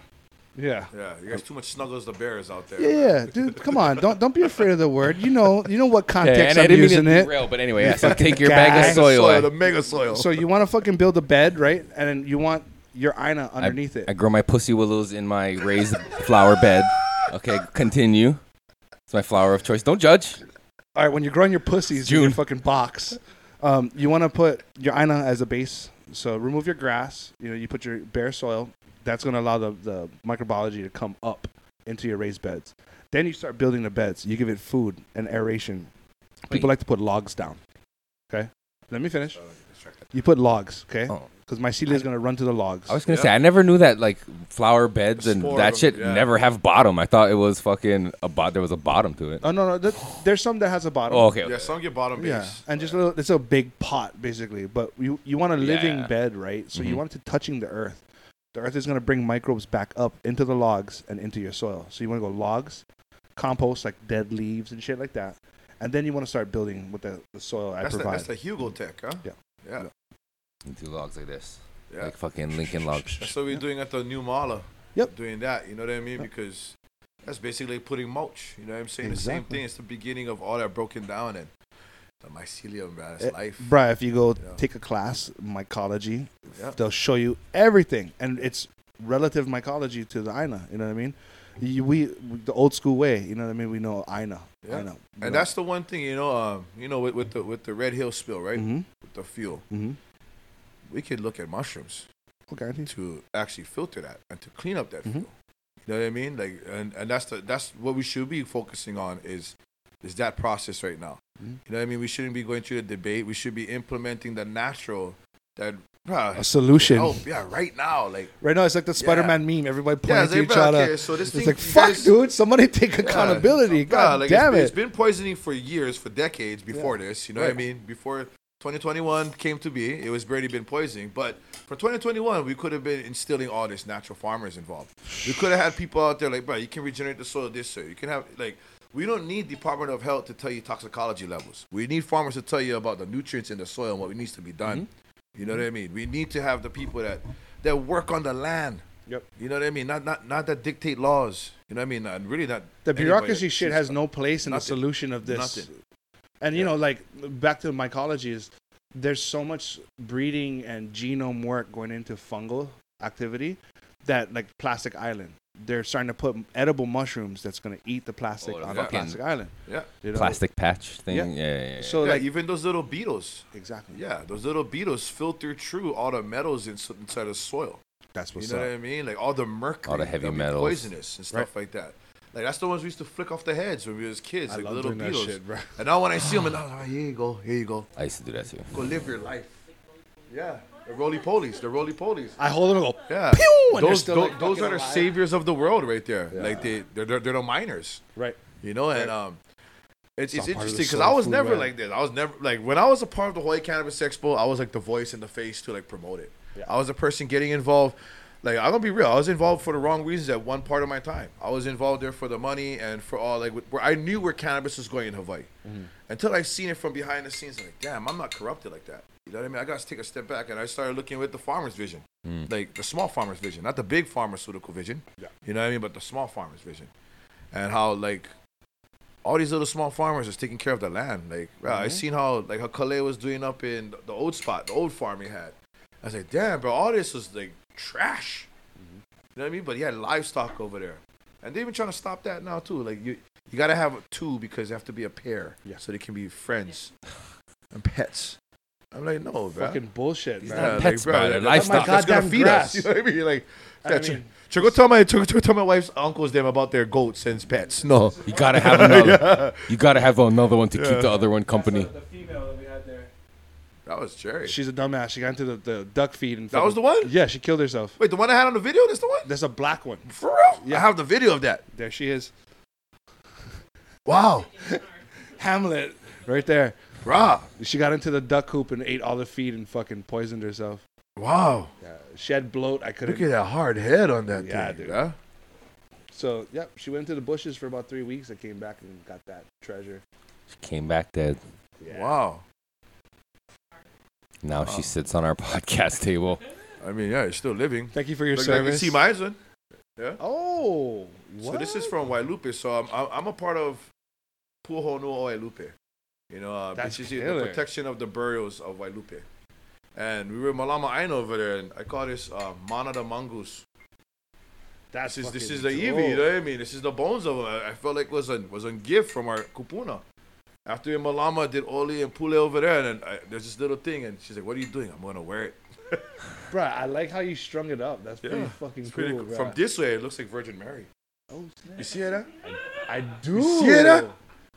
Yeah. Yeah, you guys too much snuggles the bears out there. Yeah, yeah, dude. Come on, don't don't be afraid of the word. You know, you know what Yeah, context and I I'm didn't mean using to it. derail, but anyway, yeah, so take your bag guy. of soil. soil, the mega soil. So you want to fucking build a bed, right? And then you want your ina underneath it. I grow my pussy willows in my raised flower bed. Okay, continue. It's my flower of choice. Don't judge. All right, when you're growing your pussies in your June. fucking box, um, you want to put your ina as a base. So remove your grass. You know, you put your bare soil. That's going to allow the, the microbiology to come up into your raised beds. Then you start building the beds. You give it food and aeration. People Wait. like to put logs down. Okay, let me finish. You put logs, okay? Oh. Because mycelia is going to run to the logs. I was gonna Yeah. say I never knew that like flower beds and Spore that of shit yeah. never have bottom. I thought it was fucking a bot. There was a bottom to it. Oh no, no. That, there's some that has a bottom. Oh, okay. okay. yeah, some get bottom base. Yeah, and just a little, it's a big pot basically, but you you want a living Yeah. bed, right? So you Mhm. want it to touching the earth. The earth is going to bring microbes back up into the logs and into your soil. So you want to go logs, compost like dead leaves and shit like that, and then you want to start building with the, the soil I That's the, that's the Hugo tech, huh? Yeah. Yeah. Two logs like this, Yeah. like fucking Lincoln logs. [LAUGHS] That's what we're doing at the new mala. Uh, yep. Doing that, you know what I mean? Because that's basically putting mulch. You know what I'm saying? Exactly. The same thing. It's the beginning of all that broken down and the mycelium, man. It's Eh, life. Bruh, if you go Yeah. take a class, mycology, Yeah. they'll show you everything, and it's relative mycology to the ina. You know what I mean? You, we the old school way. You know what I mean? We know ina. Yeah. Ina. And that's the one thing, you know, um, you know, with, with the with the Red Hill spill, right? mm-hmm. With the fuel, Mm-hmm. we could look at mushrooms Okay. to actually filter that and to clean up that Mhm. fuel. You know what I mean? Like, and, and that's the that's what we should be focusing on is is that process right now. Mhm. You know what I mean? We shouldn't be going through the debate. We should be implementing the natural that bruh, A solution. Oh yeah, right now. Like Right now, it's like the Spider-Man meme. Everybody yeah, pointing it's to each other. okay, so this It's thing, like, fuck, guys- dude. Somebody take Yeah. accountability. God like, damn it's, it. It's been poisoning for years, for decades before this. You know what I mean? Before 2021 came to be, it was already been poisoning. But for 2021, we could have been instilling all this natural farmers involved. We could have had people out there like, bro, you can regenerate the soil this way. You can have like. We don't need Department of Health to tell you toxicology levels. We need farmers to tell you about the nutrients in the soil and what needs to be done. Mm-hmm. You know what I mean? We need to have the people that that work on the land. Yep. You know what I mean? Not not not that dictate laws. You know what I mean? And really not The bureaucracy shit has no place in the solution of this. Nothing. And you Yeah. know, like back to mycology is there's so much breeding and genome work going into fungal activity that like plastic island. They're starting to put edible mushrooms that's going to eat the plastic Oh, the on the fucking- plastic island. Yeah. You know? Plastic patch thing. Yeah. Yeah, yeah, yeah. So yeah, like even those little beetles. exactly. Yeah, those little beetles filter through all the metals ins- inside the soil. That's You know up. what I mean? Like all the mercury, All the heavy that'll be metals. poisonous and stuff like that. Like that's the ones we used to flick off the heads when we was kids, I like love little doing that beetles. shit, bro. And now when I see them, and oh, here you go, here you go, I used to do that too. go live your life. Yeah, the roly polies, the roly polies. I hold them and go, Yeah, Pew! And those still, tho- like, those are the saviors of the world right there. Yeah. Like they, they're, they're they're the miners. right. You know, and um, it's, It's it's all part of the interesting because I was never like this. I was never like when I was a part of the Hawaii Cannabis Expo. I was like the voice and the face to like promote it. Yeah. I was a person getting involved. Like I'm gonna be real, I was involved for the wrong reasons at one part of my time. I was involved there for the money and for all like where I knew where cannabis was going in Hawaii. Mm-hmm. Until I seen it from behind the scenes, like damn, I'm not corrupted like that. You know what I mean? I got to take a step back and I started looking with the farmer's vision, hmm. like the small farmer's vision, not the big pharmaceutical vision. Yeah. You know what I mean? But the small farmer's vision, and how like all these little small farmers is taking care of the land. Like bro, I mm-hmm. seen how like how Kale was doing up in the- the old spot, the old farm he had. I was like, damn, bro, all this was like trash. Mm-hmm. You know what I mean? But he had livestock over there, and they've been trying to stop that now too. Like you, you gotta have two because they have to be a pair, Yeah. so they can be friends and pets. I'm like, no, bro. Fucking bullshit, man. not pets, bro, they're that- livestock. That's gonna Goddamn feed grass. us. [LAUGHS] You know what I mean? Like, I yeah, ch- mean- ch- go tell my ch- ch- tell my wife's uncles them about their goats and pets. No, You gotta have [LAUGHS] another. You gotta have another one to keep the other one company. The female that we had there. that was Jerry. She's a dumbass. She got into the, the duck feed and That was fucking- the one? Yeah, she killed herself. Wait, the one I had on the video. That's the one. There's a black one. For real? Yeah, I have the video of that. There she is. Wow, [LAUGHS] Hamlet, right there. Rob. She got into the duck coop and ate all the feed and fucking poisoned herself. Wow. Yeah, she had bloat. I couldn't. Look at that hard head on that Yeah, thing. dude. Yeah. So, yep, she went into the bushes for about three weeks. I came back and got that treasure. She came back dead. Yeah. Wow. Now she sits on our [LAUGHS] podcast table. I mean, yeah, you're still living. Thank you for your Look, like, you service. see mine, son. Yeah. Oh, So this is from Wailupe. So I'm I'm, I'm a part of Puho no Wailupe. You know, uh, That's which is the protection of the burials of Wailupe. And we were Malama Aina over there, and I call this uh, Mana the Mongoose. That's This is this is the. Eevee, you know what I mean? This is the bones of. I, I felt like was a was a gift from our kupuna. After Malama did Oli and Pule over there, and then I, there's this little thing, and she's like, "What are you doing?" I'm gonna wear it. [LAUGHS] bro, I like how you strung it up. That's pretty Yeah, fucking cool. pretty cool. bruh. From this way, it looks like Virgin Mary. oh, snap. You see that? I do. You see that?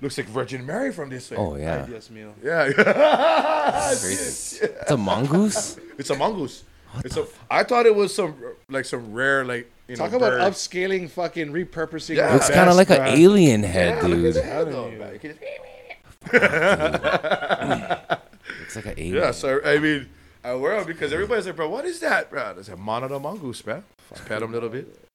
Looks like Virgin Mary from this way. Oh yeah, Ay, Dios mío. Yeah. [LAUGHS] crazy. It's a mongoose. [LAUGHS] it's a mongoose. It's a. I thought it was some like some rare like you know. Talk about bird. upscaling, fucking repurposing. Yeah. our Looks kind of like an alien head, Yeah, look at dude. the head, though, Telling you. man. You can just- [LAUGHS] Looks like an alien. Yeah, so I mean, I wear them because everybody's like, bro, what is that, bro? It's a monitor mongoose, man. Just pet him a little bit.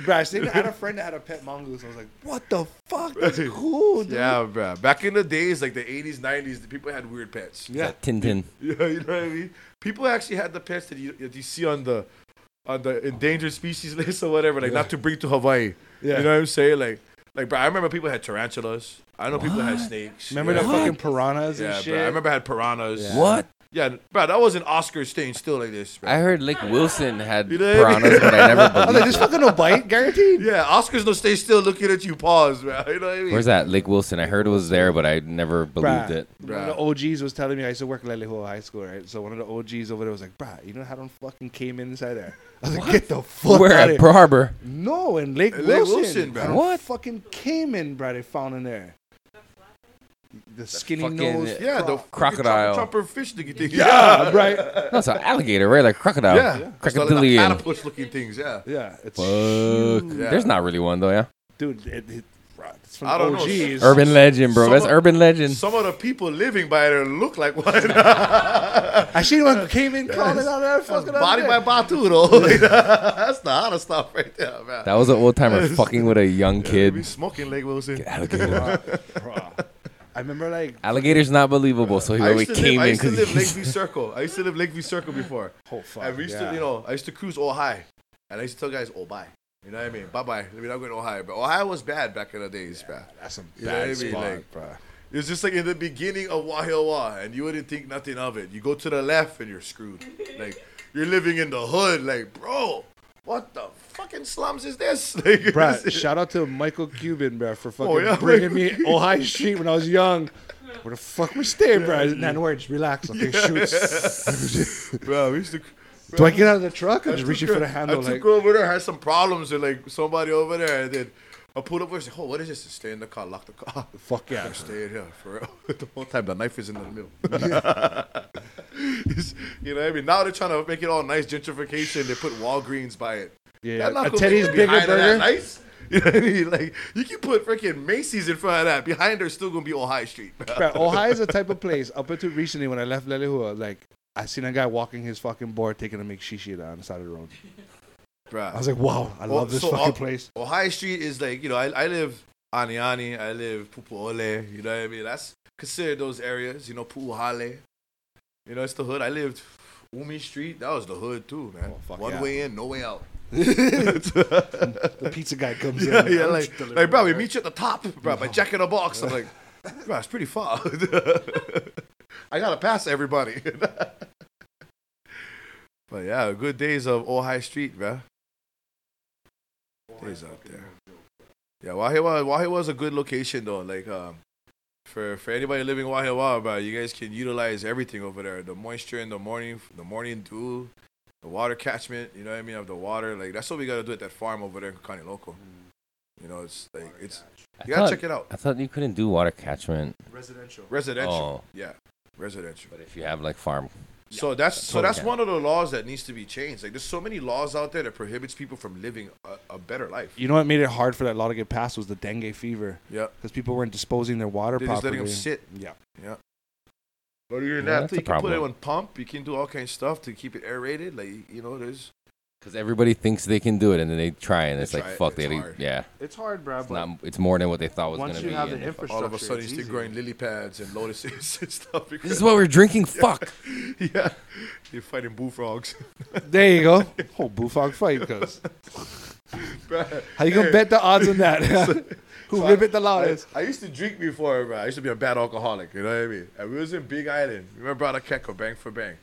Bruh, I think I had a friend that had a pet mongoose. I was like, what the fuck? That's cool, dude. Yeah, bro. Back in the days, like the 80s, 90s, the people had weird pets. Yeah. Tintin. [LAUGHS] Yeah, you know what I mean? People actually had the pets that you, that you see on the on the endangered species [LAUGHS] list or whatever, like not to bring to Hawaii. Yeah. You know what I'm saying? Like, like, bro, I remember people had tarantulas. I know people had snakes. Remember yeah. the fucking piranhas and Yeah, shit? bro. I remember I had piranhas. Yeah. What? Yeah, bro, that wasn't Oscar staying still like this. Bro. I heard Lake Wilson had You know what I mean? piranhas, but I never [LAUGHS] I was like, this fucking no bite, guaranteed. [LAUGHS] yeah, Oscar's no stay still looking at you. Pause, bro. [LAUGHS] You know what I mean? Where's that Lake Wilson? I heard it was there, but I never believed Bruh, it. One of the OGs was telling me I used to work at Leilehua High School, right? So one of the OGs over there was like, "Bro, you know how don't fucking came in inside there?" I was like, "Get the fuck Where out at Pearl here!" Harbor? No, in Lake Lake Wilson. Wilson, bruh. Don't What? Fucking came in, bruh. They found in there. The skinny fucking- nose. yeah, the Crocodile. chopper fish looking thing. Yeah, right. No, an alligator, right? Like crocodile. Yeah, It's like the Crocodilian. platypus looking things. Yeah, Yeah, it's Fuck. Yeah. There's not really one though, yeah. dude. It, it, it's from I don't know. Urban legend, bro. Some That's of- urban legend. some of the people living by there look like one. [LAUGHS] I seen one came in calling out there, fucking Body by Batu though. [LAUGHS] That's the hottest stuff right there, man. That was an old timer [LAUGHS] fucking with a young They be kid. smoking Lake Wilson. Alligator. Bruh. I remember like Alligator's not believable, so he I always used to live, came I in used to live Lake because View [LAUGHS] Circle. I used to live Lake View Circle before. oh fuck. And we used yeah. to, you know, I used to cruise Ohio. And I used to tell guys, oh, bye. You know what I mean? Bye bye. We're not going to Ohio. But Ohio was bad back in the days, man. That's some You know what I bad mean? spot, Like- bruh. It was just like in the beginning of Wahiawa, and you wouldn't think nothing of it. You go to the left, and you're screwed. Like, you're living in the hood. Like, bro, what the fucking slums is this? [LAUGHS] Like, Bruh, this is- shout out to Michael Cuban, bruh, for fucking Oh, yeah, bringing Michael me [LAUGHS] Ohio Street when I was young. Where the fuck we staying, bruh? Nine words, relax, okay, shoot. [LAUGHS] bro, we used to. Do I get out of the truck or I just took reaching for the handle? I took Like, her over there, had some problems with like somebody over there, and then I pulled up and said, "Oh, what is this? Stay in the car, lock the car." [LAUGHS] fuck yeah. Stay in here for real. [LAUGHS] the whole time the knife is in the middle. [LAUGHS] You know what I mean? Now they're trying to make it all nice gentrification. They put Walgreens by it. Yeah, a Teddy's bigger burger. Nice. You know what I mean? Like you can put freaking Macy's in front of that. Behind there's still gonna be Ohio Street. Bruh, Ohio is the type of place. Up until recently, when I left Leilehua, like I seen a guy walking his fucking board, taking a make shishi on the side of the road. I was like, wow, I love this so fucking place. Ohio Street is like, you know, I, I live Aniani, I live Pupuole, you know what I mean? That's considered those areas, you know, Puuhale. You know, it's the hood. I lived Umi Street, that was the hood too, man. Oh, One yeah. way in, no way out. [LAUGHS] The pizza guy comes yeah, in. yeah, "I'm like, like, bro, we meet you at the top, bro, by Jack in the Box. I'm like, bro, it's pretty far. [LAUGHS] I gotta pass everybody. [LAUGHS] but yeah, good days of Ohio Street, bro. Days out there. Yeah, Wahiawa, Wahiawa is a good location though. Like, um, for for anybody living in Wahiawa, bro, you guys can utilize everything over there. The moisture in the morning, the morning dew, the water catchment. You know what I mean? Of the water, like that's what we gotta do at that farm over there in County Local. You know, it's like it's I you gotta thought- check it out. I thought you couldn't do water catchment, Residential. Residential, Oh. yeah, residential. but if you have like farm, So that's so totally that's can. one of the laws that needs to be changed. Like there's so many laws out there that prohibits people from living a, a better life. You know what made it hard for that law to get passed was the dengue fever Yeah. because people weren't disposing their water They're just properly. letting them sit. Yeah. yeah. But you're Yeah, that, that's you a can put it problem. on pump. You can do all kinds of stuff to keep it aerated. Like you know, there's because everybody thinks they can do it and then they try and They it's like it, fuck, it's they hard. yeah, It's hard, bro. it's But not. It's more than what they thought was once gonna you be. have the and they fuck- all of a infrastructure, sudden you it's start easy. growing lily pads and lotuses and stuff. This Because, is what we're drinking. [LAUGHS] Fuck. yeah, you're fighting bullfrogs. [LAUGHS] There you go. Whole bullfrog fight, cuz. [LAUGHS] Bruh. How you gonna Hey, bet the odds on that? Who So rib it the I, loudest? I used to drink before, bro. I used to be a bad alcoholic. You know what I mean? And we was in Big Island. Remember Brother Keko, Bang for Bang.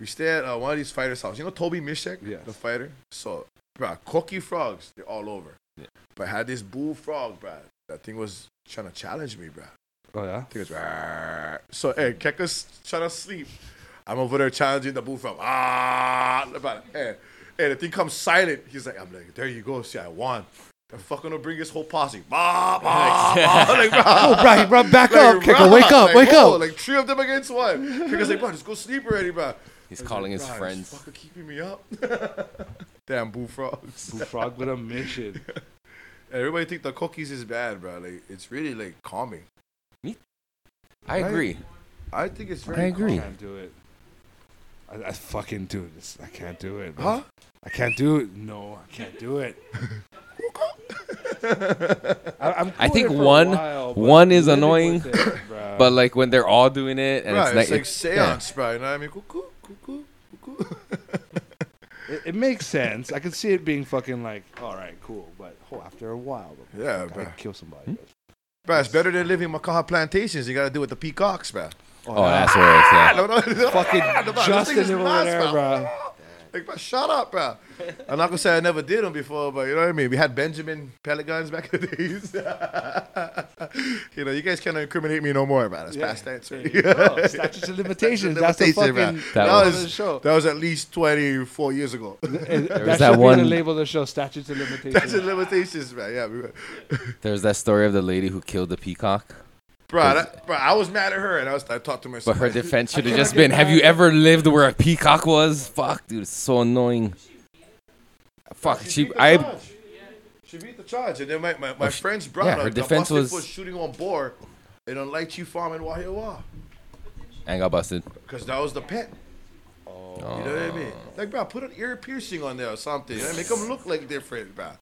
We stayed at uh, one of these fighters' house. You know Toby Mishek, Yes. the fighter. So, bro, coqui frogs, they're all over. Yeah. But I had this bullfrog, bro. That thing was trying to challenge me, bro. Oh yeah. I think it's "Rrrr." so. Hey, Keka's trying to sleep. I'm over there challenging the bullfrog. Ah, about. Hey, hey, the thing comes silent. He's like, I'm like, there you go. See, I won. I'm fucking gonna bring his whole posse. Bah, bah, bah. Like, bro. Oh, bro, bro, back Like, up, bro, Wake up, like, wake whoa, up. Like three of them against one. Keka's like, bro, just go sleep already, bro. He's calling like, his friends. Fucking keeping me up. [LAUGHS] Damn bullfrogs. Bullfrog with a mission. [LAUGHS] Everybody think the coquis is bad, bro. Like it's really like calming. Me? I agree. I think it's I very. agree. I can't do it. I, I fucking do this. I can't do it. bro. Huh? I can't do it. No, I can't do it. [LAUGHS] I, I'm I think with it for a one- while, one is annoying, it. But like when they're all doing it and Bro, it's, it's, like like seance, bro. You know what I mean? Cuckoo, cuckoo, cuckoo. [LAUGHS] it, it makes sense. I can see it being fucking like, all right, cool. But oh, after a while, bro, Yeah, gotta bro. kill somebody. Bro, it's better than living Makaha plantations. You gotta do with the peacocks, bro. Oh, that's worse. Yeah. No, no, no. Fucking [LAUGHS] No, no, this Justin over there, bro. Like, bro, shut up, bro. I'm not gonna say I never did them before, but you know what I mean. We had Benjamin pellet guns back in the days. [LAUGHS] you know, you guys can't incriminate me no more, man. It's past that. There you go. [LAUGHS] Statutes of limitations. That's the fucking man. That That label was- of the show. That was at least 24 years ago. [LAUGHS] Eh, that was should that be one- the label of the show. Statutes of limitations. That's the limitations, man. Yeah, we There's that story of the lady who killed the peacock. Bro, that, bro. I was mad at her, and I was I talked to myself. But her defense should have just been, "Have you ever lived where a peacock was?" Fuck, dude, it's so annoying. Fuck, she, beat the I, charge. She beat the charge, and then my, my, my Oh, she- friend's yeah, brother, her got defense busted was- shooting on board in a light chief farm in Wahiawa. I got busted. Because that was the pet. Oh. You know what I mean? Oh. Like, bro, put an ear piercing on there or something. You know, make them look like different, bro.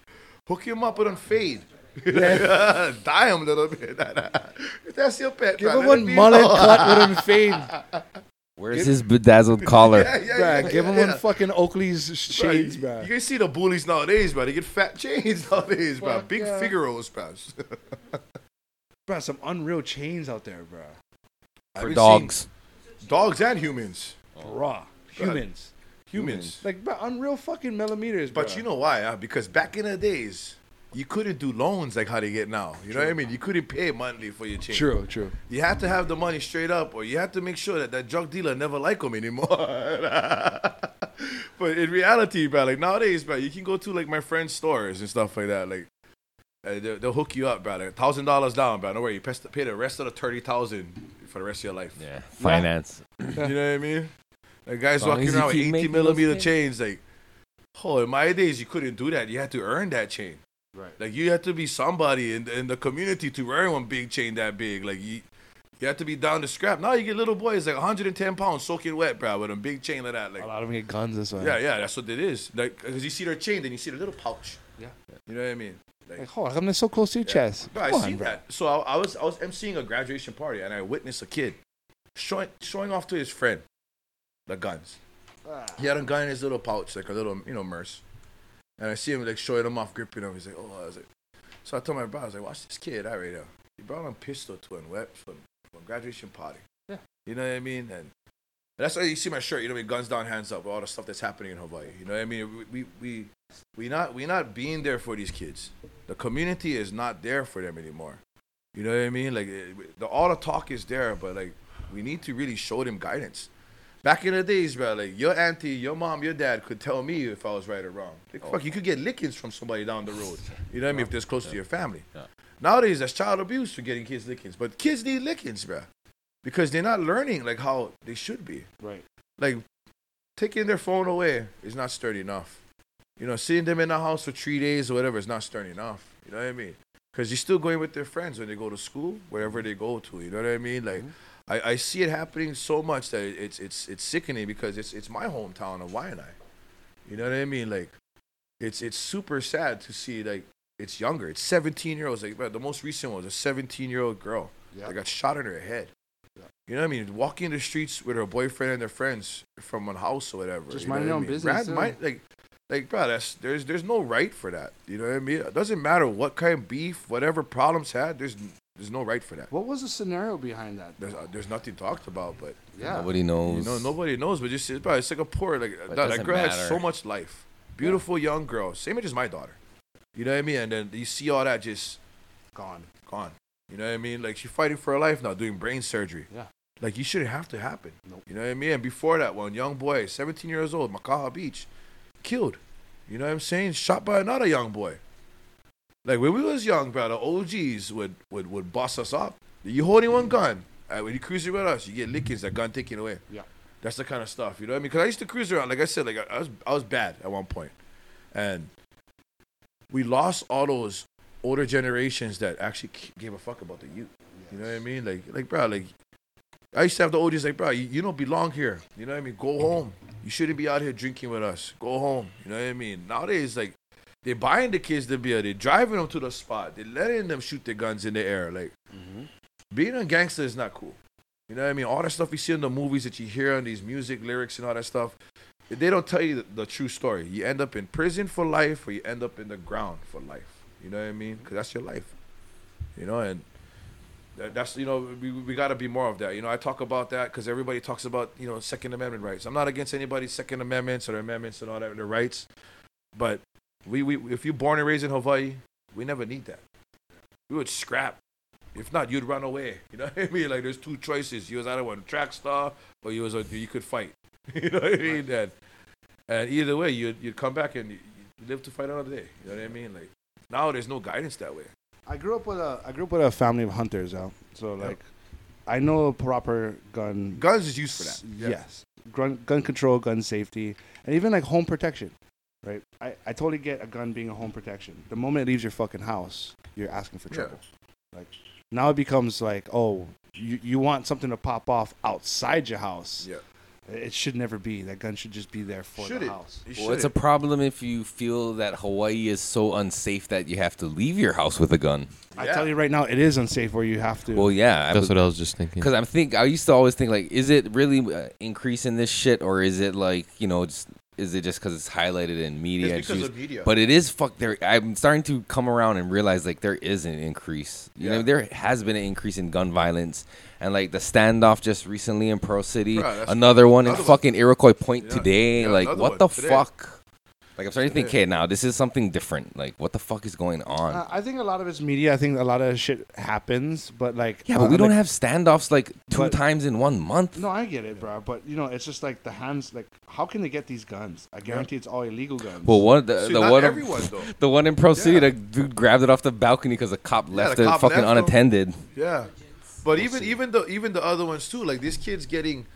Hook him up with a fade. Dye [LAUGHS] him a little bit. [LAUGHS] that's your pet, Give bro, him one mullet cut with him fade. [LAUGHS] Where's his bedazzled collar? Yeah, yeah, Bruh, yeah, give him yeah, one fucking Oakley's Bro, shades, bro. you can see the bullies nowadays, bro. They get fat chains nowadays, bro. Fuck Big yeah. Figaro's, bro. Bro, some unreal chains out there, bro. For dogs. Dogs and humans. Raw. Humans. Humans. Like, bro, unreal fucking millimeters, bro. But you know why? Huh? Because back in the days, you couldn't do loans like how they get now. You know what I mean? You couldn't pay monthly for your chain. True, true. You have to have the money straight up, or you have to make sure that that drug dealer never like them anymore. [LAUGHS] but in reality, bro, like nowadays, bro, you can go to like my friends' stores and stuff like that. Like uh, they'll, they'll hook you up, bro. Like, thousand dollars down, bro. No worry, you pay the- pay the rest of the thirty thousand for the rest of your life. Yeah, finance. You know what I mean? Like guys long walking around with eighty millimeter chains, like, oh, in my days you couldn't do that. You had to earn that chain. Right. Like you have to be somebody in the, in the community to wear one big chain that big. Like you, you had to be down to scrap. Now you get little boys like 110 pounds soaking wet, bro, with a big chain like that. Like, A lot of them get guns this way. yeah, yeah, that's what it is. Like, cause you see their chain, then you see the little pouch. Yeah. You know what I mean? Like, Like, hold on, how come they're so close to your chest? Bro, I Come see on, bro. that. So I, I was I was emceeing a graduation party and I witnessed a kid showing showing off to his friend the guns. Ah. He had a gun in his little pouch, like a little you know merce. And I see him like showing him off, gripping him. He's like, oh, I was like, so I told my brother, I was like, watch this kid out right now. He brought a pistol to a wet from, from graduation party. Yeah. You know what I mean? And that's why you see my shirt. You know, what I mean? guns down, hands up, all the stuff that's happening in Hawaii. You know what I mean? We we we we not we not being there for these kids. The community is not there for them anymore. You know what I mean? Like eh, the all the talk is there, but like we need to really show them guidance. Back in the days, bro, like your auntie, your mom, your dad could tell me if I was right or wrong. Like, fuck, you could get lickings from somebody down the road. You know what I mean? If they're close to your family. Yeah. Nowadays, that's child abuse for getting kids lickings, but kids need lickings, bro, because they're not learning like how they should be Right. like taking their phone away is not sturdy enough. You know, seeing them in the house for three days or whatever is not sturdy enough. You know what I mean? Because you're still going with their friends when they go to school, wherever they go to. You know what I mean? Like, mm-hmm. I, I see it happening so much that it's it's it's sickening because it's it's my hometown of Waianae. You know what I mean? Like, it's it's super sad to see like it's younger. It's 17 year olds. Like, bro, the most recent one was a 17 year old girl that got shot in her head. You know what I mean? Walking the streets with her boyfriend and their friends from a house or whatever. Just you minding what their I own mean? business, Rad- mind- like, like, bro, that's there's there's no right for that. You know what I mean? It doesn't matter what kind of beef, whatever problems had. There's there's no right for that. What was the scenario behind that? There's uh, there's nothing talked about, but Yeah. Nobody knows. you know nobody knows. But just bro, it's like a poor like that, that doesn't girl has matter. so much life. Beautiful young girl, same age as my daughter. You know what I mean? And then you see all that just Gone. gone. You know what I mean? Like she's fighting for her life now, doing brain surgery. Yeah. Like you shouldn't have to happen. Nope. You know what I mean? And before that, one young boy, 17 years old, Makaha Beach, killed. You know what I'm saying? Shot by another young boy. Like when we was young, bro, the OGs would would would boss us up. You holding one gun, when you cruising with us, you get lickings, that gun taken away. Yeah. That's the kind of stuff. You know what I mean? Because I used to cruise around. Like I said, like I, I was I was bad at one point, and we lost all those older generations that actually gave a fuck about the youth. You know what I mean? Like, like, bro, like, I used to have the OGs like, bro, you, you don't belong here. You know what I mean? Go home. You shouldn't be out here drinking with us. Go home. You know what I mean? Nowadays, like, they're buying the kids the beer. Uh, they're driving them to the spot. They're letting them shoot their guns in the air. Like, mm-hmm. being a gangster is not cool. You know what I mean? All that stuff you see in the movies that you hear on these music lyrics and all that stuff, they don't tell you the, the true story. You end up in prison for life, or you end up in the ground for life. You know what I mean? Because that's your life. You know, and That- That's you know we, we got to be more of that. You know I talk about that because everybody talks about you know Second Amendment rights. I'm not against anybody's Second Amendments or their amendments and all that their rights, but we, we if you're born and raised in Hawaii, we never need that. We would scrap. If not, you'd run away. You know [LAUGHS] what I mean? Like there's two choices. You was either one track star or you was a, you could fight. [LAUGHS] you know what I mean? And, and either way, you'd you'd come back and you, live to fight another day. You know what I mean? Like now there's no guidance that way. I grew up with a I grew up with a family of hunters out. So like I know a proper gun Guns is used for that. Yeah. Yes. Gun, gun control, gun safety, and even like home protection. Right? I, I totally get a gun being a home protection. The moment it leaves your fucking house, you're asking for Yeah. trouble. Like now it becomes like, oh, you, you want something to pop off outside your house. Yeah. It should never be. That gun should just be there for Should the it? house. It Well, it's a problem if you feel that Hawaii is so unsafe that you have to leave your house with a gun. I tell you right now, it is unsafe where you have to. Well, yeah, That's what I was just thinking. Because I'm think I used to always think like, is it really uh, increasing this shit, or is it like you know, just, is it just because it's highlighted in media? It's because of media. But it is fuck. There, I'm starting to come around and realize like there is an increase. You know, there has been an increase in gun violence, and like the standoff just recently in Pearl City, another one in one. fucking Iroquois Point Yeah. today. Yeah, like, what one the today. fuck? Like, I'm starting to think, Today. okay, now this is something different. Like, what the fuck is going on? Uh, I think a lot of it's media. I think a lot of shit happens, but like yeah, but uh, we don't like- have standoffs like two but- times in one month. No, I get it, bro. But you know, it's just like the hands. Like, how can they get these guns? I guarantee it's all illegal guns. Well, one the, See, the not one everyone though. [LAUGHS] the one in Pearl City, Yeah. the dude grabbed it off the balcony because the cop left the it cop fucking left him. unattended. Yeah, but even even the even the other ones too. Like these kids getting,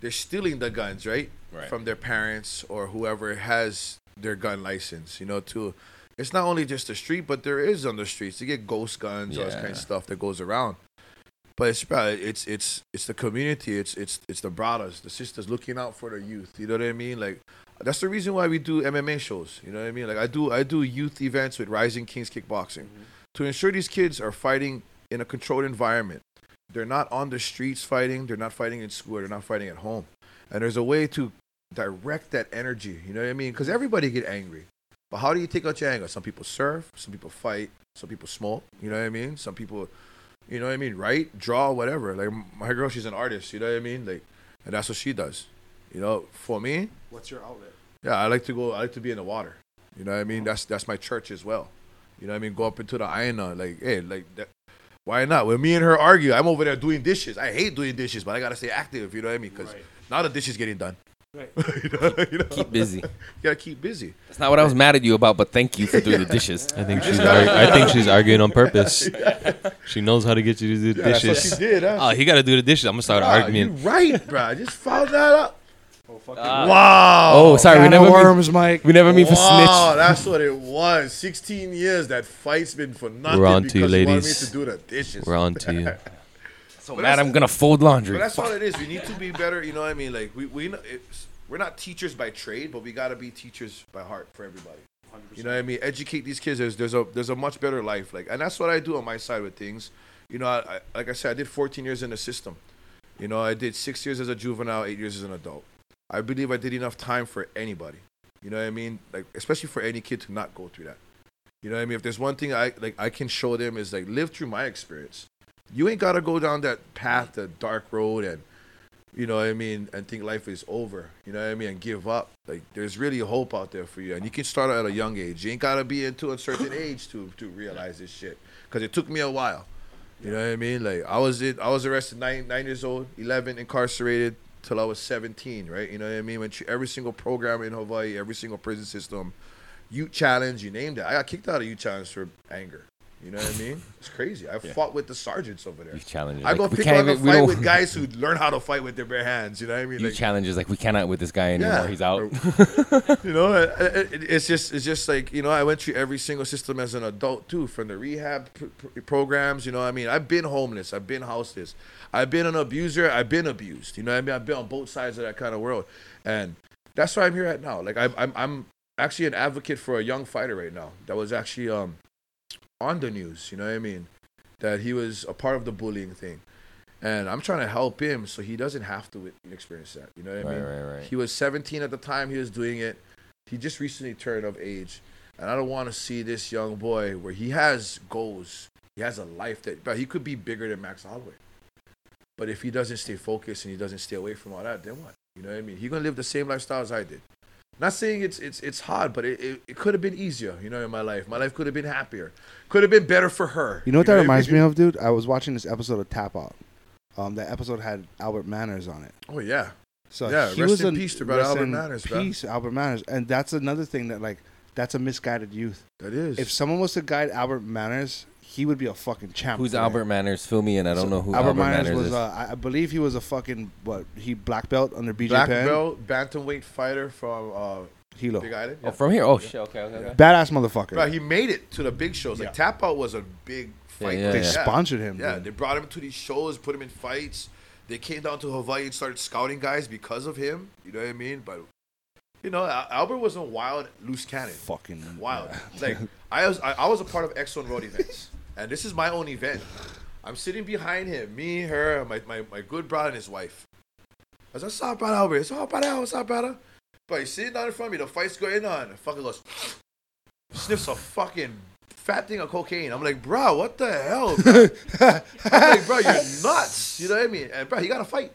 they're stealing the guns right, Right. from their parents or whoever has their gun license. You know, too. It's not only just the street, but there is on the streets. You get ghost guns, all this kind of stuff that goes around. But it's it's it's it's the community. It's it's it's the brothers, the sisters looking out for the youth. You know what I mean? Like that's the reason why we do MMA shows. You know what I mean? Like I do I do youth events with Rising Kings Kickboxing mm-hmm. to ensure these kids are fighting in a controlled environment. They're not on the streets fighting. They're not fighting in school. They're not fighting at home. And there's a way to direct that energy. You know what I mean? Because everybody get angry. But how do you take out your anger? Some people surf. Some people fight. Some people smoke. You know what I mean? Some people, you know what I mean? Write, draw, whatever. Like my girl, she's an artist. You know what I mean? Like, and that's what she does. You know, for me, what's your outlet? yeah, I like to go. I like to be in the water. You know what I mean? That's that's my church as well. You know what I mean? Go up into the Aina, like, hey, like that. Why not? When me and her argue, I'm over there doing dishes. I hate doing dishes, but I gotta stay active. You know what I mean? Because Right. now the dishes getting done. Right. [LAUGHS] you know, you know? Keep busy. You gotta keep busy. That's not what I was mad at you about, but thank you for doing the [LAUGHS] dishes. I think [LAUGHS] she's arg- I think she's arguing on purpose. She knows how to get you to do the Yeah, that's what dishes. she did. Huh? Oh, he got to do the dishes. I'm gonna start Ah, you arguing. right, bro. Just follow that out. Ah. wow. Oh, sorry, we Can of never mean, worms, Mike. we never mean for Wow, snitch. that's what it was. 16 years that fight's been for nothing We're on to you, because you wanted me ladies. to do the dishes. We're on to you. So But mad, I'm gonna fold laundry. But that's all it is. We need to be better. You know what I mean? Like we we it's, we're not teachers by trade, but we gotta be teachers by heart for everybody. You know what I mean? Educate these kids. There's there's a there's a much better life. Like, and that's what I do on my side with things. You know, I, I, like I said, I did 14 years in the system. You know, I did six years as a juvenile, eight years as an adult. I believe I did enough time for anybody. You know what I mean? Like, especially for any kid to not go through that. You know what I mean? If there's one thing I like, I can show them is like live through my experience. You ain't gotta go down that path, the dark road, and you know what I mean, and think life is over. You know what I mean, and give up. Like there's really hope out there for you, and you can start at a young age. You ain't gotta be into a certain age to to realize this shit. Cause it took me a while. You know what I mean? Like I was in, I was arrested nine nine years old, eleven incarcerated till I was seventeen. Right? You know what I mean? Through every single program in Hawaii, every single prison system, youth challenge, you named it. I got kicked out of youth challenge for anger. You know what I mean? [LAUGHS] It's crazy. I fought with the sergeants over there. Youth challenges. I like, go we pick up a fight with guys [LAUGHS] who learn how to fight with their bare hands. You know what I mean? Youth Like, is like we cannot with this guy anymore. Yeah. He's out. [LAUGHS] you know, it- it- it's just it's just like you know, I went through every single system as an adult too, from the rehab pr- pr- programs. You know, what I mean, I've been homeless, I've been houseless, I've been an abuser, I've been abused. You know, what I mean, I've been on both sides of that kind of world, and that's why I'm here at now. Like I, I'm I'm actually an advocate for a young fighter right now that was actually um on the news. You know what I mean? That he was a part of the bullying thing. And I'm trying to help him so he doesn't have to experience that. You know what I Right, mean? right, right. He was 17 at the time he was doing it. He just recently turned of age. And I don't want to see this young boy where he has goals. He has a life that, but he could be bigger than Max Holloway. But if he doesn't stay focused and he doesn't stay away from all that, then what? You know what I mean? He's gonna live the same lifestyle as I did. Not saying it's it's it's hard, but it, it, it could have been easier, you know, in my life. My life could have been happier. Could have been better for her. You know what that I reminds mean? me of, dude? I was watching this episode of Tap Out. Um, that episode had Albert Manners on it. Oh yeah. So Yeah, he rest was in a- peace to brother Albert in Manners, bro. Peace, Albert Manners, and that's another thing that like that's a misguided youth. That is. If someone was to guide Albert Manners, he would be a fucking champ. Who's today. Albert Manners? Fill me in. I don't So know who Albert, Albert, Manners, Manners, was. is. Uh, I- I believe he was a fucking what? He black belt under BJ Black Penn. belt bantamweight fighter from uh, Hilo. Big Island. oh, from here. Oh shit. Okay. Okay. okay. Badass motherfucker. Bro, he made it to the big shows. Like Yeah. Tap Out was a big fight. yeah, they yeah. sponsored him. Yeah, dude. they brought him to these shows, put him in fights. They came down to Hawaii and started scouting guys because of him. You know what I mean? But you know, Albert was a wild loose cannon. fucking Wild. [LAUGHS] Like I was, I, I was a part of X One Road events, and this is my own event. I'm sitting behind him, me, her, my my, my good brother and his wife. I was like, "What's up, brother Albert? What's up, brother? What's up, brother?" But he's sitting down in front of me. The fight's going on. And fucking goes, [SNIFFS] sniffs a fucking fat thing of cocaine. I'm like, bro, what the hell? Bro? I'm like, bro, you're [LAUGHS] nuts. You know what I mean? And bro, he got to fight.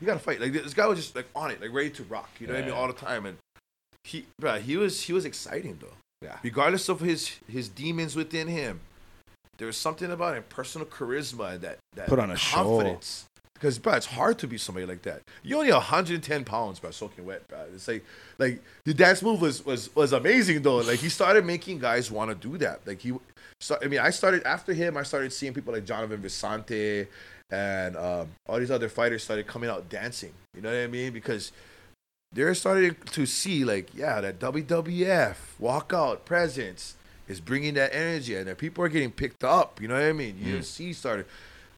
He got to fight. Like this guy was just like on it, like ready to rock. You know what I mean? All the time. And he, bro, he was he was exciting though. Yeah. Regardless of his his demons within him, there was something about him, personal charisma that that Put on a show. confidence. Because bro, it's hard to be somebody like that. You're only 110 pounds, bro, soaking wet, bro. It's like like the dance move was was was amazing though. Like he started making guys want to do that. Like he, so, I mean, I started after him. I started seeing people like Jonathan Visante and um, all these other fighters started coming out dancing. You know what I mean? Because they're starting to see like, yeah, that WWF walkout presence is bringing that energy, and that people are getting picked up. You know what I mean? Hmm. UFC started,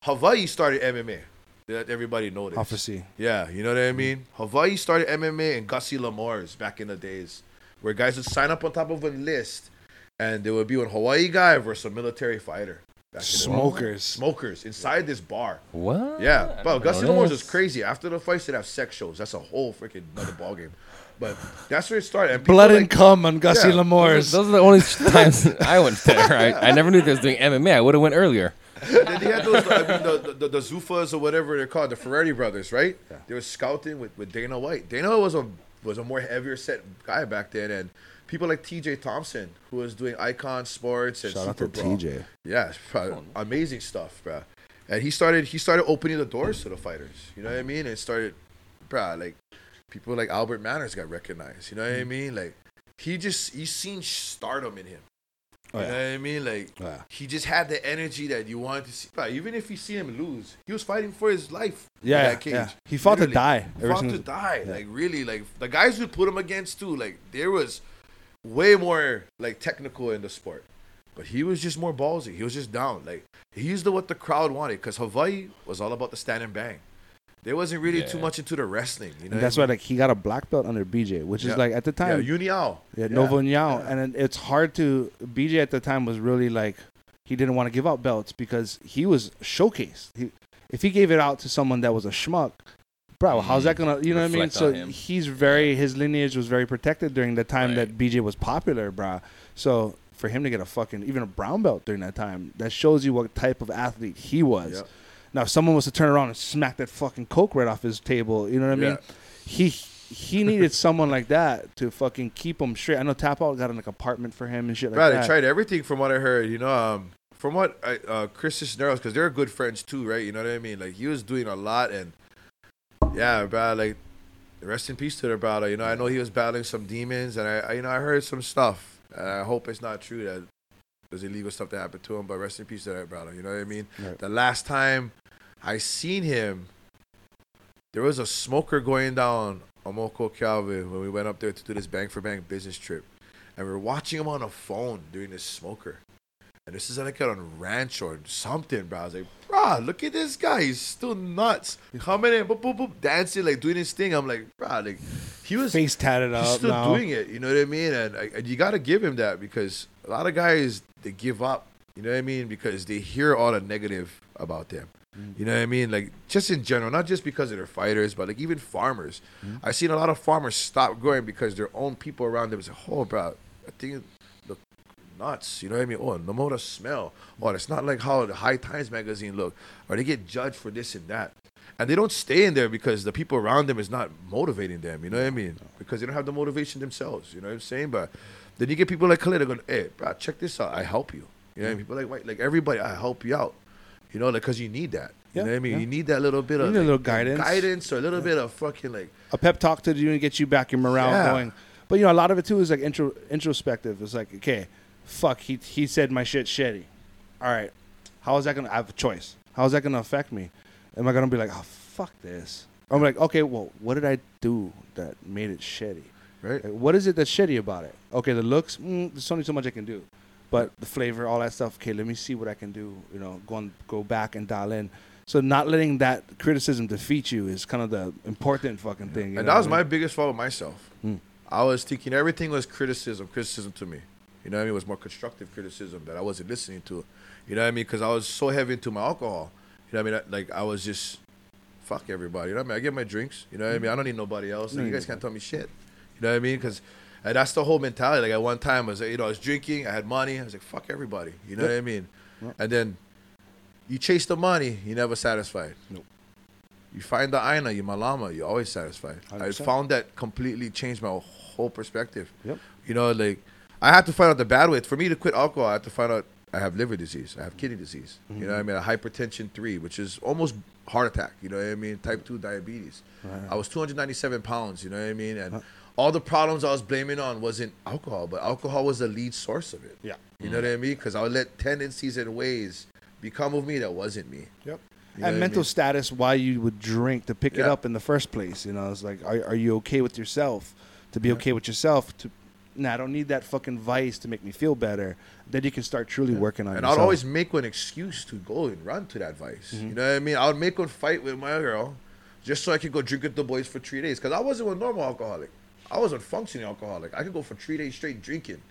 Hawaii started MMA. That everybody noticed. Prophecy. Yeah, you know what I hmm. mean? Hawaii started MMA and Gussie L'Amour's back in the days, where guys would sign up on top of a list, and there would be a Hawaii guy versus a military fighter. back in the day. Smokers. Smokers inside this bar. What? Yeah, bro, Gussie L'Amour's this. crazy. After the fights, they'd have sex shows. That's a whole freaking another ballgame. But that's where it started. And people Blood like, and cum on Gussie Yeah. L'Amour's. Those are the only [LAUGHS] times I went there. I, I never knew they was doing MMA. I would have went earlier. And then they had those, I mean, the, the, the, the Zuffas or whatever they're called, the Fertitta brothers, right? They were scouting with, with Dana White. Dana was a was a more heavier set guy back then, and people like T.J. Thompson, who was doing Icon Sports and Shout out to Brawl. TJ. Yeah, it's amazing stuff, bro. And he started he started opening the doors to the fighters. You know what I mean? And started, bro, like people like Albert Manners got recognized. You know Mm. what I mean? Like he just he seen stardom in him. Oh, you yeah. know what I mean? Like Oh, yeah. he just had the energy that you wanted to see. Bro, even if you see him lose, he was fighting for his life. in Yeah, that cage. yeah. He fought to die He fought to die. Like really, like the guys who put him against too. Like there was way more like technical in the sport, but he was just more ballsy. He was just down. Like he's the what the crowd wanted because Hawaii was all about the stand and bang. They wasn't really too much into the wrestling. You know, And that's what why like he got a black belt under BJ, which Yeah. is like at the time yeah, Uniao. Yeah, Nova União. And it's hard to BJ at the time was really like he didn't want to give out belts because he was showcased. He, if he gave it out to someone that was a schmuck, bro, how's that mm-hmm. gonna you know what I mean? So him. he's very his lineage was very protected during the time that BJ was popular, bro. So for him to get a fucking even a brown belt during that time, that shows you what type of athlete he was. Yep. Now if someone was to turn around and smack that fucking coke right off his table, you know what I mean? Yeah. He he needed someone like that to fucking keep him straight. I know Tap Out got like apartment for him and shit like Bro, that. they tried everything from what I heard. You know, um, from what I, uh, Chris Cisneros, because they're good friends too, right? You know what I mean? Like he was doing a lot, and yeah, bro. Like rest in peace to the brother. You know, I know he was battling some demons, and I, I you know, I heard some stuff. And I hope it's not true that there's illegal stuff that happened to him. But rest in peace to that brother. You know what I mean? Right. The last time I seen him, there was a smoker going down Omoko Calvin when we went up there to do this bank for bank business trip and we were watching him on a phone doing this smoker. And this is like on ranch or something, bro. I was like, bro, look at this guy. He's still nuts. Coming in, boop, boop, boop, dancing, like doing his thing. I'm like, bro, like he was Face tatted he's up still now. doing it. You know what I mean? And, I- and you got to give him that because a lot of guys they give up. You know what I mean? Because they hear all the negative about them. Mm. You know what I mean? Like just in general, not just because of their fighters, but like even farmers. Mm. I've seen a lot of farmers stop growing because their own people around them say, "Oh, bro, I think the nuts. You know what I mean? Oh, no more the smell. Oh, it's not like how the High Times magazine look. Or they get judged for this and that. And they don't stay in there because the people around them is not motivating them. You know what I mean? Because they don't have the motivation themselves. You know what I'm saying? But then you get people like Kalei going, hey, bro, check this out. I help you. You know what I mean? People like, like everybody, I help you out. You know, like, because you need that. You Yeah, know what I mean? yeah. You need that little bit of need a little guidance. guidance or a little bit of fucking like, a pep talk to you and get you back your morale Yeah. going. But you know, a lot of it too is like intro introspective. It's like, okay, fuck, he he said my shit shitty. All right, how is that gonna? I have a choice. How is that gonna affect me? Am I gonna be like, oh fuck this? I'm like, okay, well, what did I do that made it shitty? right? Like, what is it that's shitty about it? Okay, the looks, mm, there's only so much I can do. But the flavor, all that stuff, okay, let me see what I can do. You know, go on, go back and dial in. So not letting that criticism defeat you is kind of the important fucking thing. and that was I my biggest fault with myself. Hmm. I was thinking everything was criticism, criticism to me. You know what I mean? It was more constructive criticism that I wasn't listening to. You know what I mean? Because I was so heavy into my alcohol. You know what I mean? Like I was just fuck everybody. You know what I mean? I get my drinks. You know what I mean? I don't need nobody else. Like, you guys can't tell me shit. You know what I mean? Because and that's the whole mentality. Like at one time, I was you know, I was drinking. I had money. I was like, fuck everybody. You know what I mean? And then you chase the money. You never satisfied. Nope. You find the aina, you malama, you're always satisfied. I 100%. found that completely changed my whole perspective. Yep. You know, like I had to find out the bad way. For me to quit alcohol, I had to find out I have liver disease, I have kidney disease. You know what I mm-hmm. mean? A hypertension three, which is almost heart attack. You know what I mean? Type two diabetes. I was 297 pounds. You know what I mean? And all the problems I was blaming on wasn't alcohol, but alcohol was the lead source of it. Yeah. You know what I mean? Because I would let tendencies and ways become of me that wasn't me. Yep. You know and what I mental mean? status, why you would drink to pick it up in the first place. You know, it's like, are, are you okay with yourself? To be okay with yourself, to, nah, I don't need that fucking vice to make me feel better. Then you can start truly working on And yourself. I'd always make an excuse to go and run to that vice. Mm-hmm. You know what I mean? I would make one fight with my girl just so I could go drink with the boys for three days. Because I wasn't a normal alcoholic. I was a functioning alcoholic. I could go for three days straight drinking.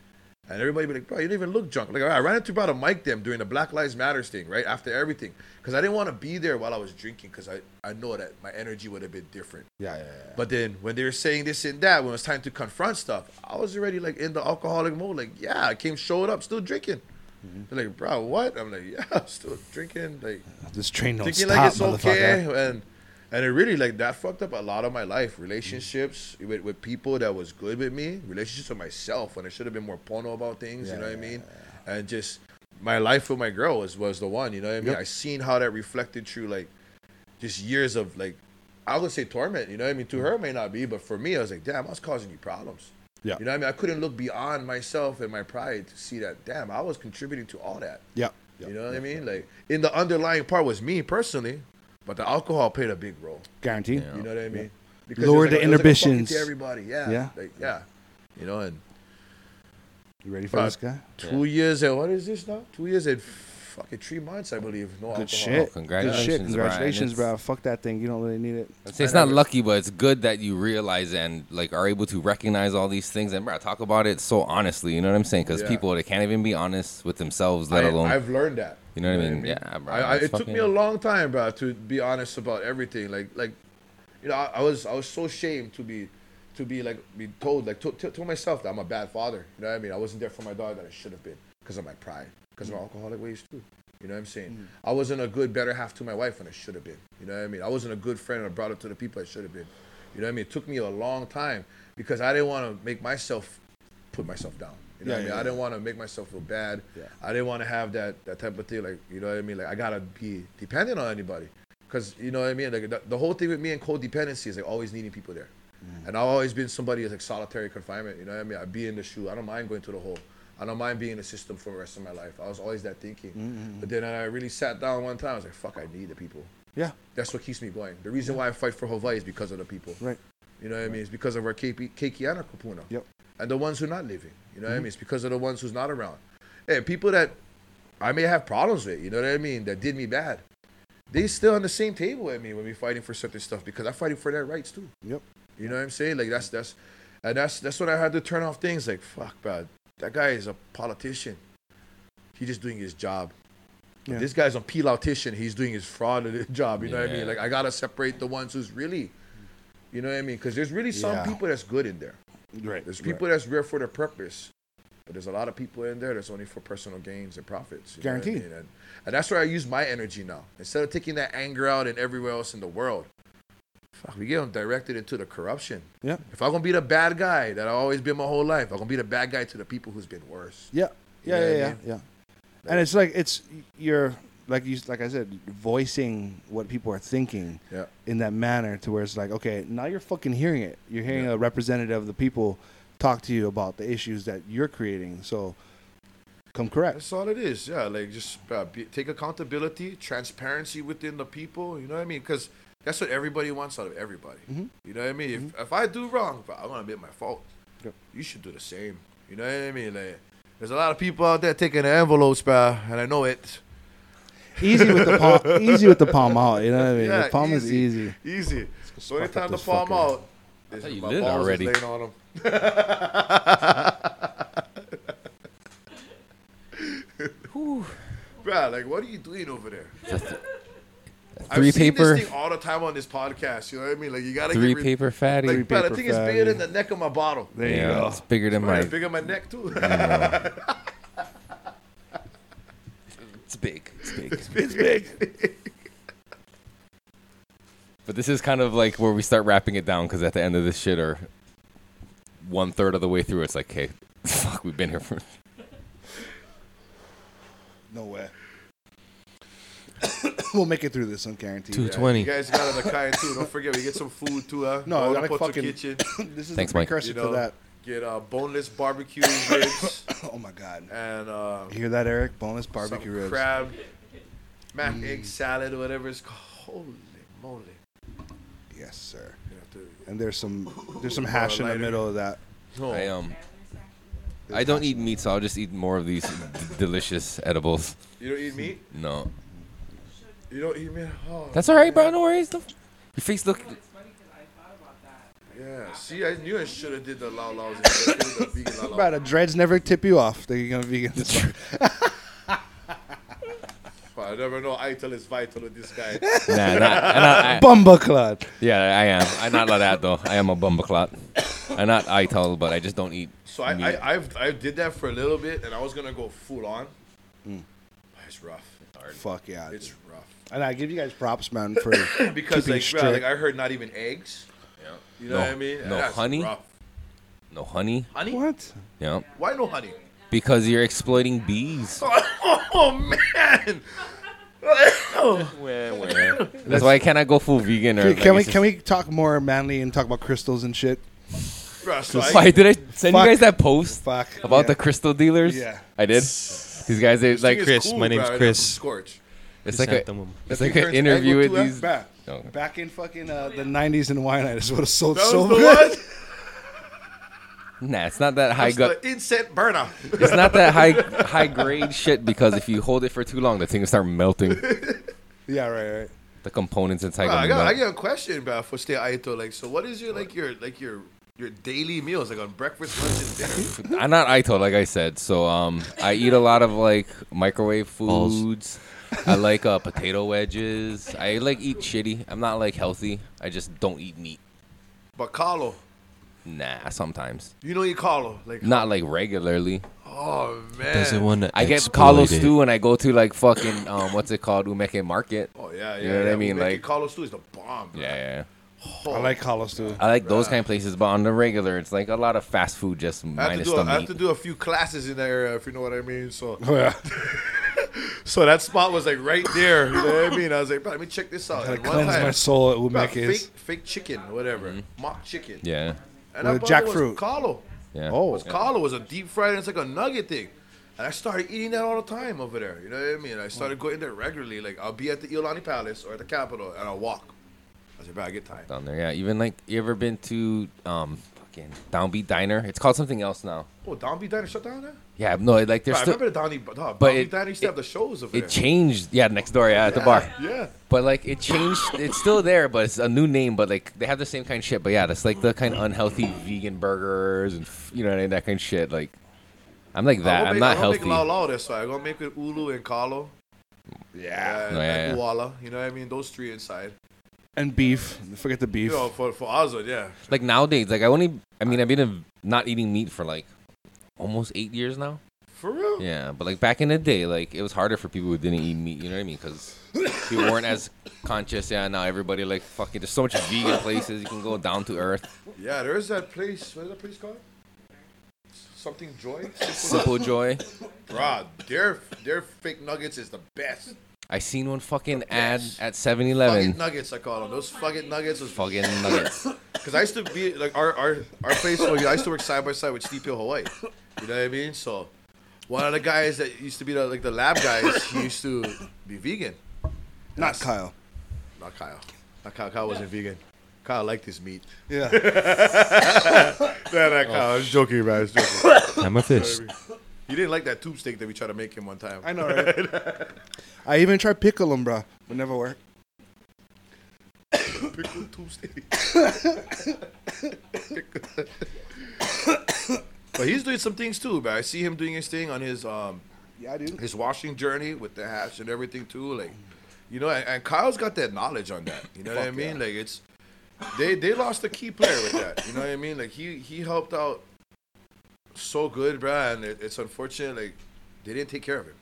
And everybody be like, bro, you didn't even look drunk. Like, I ran into about a mic them during the Black Lives Matters thing, right? After everything. Because I didn't want to be there while I was drinking because I, I know that my energy would have been different. yeah, yeah, yeah. But then when they were saying this and that, when it was time to confront stuff, I was already like in the alcoholic mode. Like, yeah, I came showed up, still drinking. Mm-hmm. They're like, bro, what? I'm like, yeah, I'm [LAUGHS] still drinking. Like, This train don't thinking stop, like it's okay. And and it really like that fucked up a lot of my life. Relationships with, with people that was good with me. Relationships with myself when I should have been more porno about things. you know what I mean? And just my life with my girl was was the one. You know what I mean? Yep. I seen how that reflected through like just years of like I would say torment. You know what I mean? To mm. her it may not be, but for me, I was like, damn, I was causing you problems. Yeah. You know what I mean? I couldn't look beyond myself and my pride to see that. Damn, I was contributing to all that. Yeah. You know what I mean? Like in the underlying part was me personally, but the alcohol played a big role. Guarantee. You know what I mean? it Lower was the like a- it was like inhibitions. to everybody, yeah, Yeah. like, yeah. You know, and You ready for Bro, this guy? two years and what is this now? Two years and fucking three months, I believe. No alcohol. Oh, good shit. congratulations, Good shit. Congratulations, It's- bro. Fuck that thing. You don't really need it. I'd say it's not lucky, but it's good that you realize and like are able to recognize all these things and bro, talk about it so honestly. You know what I'm saying? Because Yeah. people they can't even be honest with themselves, let I, alone. I've learned that. You know what I mean? Yeah, bro, I, I, it took me a long time, bro, to be honest about everything. Like, like, you know, I, I was, I was so ashamed to be, to be like, be told, like, to, to, told myself that I'm a bad father. You know what I mean? I wasn't there for my daughter that I should have been because of my pride, because of my alcoholic ways too. You know what I'm saying? I wasn't a good, better half to my wife when I should have been. You know what I mean? I wasn't a good friend and I brought it to the people I should have been. You know what I mean? It took me a long time because I didn't want to make myself put myself down. You know Yeah, what I mean? yeah, I didn't want to make myself feel bad. Yeah. I didn't want to have that that type of thing. Like you know what I mean? Like I gotta be dependent on anybody. Cause you know what I mean? Like the, the whole thing with me and codependency is like always needing people there. Mm. And I've always been somebody who's like solitary confinement. You know what I mean? I be in the shoe. I don't mind going to the hole. I don't mind being in the system for the rest of my life. I was always that thinking. Mm-hmm. But then I really sat down one time. I was like, fuck, I need the people. Yeah. That's what keeps me going. The reason why I fight for Hawaii is because of the people. Right. You know what I mean? It's because of our keiki and kapuna. Yep. And the ones who are not living. You know what I mm-hmm. mean? It's because of the ones who's not around. Hey, people that I may have problems with, you know what I mean, that did me bad. They still on the same table with me when we fighting for certain stuff because I'm fighting for their rights too. Yep. You know what I'm saying? Like that's that's and that's that's when I had to turn off things like fuck, bro. That guy is a politician. He's just doing his job. Yeah. This guy's a piloutian. He's doing his fraud [LAUGHS] job. You know what I mean? Like I gotta separate the ones who's really, you know what I mean? Because there's really some Yeah. people that's good in there. Right. There's people that's there for their purpose, But there's a lot of people in there that's only for personal gains and profits. you what I Guaranteed. mean? And, and that's where I use my energy now. Instead of taking that anger out and everywhere else in the world, fuck, we get them directed into the corruption. Yeah. If I'm gonna be the bad guy that I've always been my whole life, I'm gonna be the bad guy to the people who's been worse. Yeah, You yeah, know yeah, I yeah, yeah. And it's like it's you're like you like I said, voicing what people are thinking Yeah. in that manner to where it's like, okay, now you're fucking hearing it. You're hearing Yeah. a representative of the people talk to you about the issues that you're creating. So come correct. That's all it is. Yeah, like just uh, be, take accountability, transparency within the people. You know what I mean? Because that's what everybody wants out of everybody. Mhm. You know what I mean? If, if I do wrong, I'm gonna admit my fault. Yep. You should do the same. You know what I mean? Like, there's a lot of people out there taking the envelopes, pal, and I know it. Easy with the palm [LAUGHS] easy with the palm out, you know what I mean? Yeah, the palm is easy. easy. Easy. So fuck up anytime the palm fucker. out, is thought you my lit balls is already. laying on them. [LAUGHS] Bruh, like, what are you doing over there? I've Three seen paper, this thing all the time on this podcast. You know what I mean? Like you gotta three get rid- paper fatty. Like, bruh, the paper thing is bigger than the neck of my bottle. There you yeah, go. it's bigger than my. Bigger than my neck too. [LAUGHS] It's big. It's big. it's big. But this is kind of like where we start wrapping it down because at the end of this shit or one third of the way through, it's like, hey, [LAUGHS] fuck, we've been here for. No way. [COUGHS] we'll make it through this, I'm guaranteed. Two You guys got the kind too. Don't forget, we get some food too. Huh? No, I gotta Potso fucking- kitchen. [COUGHS] this is Thanks, the Mike. precursor You to know, that. get uh, boneless barbecue [COUGHS] ribs Oh my god. and uh, You hear that, Erik? Boneless barbecue some ribs. crab, mac egg salad, whatever it's called. Holy moly! Yes, sir. You have to- And there's some [LAUGHS] there's some hash in the middle of that. Oh, I um, I don't eat meat, so I'll just eat more of these d- delicious edibles. You don't eat meat? No, You don't eat meat? Oh, that's all right, bro. No worries. Your face look. Yeah. See, I knew I should have did the laulaus. instead of the vegan laulau. Right, the dreads never tip you off that you're gonna be vegan. [LAUGHS] But I never know ital is vital with this guy. Nah, not, I'm not, I, Bumbaclad. yeah, I am. I'm not like that though. I am a bumbaclot. I'm not ital, but I just don't eat. So I, meat. I, I've, I did that for a little bit, and I was gonna go full on. Mm. But It's rough. Fuck yeah. It's rough And I give you guys props, man, for [COUGHS] because keeping like, strict. bro, like I heard not even eggs. Yeah. You know No- what I mean? no That's honey? rough. no honey. Honey? what? Yeah, Why no honey? because you're exploiting bees. [LAUGHS] Oh man! [LAUGHS] That's why I cannot go full vegan or. Can, like, can we it's just- can we talk more manly and talk about crystals and shit? Bro, so I, Why did I send Fuck. you guys that post Fuck. about yeah. the crystal dealers? Yeah. I did. These guys, they like thing is Chris, cool, my name's bro, Chris. from Scorch. it's like sent a, them. it's like an interview with these. Back, Oh. back in fucking uh, the '90s in wine, I just would have sold That so was the good. one. [LAUGHS] Nah, it's not that high That's gut. the incense burner. It's not that high [LAUGHS] high grade shit because if you hold it for too long, the thing will start melting. [LAUGHS] Yeah, right, right. The components inside. Bro, I got, I got a question, bro, for stay Aito. Like, so what is your like your like your your daily meals, like on breakfast, lunch, and dinner? [LAUGHS] I'm not Aito, like I said. So um, I eat a lot of like microwave Balls. foods. I like uh, potato wedges. I like eat shitty. I'm not like healthy. I just don't eat meat. But Kalo, Nah, sometimes. you know you Kalo, like Not like regularly. oh man. Doesn't want to I get Kalo stew and I go to like fucking um, what's it called, Umeke Market. Oh yeah, yeah. You know what I mean? Umeke Like- Carlos stew is the bomb. bro. Yeah, yeah. Oh, I like Carlos too. I like those kind of places, but on the regular, it's like a lot of fast food, just I have, to minus do the a, I have to do a few classes in that area, if you know what I mean. So, [LAUGHS] Oh yeah, [LAUGHS] so that spot was like right there. You know what I mean? I was like, bro, let me check this out. gotta cleanse time, my soul at bro, Umeke's. fake, fake chicken, or whatever, mock chicken. Mm-hmm. yeah, And With that brother jackfruit. Was Kalo. yeah. Oh, was Kalo was a deep fried. and It's like a nugget thing. And I started eating that all the time over there. You know what I mean? I started going there regularly. Like I'll be at the Iolani Palace or at the Capitol, and I'll walk. I said, bro, I get time. down there. Yeah, even like you ever been to um fucking Downbeat Diner? It's called something else now. Oh, Downbeat Diner shut down there? Yeah, no, like Bro, there's I still remember the Downbeat, no, But Downbeat it- Diner used to have the shows over it there. changed. Yeah, next door. Yeah, at the bar. Yeah. But like it changed. It's still there, but it's a new name. But like they have the same kind of shit. But yeah, that's like the kind of unhealthy vegan burgers and f- you know what I mean, that kind of shit. Like I'm like that. I'm, I'm make, not I'm healthy. Make Laulau this way. I'm gonna make it Ulu and Kalo. Yeah. No, yeah, and yeah. Uala. You know what I mean? Those three inside. and beef. Forget the beef. You know, for for Azad, yeah. Like nowadays, like I only. I mean, I've been not eating meat for like almost eight years now. For real? Yeah, but like back in the day, like it was harder for people who didn't eat meat. You know what I mean? Because people weren't as conscious. Yeah, now everybody like fucking. There's so much vegan places you can go down to earth. Yeah, there is that place. What is that place called? Something Joy? Simple [LAUGHS] Joy. Bruh, their, their fake nuggets is the best. I seen one fucking ad at Fugget 7-Eleven. nuggets, I call them. Those fucking nuggets was Fucking nuggets. [LAUGHS] Because I used to be like our our our place. I used to work side by side with Steep Hill, Hawaii. You know what I mean? So one of the guys that used to be the, like the lab guys, he used to be vegan. Not Kyle. Not Kyle. Not Kyle. Kyle wasn't vegan. Kyle liked his meat. Yeah. Yeah, that Kyle. I was joking, man. I was joking. I'm a fish. He didn't like that tube steak that we tried to make him one time. I know, right? I even tried pickle them, bro, but never worked. Pickle tube steak. But he's doing some things too, man. I see him doing his thing on his um Yeah, dude. his washing journey with the hash and everything too. Like, you know, and, and Kyle's got that knowledge on that. You know what I mean? yeah. Like, it's they they lost a key player with that. You know what I mean? Like he he helped out so good, bruh, and it, it's unfortunate like they didn't take care of him.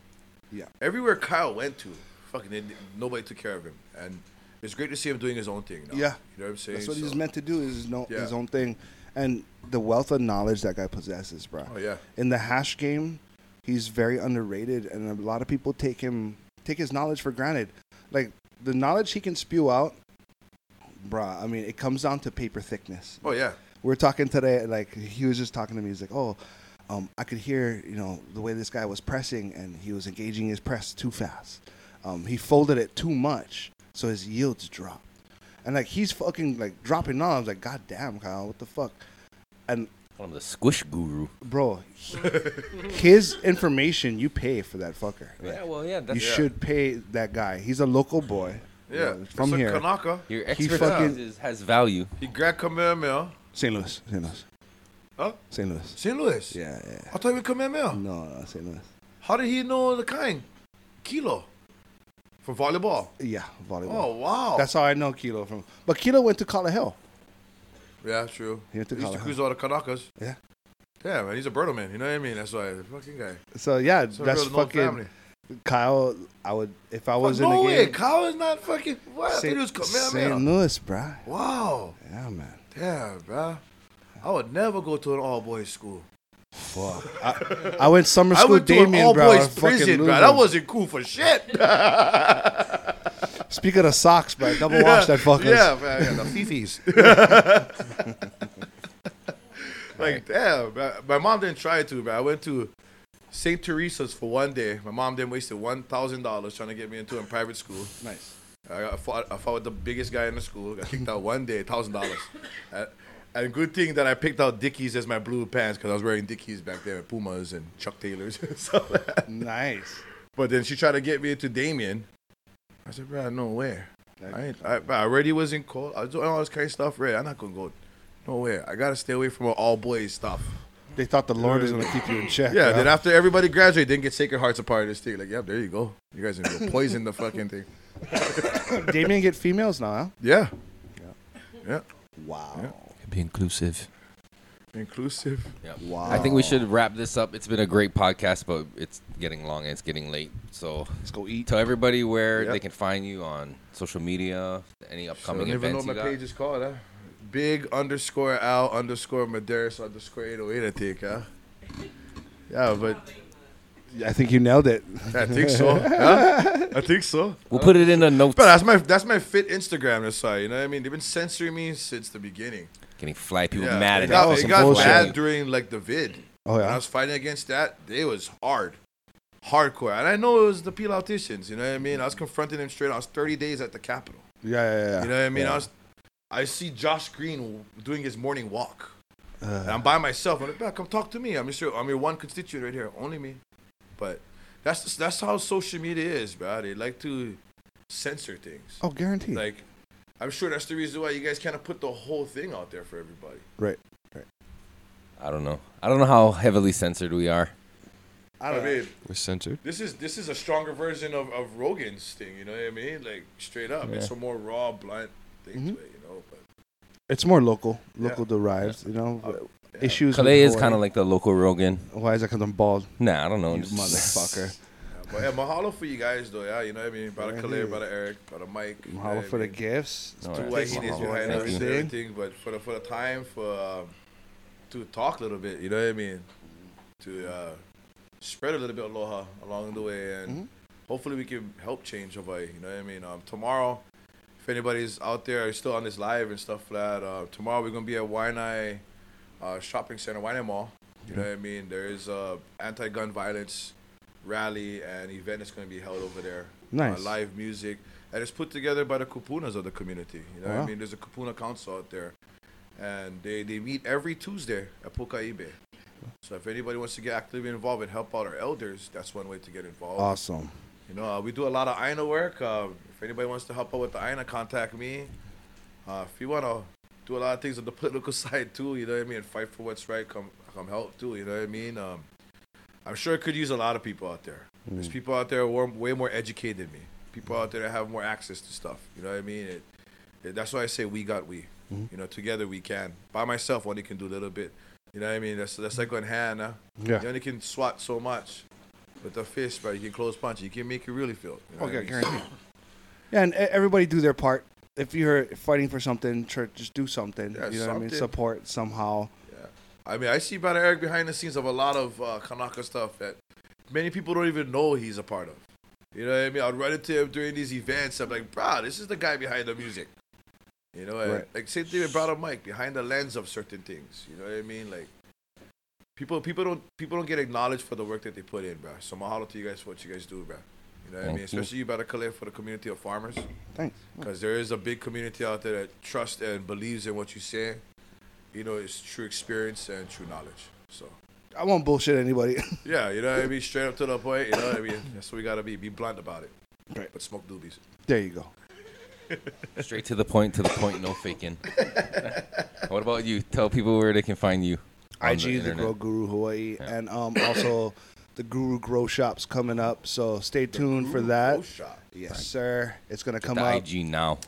Yeah. Everywhere Kyle went to, fucking they, nobody took care of him, and it's great to see him doing his own thing. Now. Yeah. you know what I'm saying? That's what So- he's meant to do. Is know Yeah. his own thing, and the wealth of knowledge that guy possesses, bro. Oh yeah, In the hash game, he's very underrated, and a lot of people take him take his knowledge for granted. Like the knowledge he can spew out, bruh. I mean, it comes down to paper thickness. oh yeah. we're talking today like he was just talking to me he's like oh um, i could hear you know the way this guy was pressing and he was engaging his press too fast um, he folded it too much so his yields dropped and like he's fucking like dropping knowledge I was like god damn kyle what the fuck and Call him the squish guru. bro he- his information you pay for that fucker Like, Yeah, well, yeah, you that's should pay that guy he's a local boy you Yeah, know, from Mr. here Kanaka, your He expertise fucking- is, has value. he grabbed Kamehameha. st louis st louis Huh? st louis St. Louis. yeah yeah I thought he was Kamehameha. no no st louis How did he know the kind? Kilo. For volleyball. yeah volleyball Oh wow. That's how I know Kilo from. But Kilo went to Collar Hill. yeah, true. He went to He used to college. cruise all the Kanakas. Yeah. Yeah, man, he's a Bertleman. You know what I mean? That's why the fucking guy. So yeah, So that's real known fucking family. Kyle. I would if I was no in the way, game. Kyle is not fucking. What? I thought he was Kamehameha. St. Louis, bruh. Wow. Yeah, man. Damn, bro. I would never go to an all boys school. Fuck. I, I went summer I school. went to an Damien, all bro. boys fucking prison, bro. loser. That wasn't cool for shit. [LAUGHS] Speaking of socks, bro, double wash that fuckers. Yeah, man. Yeah, the fifis. [LAUGHS] like, damn. bro. My mom didn't try to, but I went to St. Teresa's for one day. My mom then wasted $1,000 trying to get me into a private school. Nice. I, got, I, fought, I fought with the biggest guy in the school. Got kicked out one day, $1,000. And- [LAUGHS] And good thing that I picked out Dickies as my blue pants because I was wearing Dickies back then, Pumas and Chuck Taylors [LAUGHS] and stuff like. Nice. But then she tried to get me into Damien. I said, bro, no way. I, ain't, I, I already was in cold. I was doing all this kind of stuff. Right, I'm not gonna go. nowhere. I gotta stay away from all boys stuff. They thought the Lord was gonna keep you in check. Yeah. Then after everybody graduated, then get Sacred Hearts a part of this thing. Like, yep, there you go. You guys are gonna go [LAUGHS] poison the fucking thing. Damien get females now, huh? Yeah. Yeah. Wow. Be inclusive. Inclusive. Yeah. Wow. I think we should wrap this up. It's been a great podcast, but it's getting long and it's getting late. So Let's go eat. tell everybody where Yep. they can find you on social media, any I upcoming don't even know what my got. page is called. Huh? Big underscore Al underscore Mederios underscore 808, I think. Huh? Yeah, but I think you nailed it. I think so. [LAUGHS] Huh? I think so. We'll put it in the notes. But that's my that's my fit Instagram. That's why you know what I mean. They've been censoring me since the beginning. Getting fly people Yeah, mad it at got, that. it got bullshit. bad during like the vid. Oh When I was fighting against that, it was hard, hardcore. And I know it was the Peel Autisticians. You know what I mean? I was confronting them straight. I was 30 days at the Capitol. Yeah, yeah, yeah. You know what I mean? Yeah. I was. I see Josh Green doing his morning walk. Uh, And I'm by myself. I'm like, "Bro, come talk to me. I'm your, I'm your one constituent right here. Only me. But that's that's how social media is, bro. They like to censor things. oh, guaranteed. Like, I'm sure that's the reason why you guys kind of put the whole thing out there for everybody. right. Right. I don't know. I don't know how heavily censored we are. I, don't I mean, We're censored. this is this is a stronger version of, of Rogan's thing. You know what I mean? Like straight up, it's a more raw, blunt thing Mhm. to it. You know, but It's more local, Yeah. local derived. You know, Uh, issues. Kalei is kind of like the local Rogan. Why is that? Because I'm bald. Nah, I don't know. You motherfucker. [LAUGHS] But yeah, mahalo for you guys though. Yeah, you know what I mean. Brother Right Kalei, here. brother Erik, brother Mike. you know Mahalo what I for the mean? gifts. All to right. what he Thank is you. behind Thank everything, everything, but for the for the time for um, to talk a little bit, you know what I mean, to uh, spread a little bit of aloha along the way, and Mhm. hopefully we can help change Hawaii. You know what I mean. Um, tomorrow, if anybody's out there still on this live and stuff like that, uh, tomorrow we're gonna be at Waianae uh, Shopping Center, Waianae Mall. You know what I mean. There is a anti-gun violence rally and event that's gonna be held over there. Nice. Uh, live music. And it's put together by the kupunas of the community. You know what Wow. I mean? There's a kupuna council out there. And they, they meet every Tuesday at Pokai Bay. So if anybody wants to get actively involved and help out our elders, that's one way to get involved. Awesome. You know, uh, we do a lot of aina work. Uh, if anybody wants to help out with the aina, contact me. Uh, if you want to do a lot of things on the [LAUGHS] political [LAUGHS] side too, you know what I mean, and fight for what's right, come come help too. You know what I mean? Um, I'm sure it could use a lot of people out there. Hmm. There's people out there who are way more educated than me. People out there that have more access to stuff. You know what I mean? It, it, that's why I say we got we. Hmm. You know, together we can. By myself, only can do a little bit. You know what I mean? That's that's like on hand. Huh? Yeah. You only can swat so much. With the fist, but you can close punch. You can make it really feel. You know what I Okay, mean? guaranteed. [CLEARS THROAT] Yeah, and e- everybody do their part. If you're fighting for something, try, just do something. Yeah, you know what I mean? Support somehow. I mean, I see Brother Erik behind the scenes of a lot of uh, Kanaka stuff that many people don't even know he's a part of. You know what I mean? I'd run into him during these events. I'm like, bro, this is the guy behind the music. You know, Right. like same thing with Brother Mike behind the lens of certain things. You know what I mean? Like people, people don't people don't get acknowledged for the work that they put in, bro. So mahalo to you guys for what you guys do, bro. You know what I mean? you. Especially you, Brother Kalei, for the community of farmers. Thanks. Because there is a big community out there that trusts and believes in what you say. You know, it's true experience and true knowledge. So, I won't bullshit anybody. [LAUGHS] yeah, you know what I mean? Straight up to the point, you know what I mean? That's what we got to be. Be blunt about it. Right. But smoke doobies. there you go. [LAUGHS] Straight to the point, to the point, no faking. [LAUGHS] what about you? Tell people where they can find you. on IG the, internet. Grow Guru Hawaii, Yeah. and um also the Guru Grow Shop's coming up. So stay tuned for that. Grow shop. Yes, sir. It's gonna Get come the out. IG now.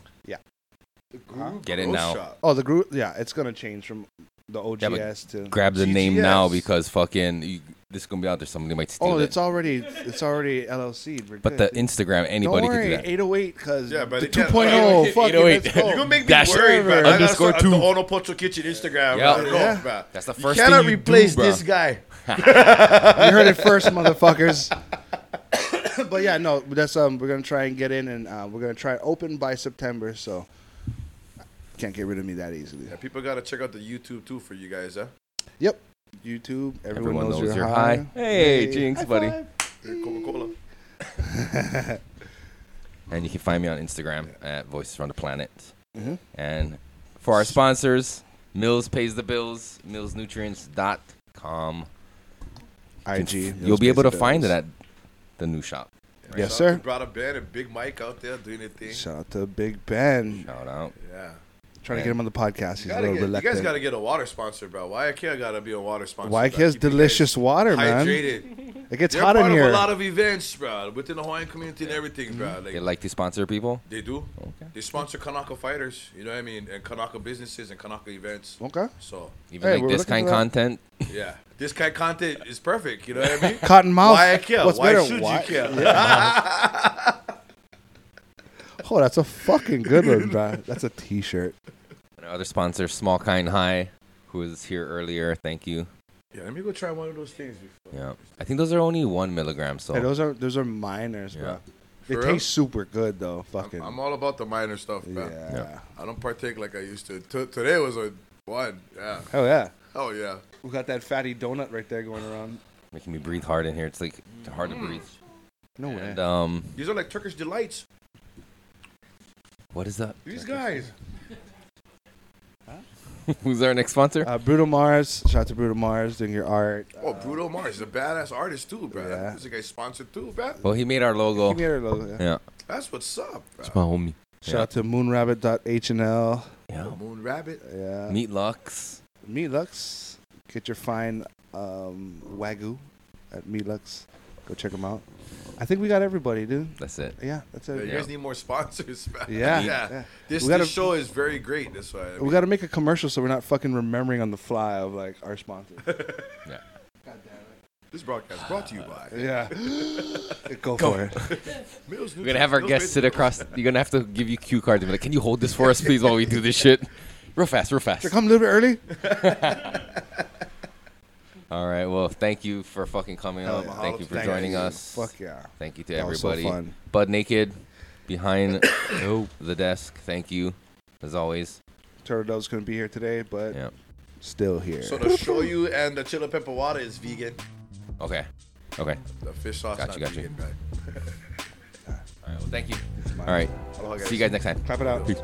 The Guru Get it now. Shop. Oh, the Guru. Yeah, it's gonna change from the OGS to. Grab the name now because fucking you, this is gonna be out there. Somebody might steal Oh, it. it's already it's already LLC. We're but the. Instagram, anybody Don't can worry, do that. 808 because Yeah, but the it 2.0. Hey, fuck it, 808. let's go. You're going to make me Dash worried, bro. I gotta underscore start two. The Ono Pocho Kitchen Instagram. Yeah. bro. Yeah. bro. That's the You first cannot thing you replace do, bro. this guy. [LAUGHS] you heard it first, motherfuckers. [COUGHS] but yeah, no, that's um, we're gonna try and get in, and uh, we're gonna try open by September. So can't get rid of me that easily. Yeah, people got to check out the YouTube too for you guys, huh? Yep, YouTube. Everyone, knows, you're, you're high. high. Hey, Jinx, high buddy. five. Coca Cola. [LAUGHS] And you can find me on Instagram at Voices from the Planet. Mhm. And for our sponsors, Mills pays the bills, millsnutrients.com. IG. You'll be able to Bills. find it at the new shop. Yes, Shout sir. Brought to Brother Ben and Big Mike out there doing their thing. Shout out to Big Ben. Shout out. Yeah. Trying to get him on the podcast. He's You, a little get, you guys got to get a water sponsor, bro. YK got to be a water sponsor. YK bro. has Keep you delicious water, man. Hydrated. It gets They're hot part in of here. a lot of events, bro, within the Hawaiian community and everything, bro. Mm-hmm. Like, They like to sponsor people. they do. Okay. They sponsor Kanaka fighters, you know what I mean, and Kanaka businesses and Kanaka events. okay. So, Even Hey, like this kind for that. content. yeah, this kind of content is perfect. You know what I mean? [LAUGHS] Cotton mouth. Why I? What's Why better? should Why- you care? [LAUGHS] [LAUGHS] Oh, that's a fucking good one, [LAUGHS] bro. That's a T-shirt. And our other sponsor, Small Kine Hi, who was here earlier. Thank you. Yeah, let me go try one of those things. Before. Yeah. I think those are only one milligram. So Hey, those are those are minors, Yeah. bro. They For real? taste super good though. Fucking. I'm, I'm all about the minor stuff, man. yeah. Yeah. I don't partake like I used to. T- today was a one. Yeah. Hell yeah. Oh yeah. We got that fatty donut right there going around. making me breathe hard in here. It's like hard to breathe. No way. And um, These are like Turkish delights. What is that? These guys. [LAUGHS] Who's our next sponsor? Uh, Brutal Mars. Shout out to Brutal Mars doing your art. Oh, Brutal Mars is a badass artist too, bro. Yeah. This guy sponsored too, bro. Well, he made our logo. Give me your logo, yeah. Yeah. That's what's up, bro. It's my homie. Shout Yeah. out to moonrabbit.hnl. Yeah. Moon Rabbit. Yeah. Meat Luxe. Meat Luxe. Get your fine um, wagyu at Meat Luxe. Go check them out. I think we got everybody, dude. That's it. Yeah, that's Yeah, it. you guys need more sponsors, [LAUGHS] man. Yeah, yeah. yeah. This, We gotta- this show is very great. This way. I We mean, got to make a commercial so we're not fucking remembering on the fly of like our sponsors. [LAUGHS] Yeah. God damn it. This broadcast brought to you by [LAUGHS] yeah. Go, for it. Mills. We're gonna have our guests sit across. You're gonna have to give you cue cards and be like, "Can you hold this for us, please, while we do this shit?" Real fast, real fast. Should I come a little bit early? All right. Well, thank you for fucking coming Hell up. yeah. Thank you for Thank joining you. us. Fuck yeah. Thank you to That was so everybody. fun. Bud Nayked behind [COUGHS] oh, the desk. Thank you, as always. Turtle Dove's gonna be here today, but Yeah. still here. So the shoyu and the chili pepper water is vegan. Okay. Okay. The fish sauce Got not you, got you. vegan, guy. [LAUGHS] All right. Well, thank you. All right. Aloha, See you guys next time. Clap it out. Peace.